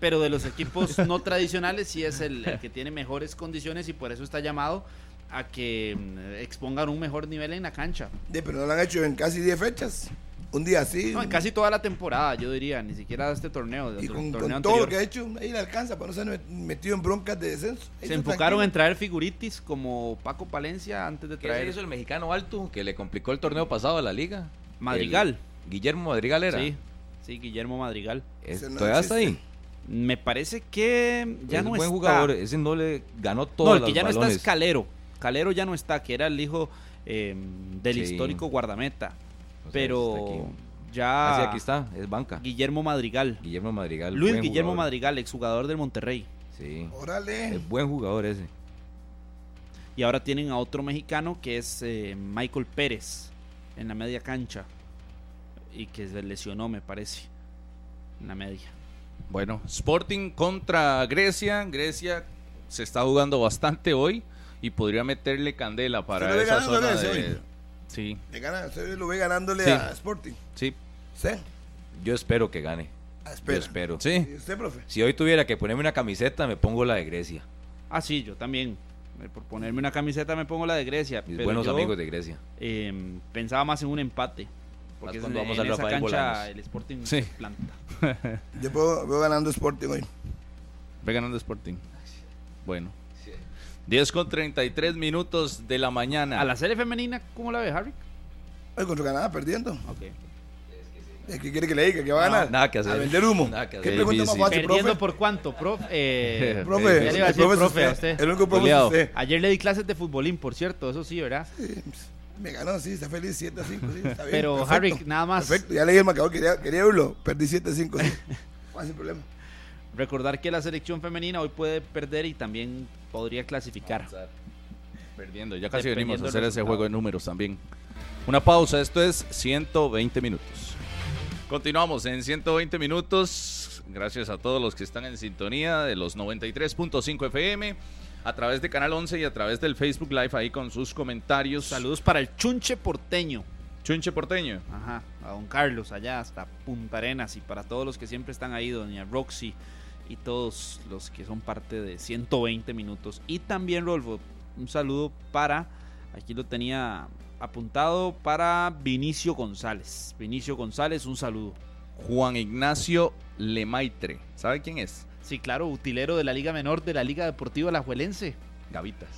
pero de los equipos no tradicionales sí es el, el que tiene mejores condiciones y por eso está llamado a que mm, expongan un mejor nivel en la cancha. De, pero no lo han hecho en casi 10 fechas. Un día así. No, en casi toda la temporada, yo diría, ni siquiera este torneo. y con, torneo con todo lo que ha hecho, ahí le alcanza para no ser met- metido en broncas de descenso. Ahí Se enfocaron en traer figuritis como Paco Palencia antes de ¿Qué se traer hizo el mexicano alto que le complicó el torneo pasado a la liga? Madrigal. El Guillermo Madrigal era. Sí, sí, Guillermo Madrigal. Es- Ese no ¿Todavía está ahí? Me parece que ya es no un buen está. jugador. Ese no le ganó todo. no, el que ya no está es Calero. Calero ya no está, que era el hijo eh, del Sí. histórico guardameta. O pero ya Ah, sí, aquí está. Es banca. Guillermo Madrigal. Guillermo Madrigal. Luis Guillermo jugador. Madrigal, exjugador del Monterrey. Sí. Órale. Es buen jugador ese. Y ahora tienen a otro mexicano que es eh, Michael Pérez en la media cancha. Y que se lesionó, me parece. En la media. Bueno, Sporting contra Grecia. Grecia se está jugando bastante hoy y podría meterle candela para esa zona de... Sí, Le gana, usted lo ve ganándole Sí. a Sporting. sí, ¿Sí? Yo espero que gane. Ah, Yo espero. sí. ¿Y usted, profe? Si hoy tuviera que ponerme una camiseta, me pongo la de Grecia. Ah, sí, yo también. Eh, Por ponerme una camiseta me pongo la de Grecia. Mis pero buenos yo, amigos de Grecia. eh, pensaba más en un empate. Porque cuando en, vamos en al esa cancha el Sporting Sí. se planta. Yo veo, veo ganando Sporting hoy. Ve ganando Sporting. Bueno. 10 con 33 minutos de la mañana. A la serie femenina, ¿cómo la ve, Harry? Hoy contra Canadá perdiendo. Ok. ¿Eh, ¿Qué quiere que le diga? ¿Que va a No, ganar? nada que hacer. A vender humo. Nada que ¿Qué hacer. pregunta más fácil, ¿Perdiendo profe? por cuánto, prof? Eh, (laughs) Profe, ya le iba a el decir profe es profe usted. usted. El único profe es usted. Ayer le di clases de futbolín, por cierto, eso sí, ¿verdad? Sí, Me ganó, sí, está feliz, 7 a 5. Sí, está (laughs) bien, Pero, perfecto. Harry, nada más. Perfecto, ya leí el marcador, quería, quería verlo. Perdí 7 a 5. Sí. (laughs) ¿Cuál es el problema? Recordar que la selección femenina hoy puede perder y también podría clasificar. Perdiendo, ya casi venimos a hacer ese juego de números también. Una pausa, esto es 120 minutos. Continuamos en 120 minutos. Gracias a todos los que están en sintonía de los 93.5 FM, a través de Canal 11 y a través del Facebook Live ahí con sus comentarios. Saludos para el Chunche Porteño. Chunche Porteño. Ajá, a don Carlos allá hasta Punta Arenas y para todos los que siempre están ahí, doña Roxy y todos los que son parte de 120 minutos. Y también, Rolfo, un saludo para, aquí lo tenía apuntado, para Vinicio González. Vinicio González, un saludo. Juan Ignacio Lemaitre. ¿Sabe quién es? Sí, claro, utilero de la Liga Menor de la Liga Deportiva Alajuelense. Gavitas.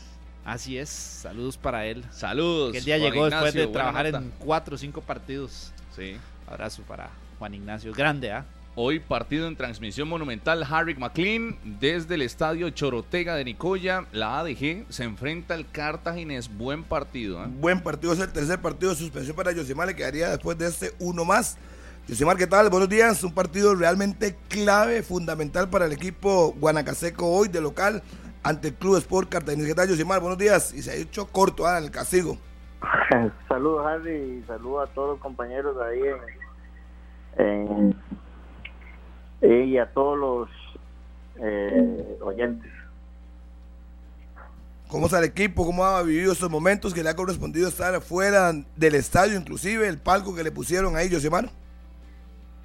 Así es, saludos para él. Saludos. Que el día Juan llegó después de trabajar nota. en cuatro o cinco partidos. Sí. Abrazo para Juan Ignacio. Grande, ¿ah? Hoy partido en transmisión monumental Harry McLean desde el estadio Chorotega de Nicoya. La ADG se enfrenta al Cartaginés. Buen partido. ¿eh? Buen partido, es el tercer partido de suspensión para Yosimar. Le quedaría después de este uno más. Yosimar, ¿qué tal? Buenos días. Un partido realmente clave, fundamental para el equipo guanacaseco hoy de local ante el Club Sport Cartaginés. ¿Qué tal, Yosimar? Buenos días. Y se ha hecho corto ah, el castigo. (laughs) saludos, Harry, y saludos a todos los compañeros ahí en y a todos los eh, oyentes. ¿Cómo está el equipo? ¿Cómo ha vivido estos momentos que le ha correspondido estar fuera del estadio, inclusive el palco que le pusieron ahí, Josemar?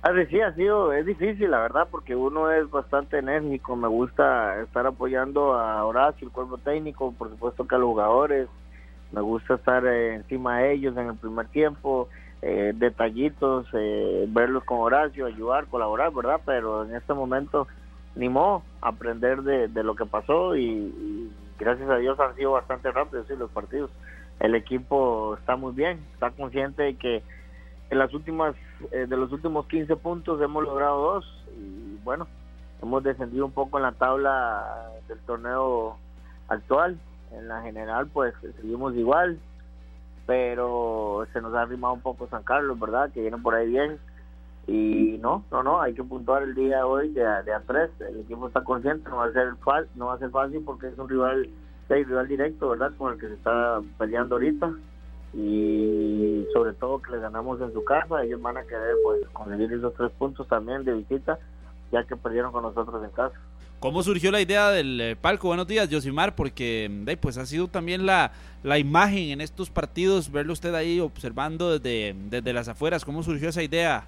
Ah, sí, ha sido, es difícil, la verdad, porque uno es bastante enérgico, me gusta estar apoyando a Horacio, el cuerpo técnico, por supuesto que a los jugadores, me gusta estar eh, encima de ellos en el primer tiempo, eh, detallitos, eh, verlos con Horacio, ayudar, colaborar, ¿verdad? Pero en este momento ni modo, aprender de, lo que pasó y, gracias a Dios han sido bastante rápidos los partidos. El equipo está muy bien, está consciente de que en las últimas, eh, de los últimos 15 puntos hemos logrado dos y bueno, hemos descendido un poco en la tabla del torneo actual. En la general pues seguimos igual, pero se nos ha arrimado un poco San Carlos, ¿verdad? Que viene por ahí bien. Y no, no, no, hay que puntuar el día de hoy de, de a tres. El equipo está consciente, no va a ser no va a ser fácil porque es un rival, un rival directo, ¿verdad? Con el que se está peleando ahorita. Y sobre todo que le ganamos en su casa, ellos van a querer pues conseguir esos tres puntos también de visita, ya que perdieron con nosotros en casa. ¿Cómo surgió la idea del eh, palco? Buenos días, Josimar, porque pues ha sido también la, la imagen en estos partidos, verlo usted ahí observando desde, desde las afueras. ¿Cómo surgió esa idea?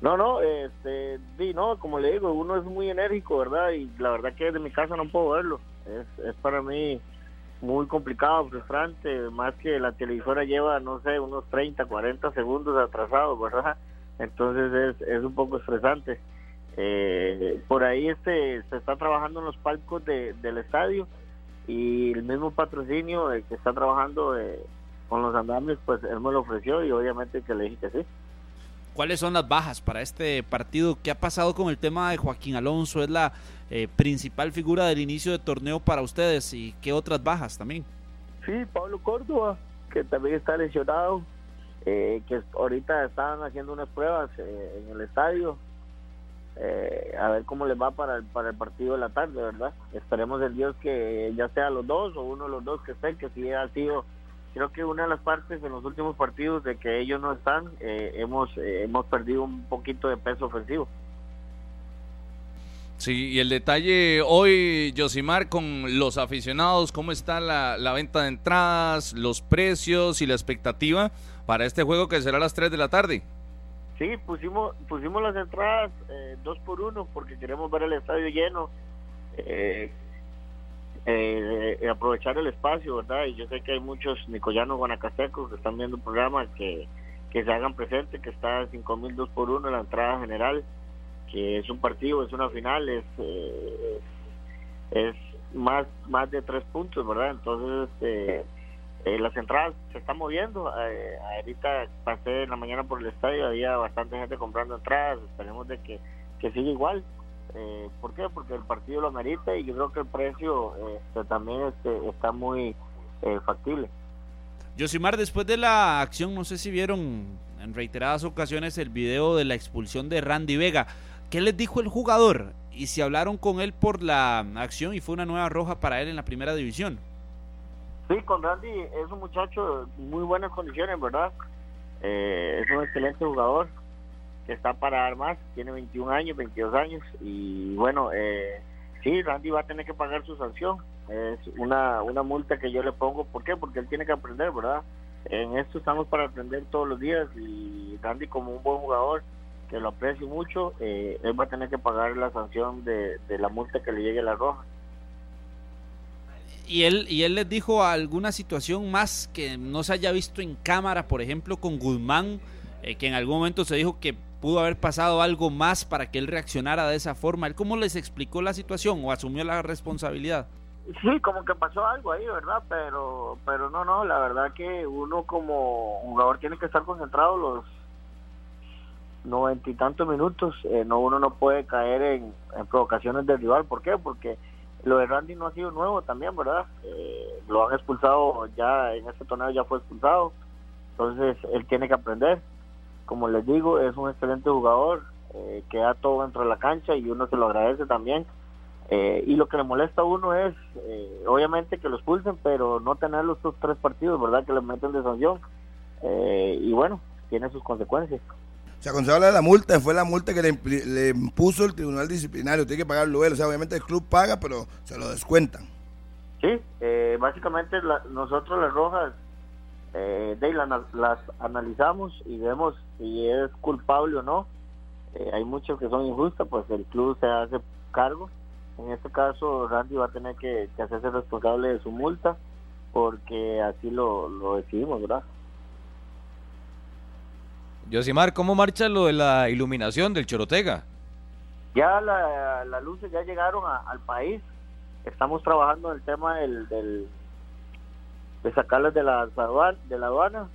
No, no, este, no, como le digo, uno es muy enérgico, ¿verdad? Y la verdad que desde mi casa no puedo verlo. Es, es para mí muy complicado, frustrante, más que la televisora lleva, no sé, unos 30, 40 segundos atrasados, ¿verdad? Entonces es, es un poco estresante. Eh, por ahí este se está trabajando en los palcos del estadio y el mismo patrocinio que está trabajando eh, con los andamios, pues él me lo ofreció y obviamente que le dije que sí. ¿Cuáles son las bajas para este partido? ¿Qué ha pasado con el tema de Joaquín Alonso? ¿Es la eh, principal figura del inicio de torneo para ustedes? ¿Y qué otras bajas también? Sí, Pablo Córdoba, que también está lesionado, que ahorita están haciendo unas pruebas en el estadio, eh, a ver cómo les va para el, para el partido de la tarde, ¿verdad? Esperemos el Dios que ya sea los dos o uno de los dos que estén, que si ha sido, creo que una de las partes en los últimos partidos de que ellos no están, eh, hemos, eh, hemos perdido un poquito de peso ofensivo. Sí, y el detalle hoy, Josimar, con los aficionados, ¿cómo está la, la venta de entradas, los precios y la expectativa para este juego que será a las 3 de la tarde? Sí, pusimos pusimos las entradas eh, dos por uno porque queremos ver el estadio lleno, eh, eh, aprovechar el espacio, ¿verdad? Y yo sé que hay muchos nicoyanos guanacastecos que están viendo el programa que, que se hagan presente, que está a cinco mil dos por uno en la entrada general, que es un partido, es una final, es, es más más de tres puntos, ¿verdad? Entonces, este eh, las entradas se están moviendo. Eh, ahorita pasé en la mañana por el estadio, había bastante gente comprando entradas. Esperemos de que, que siga igual. Eh, ¿Por qué? Porque el partido lo amerita y yo creo que el precio este, también este, está muy eh, factible. Josimar, después de la acción, no sé si vieron en reiteradas ocasiones el video de la expulsión de Randy Vega. ¿Qué les dijo el jugador? Y si hablaron con él por la acción y fue una nueva roja para él en la primera división. Sí, con Randy es un muchacho muy buenas condiciones, ¿verdad? Eh, es un excelente jugador que está para dar más, tiene 21 años, 22 años y bueno, eh, sí, Randy va a tener que pagar su sanción. Es una, una multa que yo le pongo, ¿por qué? Porque él tiene que aprender, ¿verdad? En esto estamos para aprender todos los días y Randy como un buen jugador que lo aprecio mucho, eh, él va a tener que pagar la sanción de, de la multa que le llegue a la roja y él, y él les dijo alguna situación más que no se haya visto en cámara, por ejemplo, con Guzmán, eh, que en algún momento se dijo que pudo haber pasado algo más para que él reaccionara de esa forma. ¿Él cómo les explicó la situación o asumió la responsabilidad? Sí, como que pasó algo ahí, ¿verdad? Pero, pero no, no, la verdad que uno como jugador tiene que estar concentrado los noventa y tantos minutos, eh, no uno no puede caer en, provocaciones del rival. ¿Por qué? Porque lo de Randy no ha sido nuevo también, ¿verdad? Eh, lo han expulsado ya, en este torneo ya fue expulsado, entonces él tiene que aprender. Como les digo, es un excelente jugador, eh, que da todo dentro de la cancha y uno se lo agradece también. Eh, y lo que le molesta a uno es, eh, obviamente, que lo expulsen, pero no tener los tres partidos, ¿verdad? Que le meten de sanción. Eh, y bueno, tiene sus consecuencias. O sea, cuando se habla de la multa, fue la multa que le, impuso el tribunal disciplinario. Tiene que pagarlo él. O sea, obviamente el club paga, pero se lo descuentan. Sí, básicamente nosotros las rojas de las, las analizamos y vemos si es culpable o no. hay muchos que son injustas, pues el club se hace cargo en este caso, Randy va a tener que, hacerse responsable de su multa porque así lo decidimos, ¿verdad? Yosimar, ¿cómo marcha lo de la iluminación del Chorotega? Ya las luces ya llegaron al país. Estamos trabajando en el tema del, del de sacarlas de la, de la aduana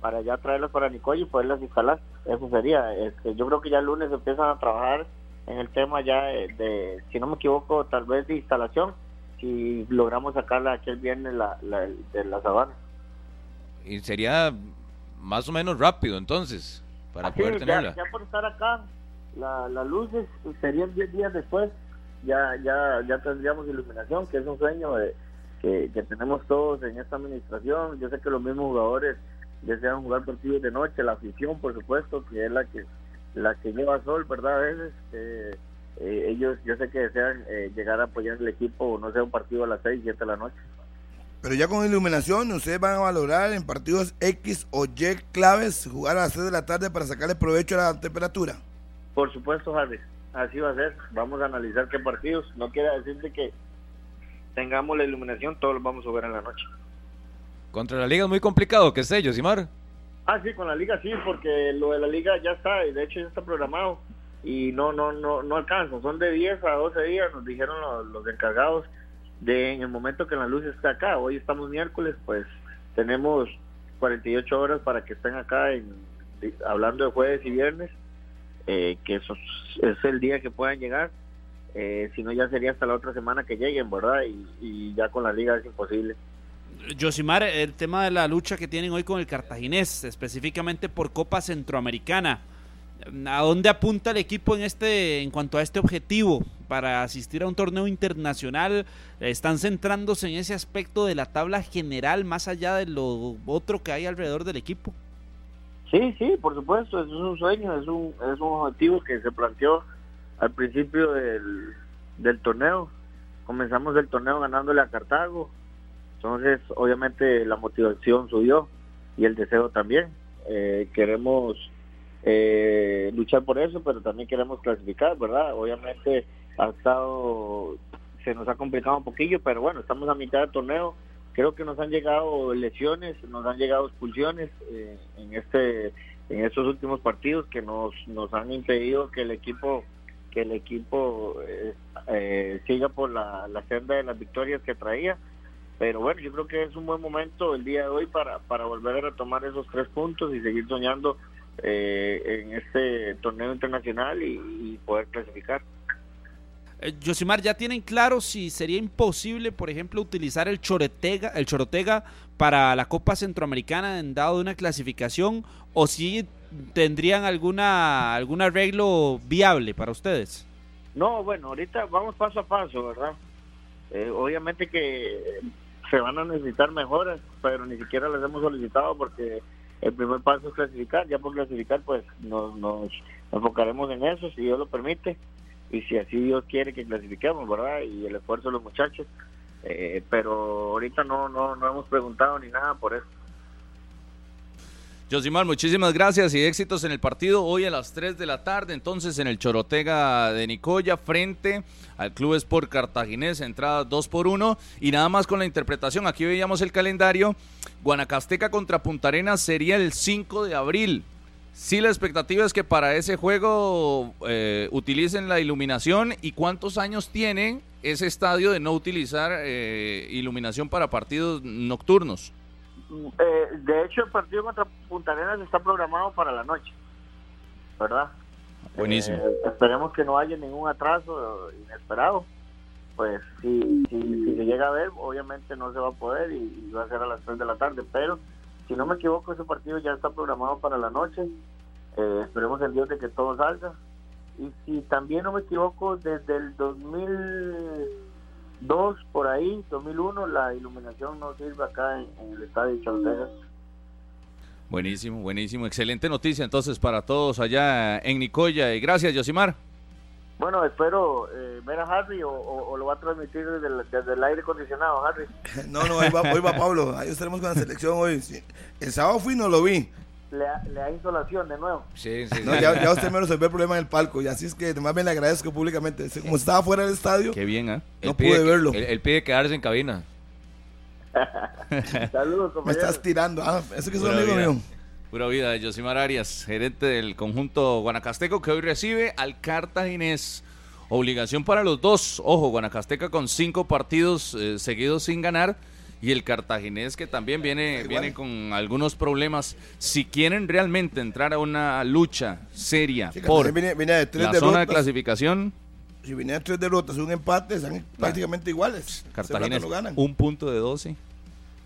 para ya traerlas para Nicoya y poderlas instalar. Eso sería. Este, yo creo que ya el lunes empiezan a trabajar en el tema ya de, si no me equivoco, tal vez de instalación, si logramos sacarla aquel viernes la, de la sabana. Y sería más o menos rápido entonces, para poder tenerla. Ya, por estar acá, las luces serían 10 días después, ya, ya, ya tendríamos iluminación, que es un sueño que, que tenemos todos en esta administración. Yo sé que los mismos jugadores desean jugar partidos de noche, la afición, por supuesto, que es la que la que lleva sol, ¿verdad? A veces eh, eh, ellos, yo sé que desean eh, llegar a apoyar el equipo, o no sea un partido a las 6, 7 de la noche. Pero ya con iluminación, ustedes van a valorar en partidos X o Y claves jugar a las 6 de la tarde para sacarle provecho a la temperatura. Por supuesto, Harry. Así va a ser. Vamos a analizar qué partidos. No quiere decir que tengamos la iluminación, todos los vamos a ver en la noche. Contra la liga es muy complicado, ¿qué sé, Yosimar? Ah, sí, con la liga sí, porque lo de la liga ya está, de hecho ya está programado y no no no no alcanza, son de 10 a 12 días, nos dijeron los, encargados de en el momento que la luz está acá, hoy estamos miércoles, pues tenemos 48 horas para que estén acá en, hablando de jueves y viernes, eh, que eso es el día que puedan llegar, eh, si no ya sería hasta la otra semana que lleguen, ¿verdad? Y, y ya con la liga es imposible. Josimar, el tema de la lucha que tienen hoy con el Cartaginés, específicamente por Copa Centroamericana. ¿A dónde apunta el equipo en este en cuanto a este objetivo para asistir a un torneo internacional? ¿Están centrándose en ese aspecto de la tabla general más allá de lo otro que hay alrededor del equipo? Sí, sí, por supuesto, es un sueño, es un, es un objetivo que se planteó al principio del, del torneo. Comenzamos el torneo ganándole a Cartago, entonces, obviamente la motivación subió y el deseo también. Eh, queremos eh, luchar por eso, pero también queremos clasificar, ¿verdad? Obviamente ha estado, se nos ha complicado un poquillo, pero bueno, estamos a mitad del torneo. Creo que nos han llegado lesiones, nos han llegado expulsiones eh, en este, en estos últimos partidos que nos nos han impedido que el equipo que el equipo siga por la, la senda de las victorias que traía pero bueno, yo creo que es un buen momento el día de hoy para, para volver a retomar esos tres puntos y seguir soñando eh, en este torneo internacional y, poder clasificar. Eh, Josimar, ¿ya tienen claro si sería imposible, por ejemplo, utilizar el Chorotega, el Chorotega para la Copa Centroamericana en dado de una clasificación o si tendrían alguna algún arreglo viable para ustedes? No, bueno, ahorita vamos paso a paso, ¿verdad? Eh, obviamente que se van a necesitar mejoras, pero ni siquiera las hemos solicitado porque el primer paso es clasificar, ya por clasificar pues nos, nos enfocaremos en eso, si Dios lo permite, y si así Dios quiere que clasifiquemos, ¿verdad? Y el esfuerzo de los muchachos, eh, pero ahorita no, no, no hemos preguntado ni nada por eso. Josimar, muchísimas gracias y éxitos en el partido hoy a las 3 de la tarde, entonces en el Chorotega de Nicoya, frente al Club Sport Cartaginés, entrada 2 por 1 y nada más con la interpretación, aquí veíamos el calendario, Guanacasteca contra Punta Arenas sería el 5 de abril. Sí, la expectativa es que para ese juego eh, utilicen la iluminación y cuántos años tiene ese estadio de no utilizar eh, iluminación para partidos nocturnos. Eh, de hecho, el partido contra Punta Arenas está programado para la noche. ¿verdad? Buenísimo. Eh, esperemos que no haya ningún atraso inesperado. Pues si, si, si se llega a ver, obviamente no se va a poder y, y va a ser a las 3 de la tarde. Pero si no me equivoco, ese partido ya está programado para la noche. Eh, esperemos el Dios de que todo salga. Y si también no me equivoco, desde el 2002 por ahí, 2001, la iluminación no sirve acá en, en el estadio de. Buenísimo, buenísimo. Excelente noticia entonces para todos allá en Nicoya. Y gracias, Yosimar. Bueno, espero eh, ver a Harry o, o- o lo va a transmitir desde el, desde el aire acondicionado, Harry. (laughs) No, no, hoy va, hoy va Pablo. Ahí estaremos con la selección hoy. Sí. El sábado fui y no lo vi. Le, ha- le da insolación de nuevo. Sí, sí, No, ya, ya usted me resolvió el problema en el palco. Y así es que más bien le agradezco públicamente. Como estaba fuera del estadio, Qué bien, ¿ah? Él no pide pude que- verlo. Él, él pide quedarse en cabina. (laughs) Saludos, (laughs) me compañeros. estás tirando. Ah, eso que es un amigo vida. mío. Pura vida de Yosimar Arias, gerente del conjunto guanacasteco que hoy recibe al Cartaginés. Obligación para los dos. Ojo, Guanacasteca con cinco partidos eh, seguidos sin ganar. Y el cartaginés que también viene, Igual. viene con algunos problemas. Si quieren realmente entrar a una lucha seria Sí, por viene, viene de tres la zona de clasificación, Si viene de tres derrotas, un empate, están prácticamente iguales. Cartaginés no ganan. un punto de 12.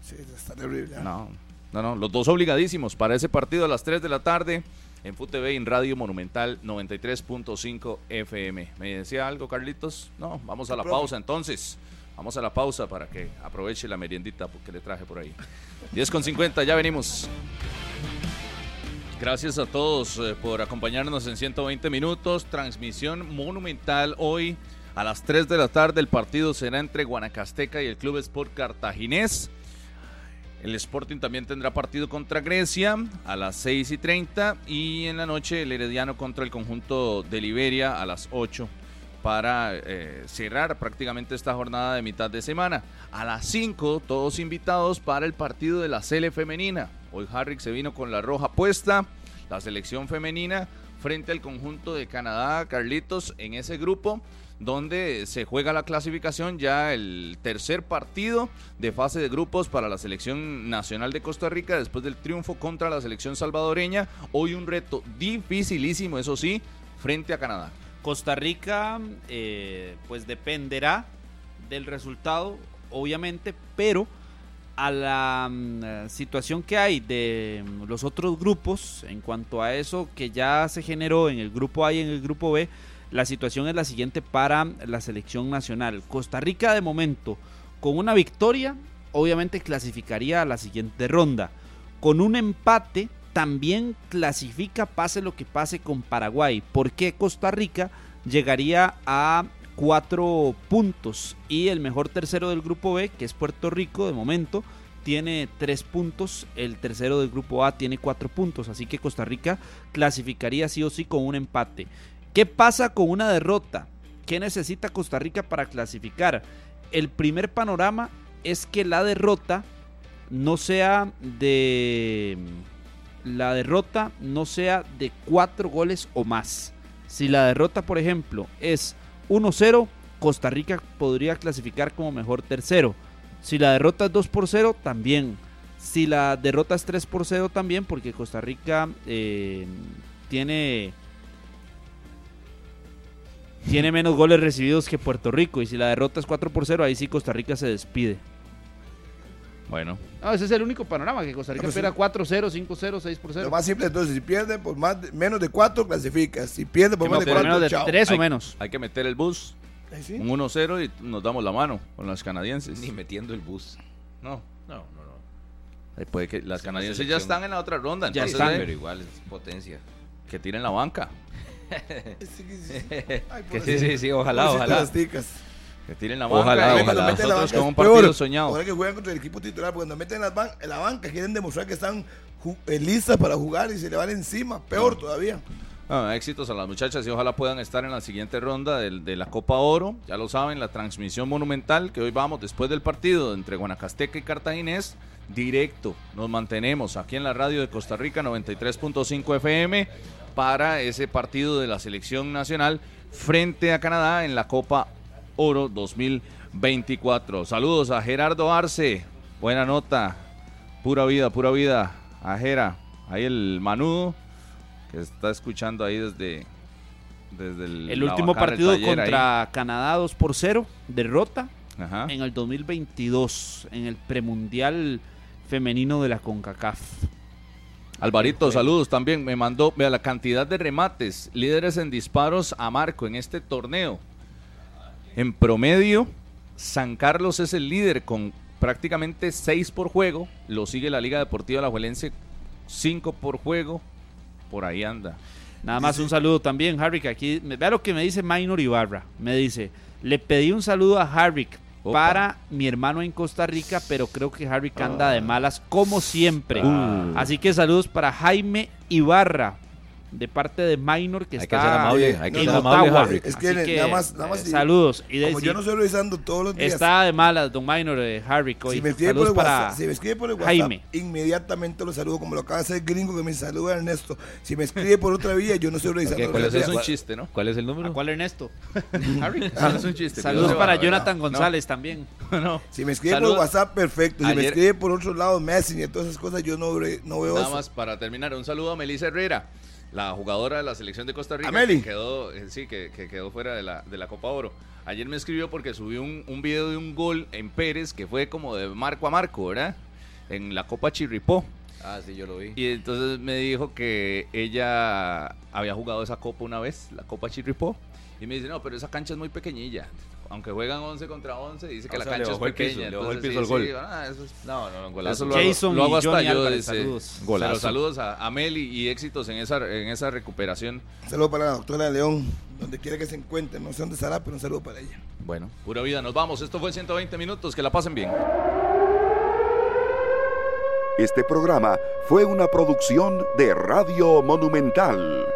Sí, está terrible. ¿ah? No, no, no, los dos obligadísimos para ese partido a las 3 de la tarde en FUTV y en Radio Monumental 93.5 FM. ¿Me decía algo, Carlitos? No, vamos a la pausa entonces. Vamos a la pausa para que aproveche la meriendita que le traje por ahí. (laughs) 10 con 50, ya venimos. Gracias a todos eh, por acompañarnos en 120 minutos. Transmisión monumental hoy a las 3 de la tarde. El partido será entre Guanacasteca y el Club Sport Cartaginés. El Sporting también tendrá partido contra Grecia a las 6 y 30 y en la noche el Herediano contra el conjunto de Liberia a las 8 para eh, cerrar prácticamente esta jornada de mitad de semana. A las 5 todos invitados para el partido de la Sele femenina. Hoy Harrick se vino con la roja puesta, la selección femenina frente al conjunto de Canadá, Carlitos, en ese grupo donde se juega la clasificación ya el tercer partido de fase de grupos para la selección nacional de Costa Rica después del triunfo contra la selección salvadoreña. Hoy un reto dificilísimo, eso sí, frente a Canadá. Costa Rica, eh, pues dependerá del resultado, obviamente, pero a la mm, eh, situación que hay de mm, los otros grupos, en cuanto a eso que ya se generó en el grupo A y en el grupo B, la situación es la siguiente para la selección nacional. Costa Rica de momento, con una victoria, obviamente clasificaría a la siguiente ronda. Con un empate, también clasifica pase lo que pase con Paraguay. Porque Costa Rica llegaría a cuatro puntos. Y el mejor tercero del grupo B, que es Puerto Rico de momento, tiene tres puntos. El tercero del grupo A tiene cuatro puntos. Así que Costa Rica clasificaría sí o sí con un empate. ¿Qué pasa con una derrota? ¿Qué necesita Costa Rica para clasificar? El primer panorama es que la derrota no sea de la derrota no sea de cuatro goles o más. Si la derrota, por ejemplo, es 1-0, Costa Rica podría clasificar como mejor tercero. Si la derrota es 2 por 0, también. Si la derrota es 3 por 0, también, porque Costa Rica eh, tiene tiene menos goles recibidos que Puerto Rico. Y si la derrota es 4 por 0, ahí sí Costa Rica se despide. Bueno, No, ese es el único panorama, que Costa Rica Pero sí. espera 4-0, 5-0, 6 por Lo 0. más simple, entonces, si pierde por más de- menos de cuatro, clasifica. Si pierde por Que más de no, Por cuatro, menos de chao. 3 o Hay- menos. hay que meter el bus, Ahí sí. un 1-0 y nos damos la mano con las canadienses. Ni metiendo el bus. No, No, no, no. ahí puede que las canadienses ya están en la otra ronda, Ya entonces están. eh, Pero igual es potencia. que tiren la banca, (laughs) Sí, sí, sí. (laughs) Ay, Que sí, sí, sí, ojalá, ojalá. las ticas. Que tiren la Ojalá, banca y ojalá. Meten la banca con un partido peor. soñado. Ahora que juegan contra el equipo titular, porque cuando meten las ban- la banca quieren demostrar que están eh, listas para jugar y se le van encima. Peor todavía. Ah, éxitos a las muchachas y ojalá puedan estar en la siguiente ronda de, la Copa Oro. Ya lo saben, la transmisión monumental que hoy vamos después del partido entre Guanacasteca y Cartaginés. Directo, nos mantenemos aquí en la radio de Costa Rica 93.5 FM para ese partido de la selección nacional frente a Canadá en la Copa Oro 2024. Saludos a Gerardo Arce, buena nota, pura vida, pura vida. A Gera, ahí el manudo que está escuchando ahí desde, desde el, El último bacana, el partido ahí. contra Canadá 2 por 0, derrota Ajá. en el 2022 en el premundial femenino de la CONCACAF. Alvarito, saludos también. Me mandó, vea la cantidad de remates, líderes en disparos a Marco en este torneo. En promedio, San Carlos es el líder con prácticamente 6 por juego. Lo sigue la Liga Deportiva Alajuelense, 5 por juego. Por ahí anda. Nada más un saludo también, Harrick. Aquí, vea lo que me dice Minor Ibarra. Me dice, le pedí un saludo a Harrick Opa. para mi hermano en Costa Rica, pero creo que Harrick anda de malas como siempre. Uh. Así que saludos para Jaime Ibarra, de parte de Minor, que Hay que está ser amable, eh, hay que ser amable, Ottawa. Harrick. Es que nada más- nada más eh, saludos. Y de- Como yo no estoy revisando todos los días. está de malas, don Minor, eh, Harrick, hoy. si me escribe por Saludos el para WhatsApp, si me escribe por el WhatsApp, Jaime. inmediatamente lo saludo, como lo acaba de hacer gringo que me saluda Ernesto. Si me escribe por otra vía, yo no estoy revisando. Ok, ¿cuál es Eso días. es un chiste, ¿no? ¿Cuál es el número? ¿A cuál Ernesto? (laughs) Harry, eso es un chiste. Saludos para. Jonathan No. González también. (laughs) No. Si me escribe Saludos. por WhatsApp, perfecto. Si me escribe por otro lado, Messenger y todas esas cosas, yo no, no veo Nada más para terminar, un saludo a Melissa Herrera, la jugadora de la selección de Costa Rica, que quedó, eh, sí, que, que quedó fuera de la, de la Copa Oro. Ayer me escribió porque subí un, un video de un gol en Pérez que fue como de marco a marco, ¿verdad? En la Copa Chirripó. Ah, sí, yo lo vi. Y entonces me dijo que ella había jugado esa copa una vez, la Copa Chirripó. Y me dice, no, pero esa cancha es muy pequeñilla. Aunque juegan 11 contra 11, dice que O la sea, cancha es pequeña. ah, No, no, golazo. lo, hago- Jason lo hago y hasta Johnny yo. Álvarez, dice. saludos. Saludos a, a Meli y éxitos en esa, en esa recuperación. Un saludo para la doctora León, donde quiera que se encuentre. No sé dónde estará, pero un saludo para ella. Bueno, pura vida, nos vamos. Esto fue 120 minutos, que la pasen bien. Este programa fue una producción de Radio Monumental.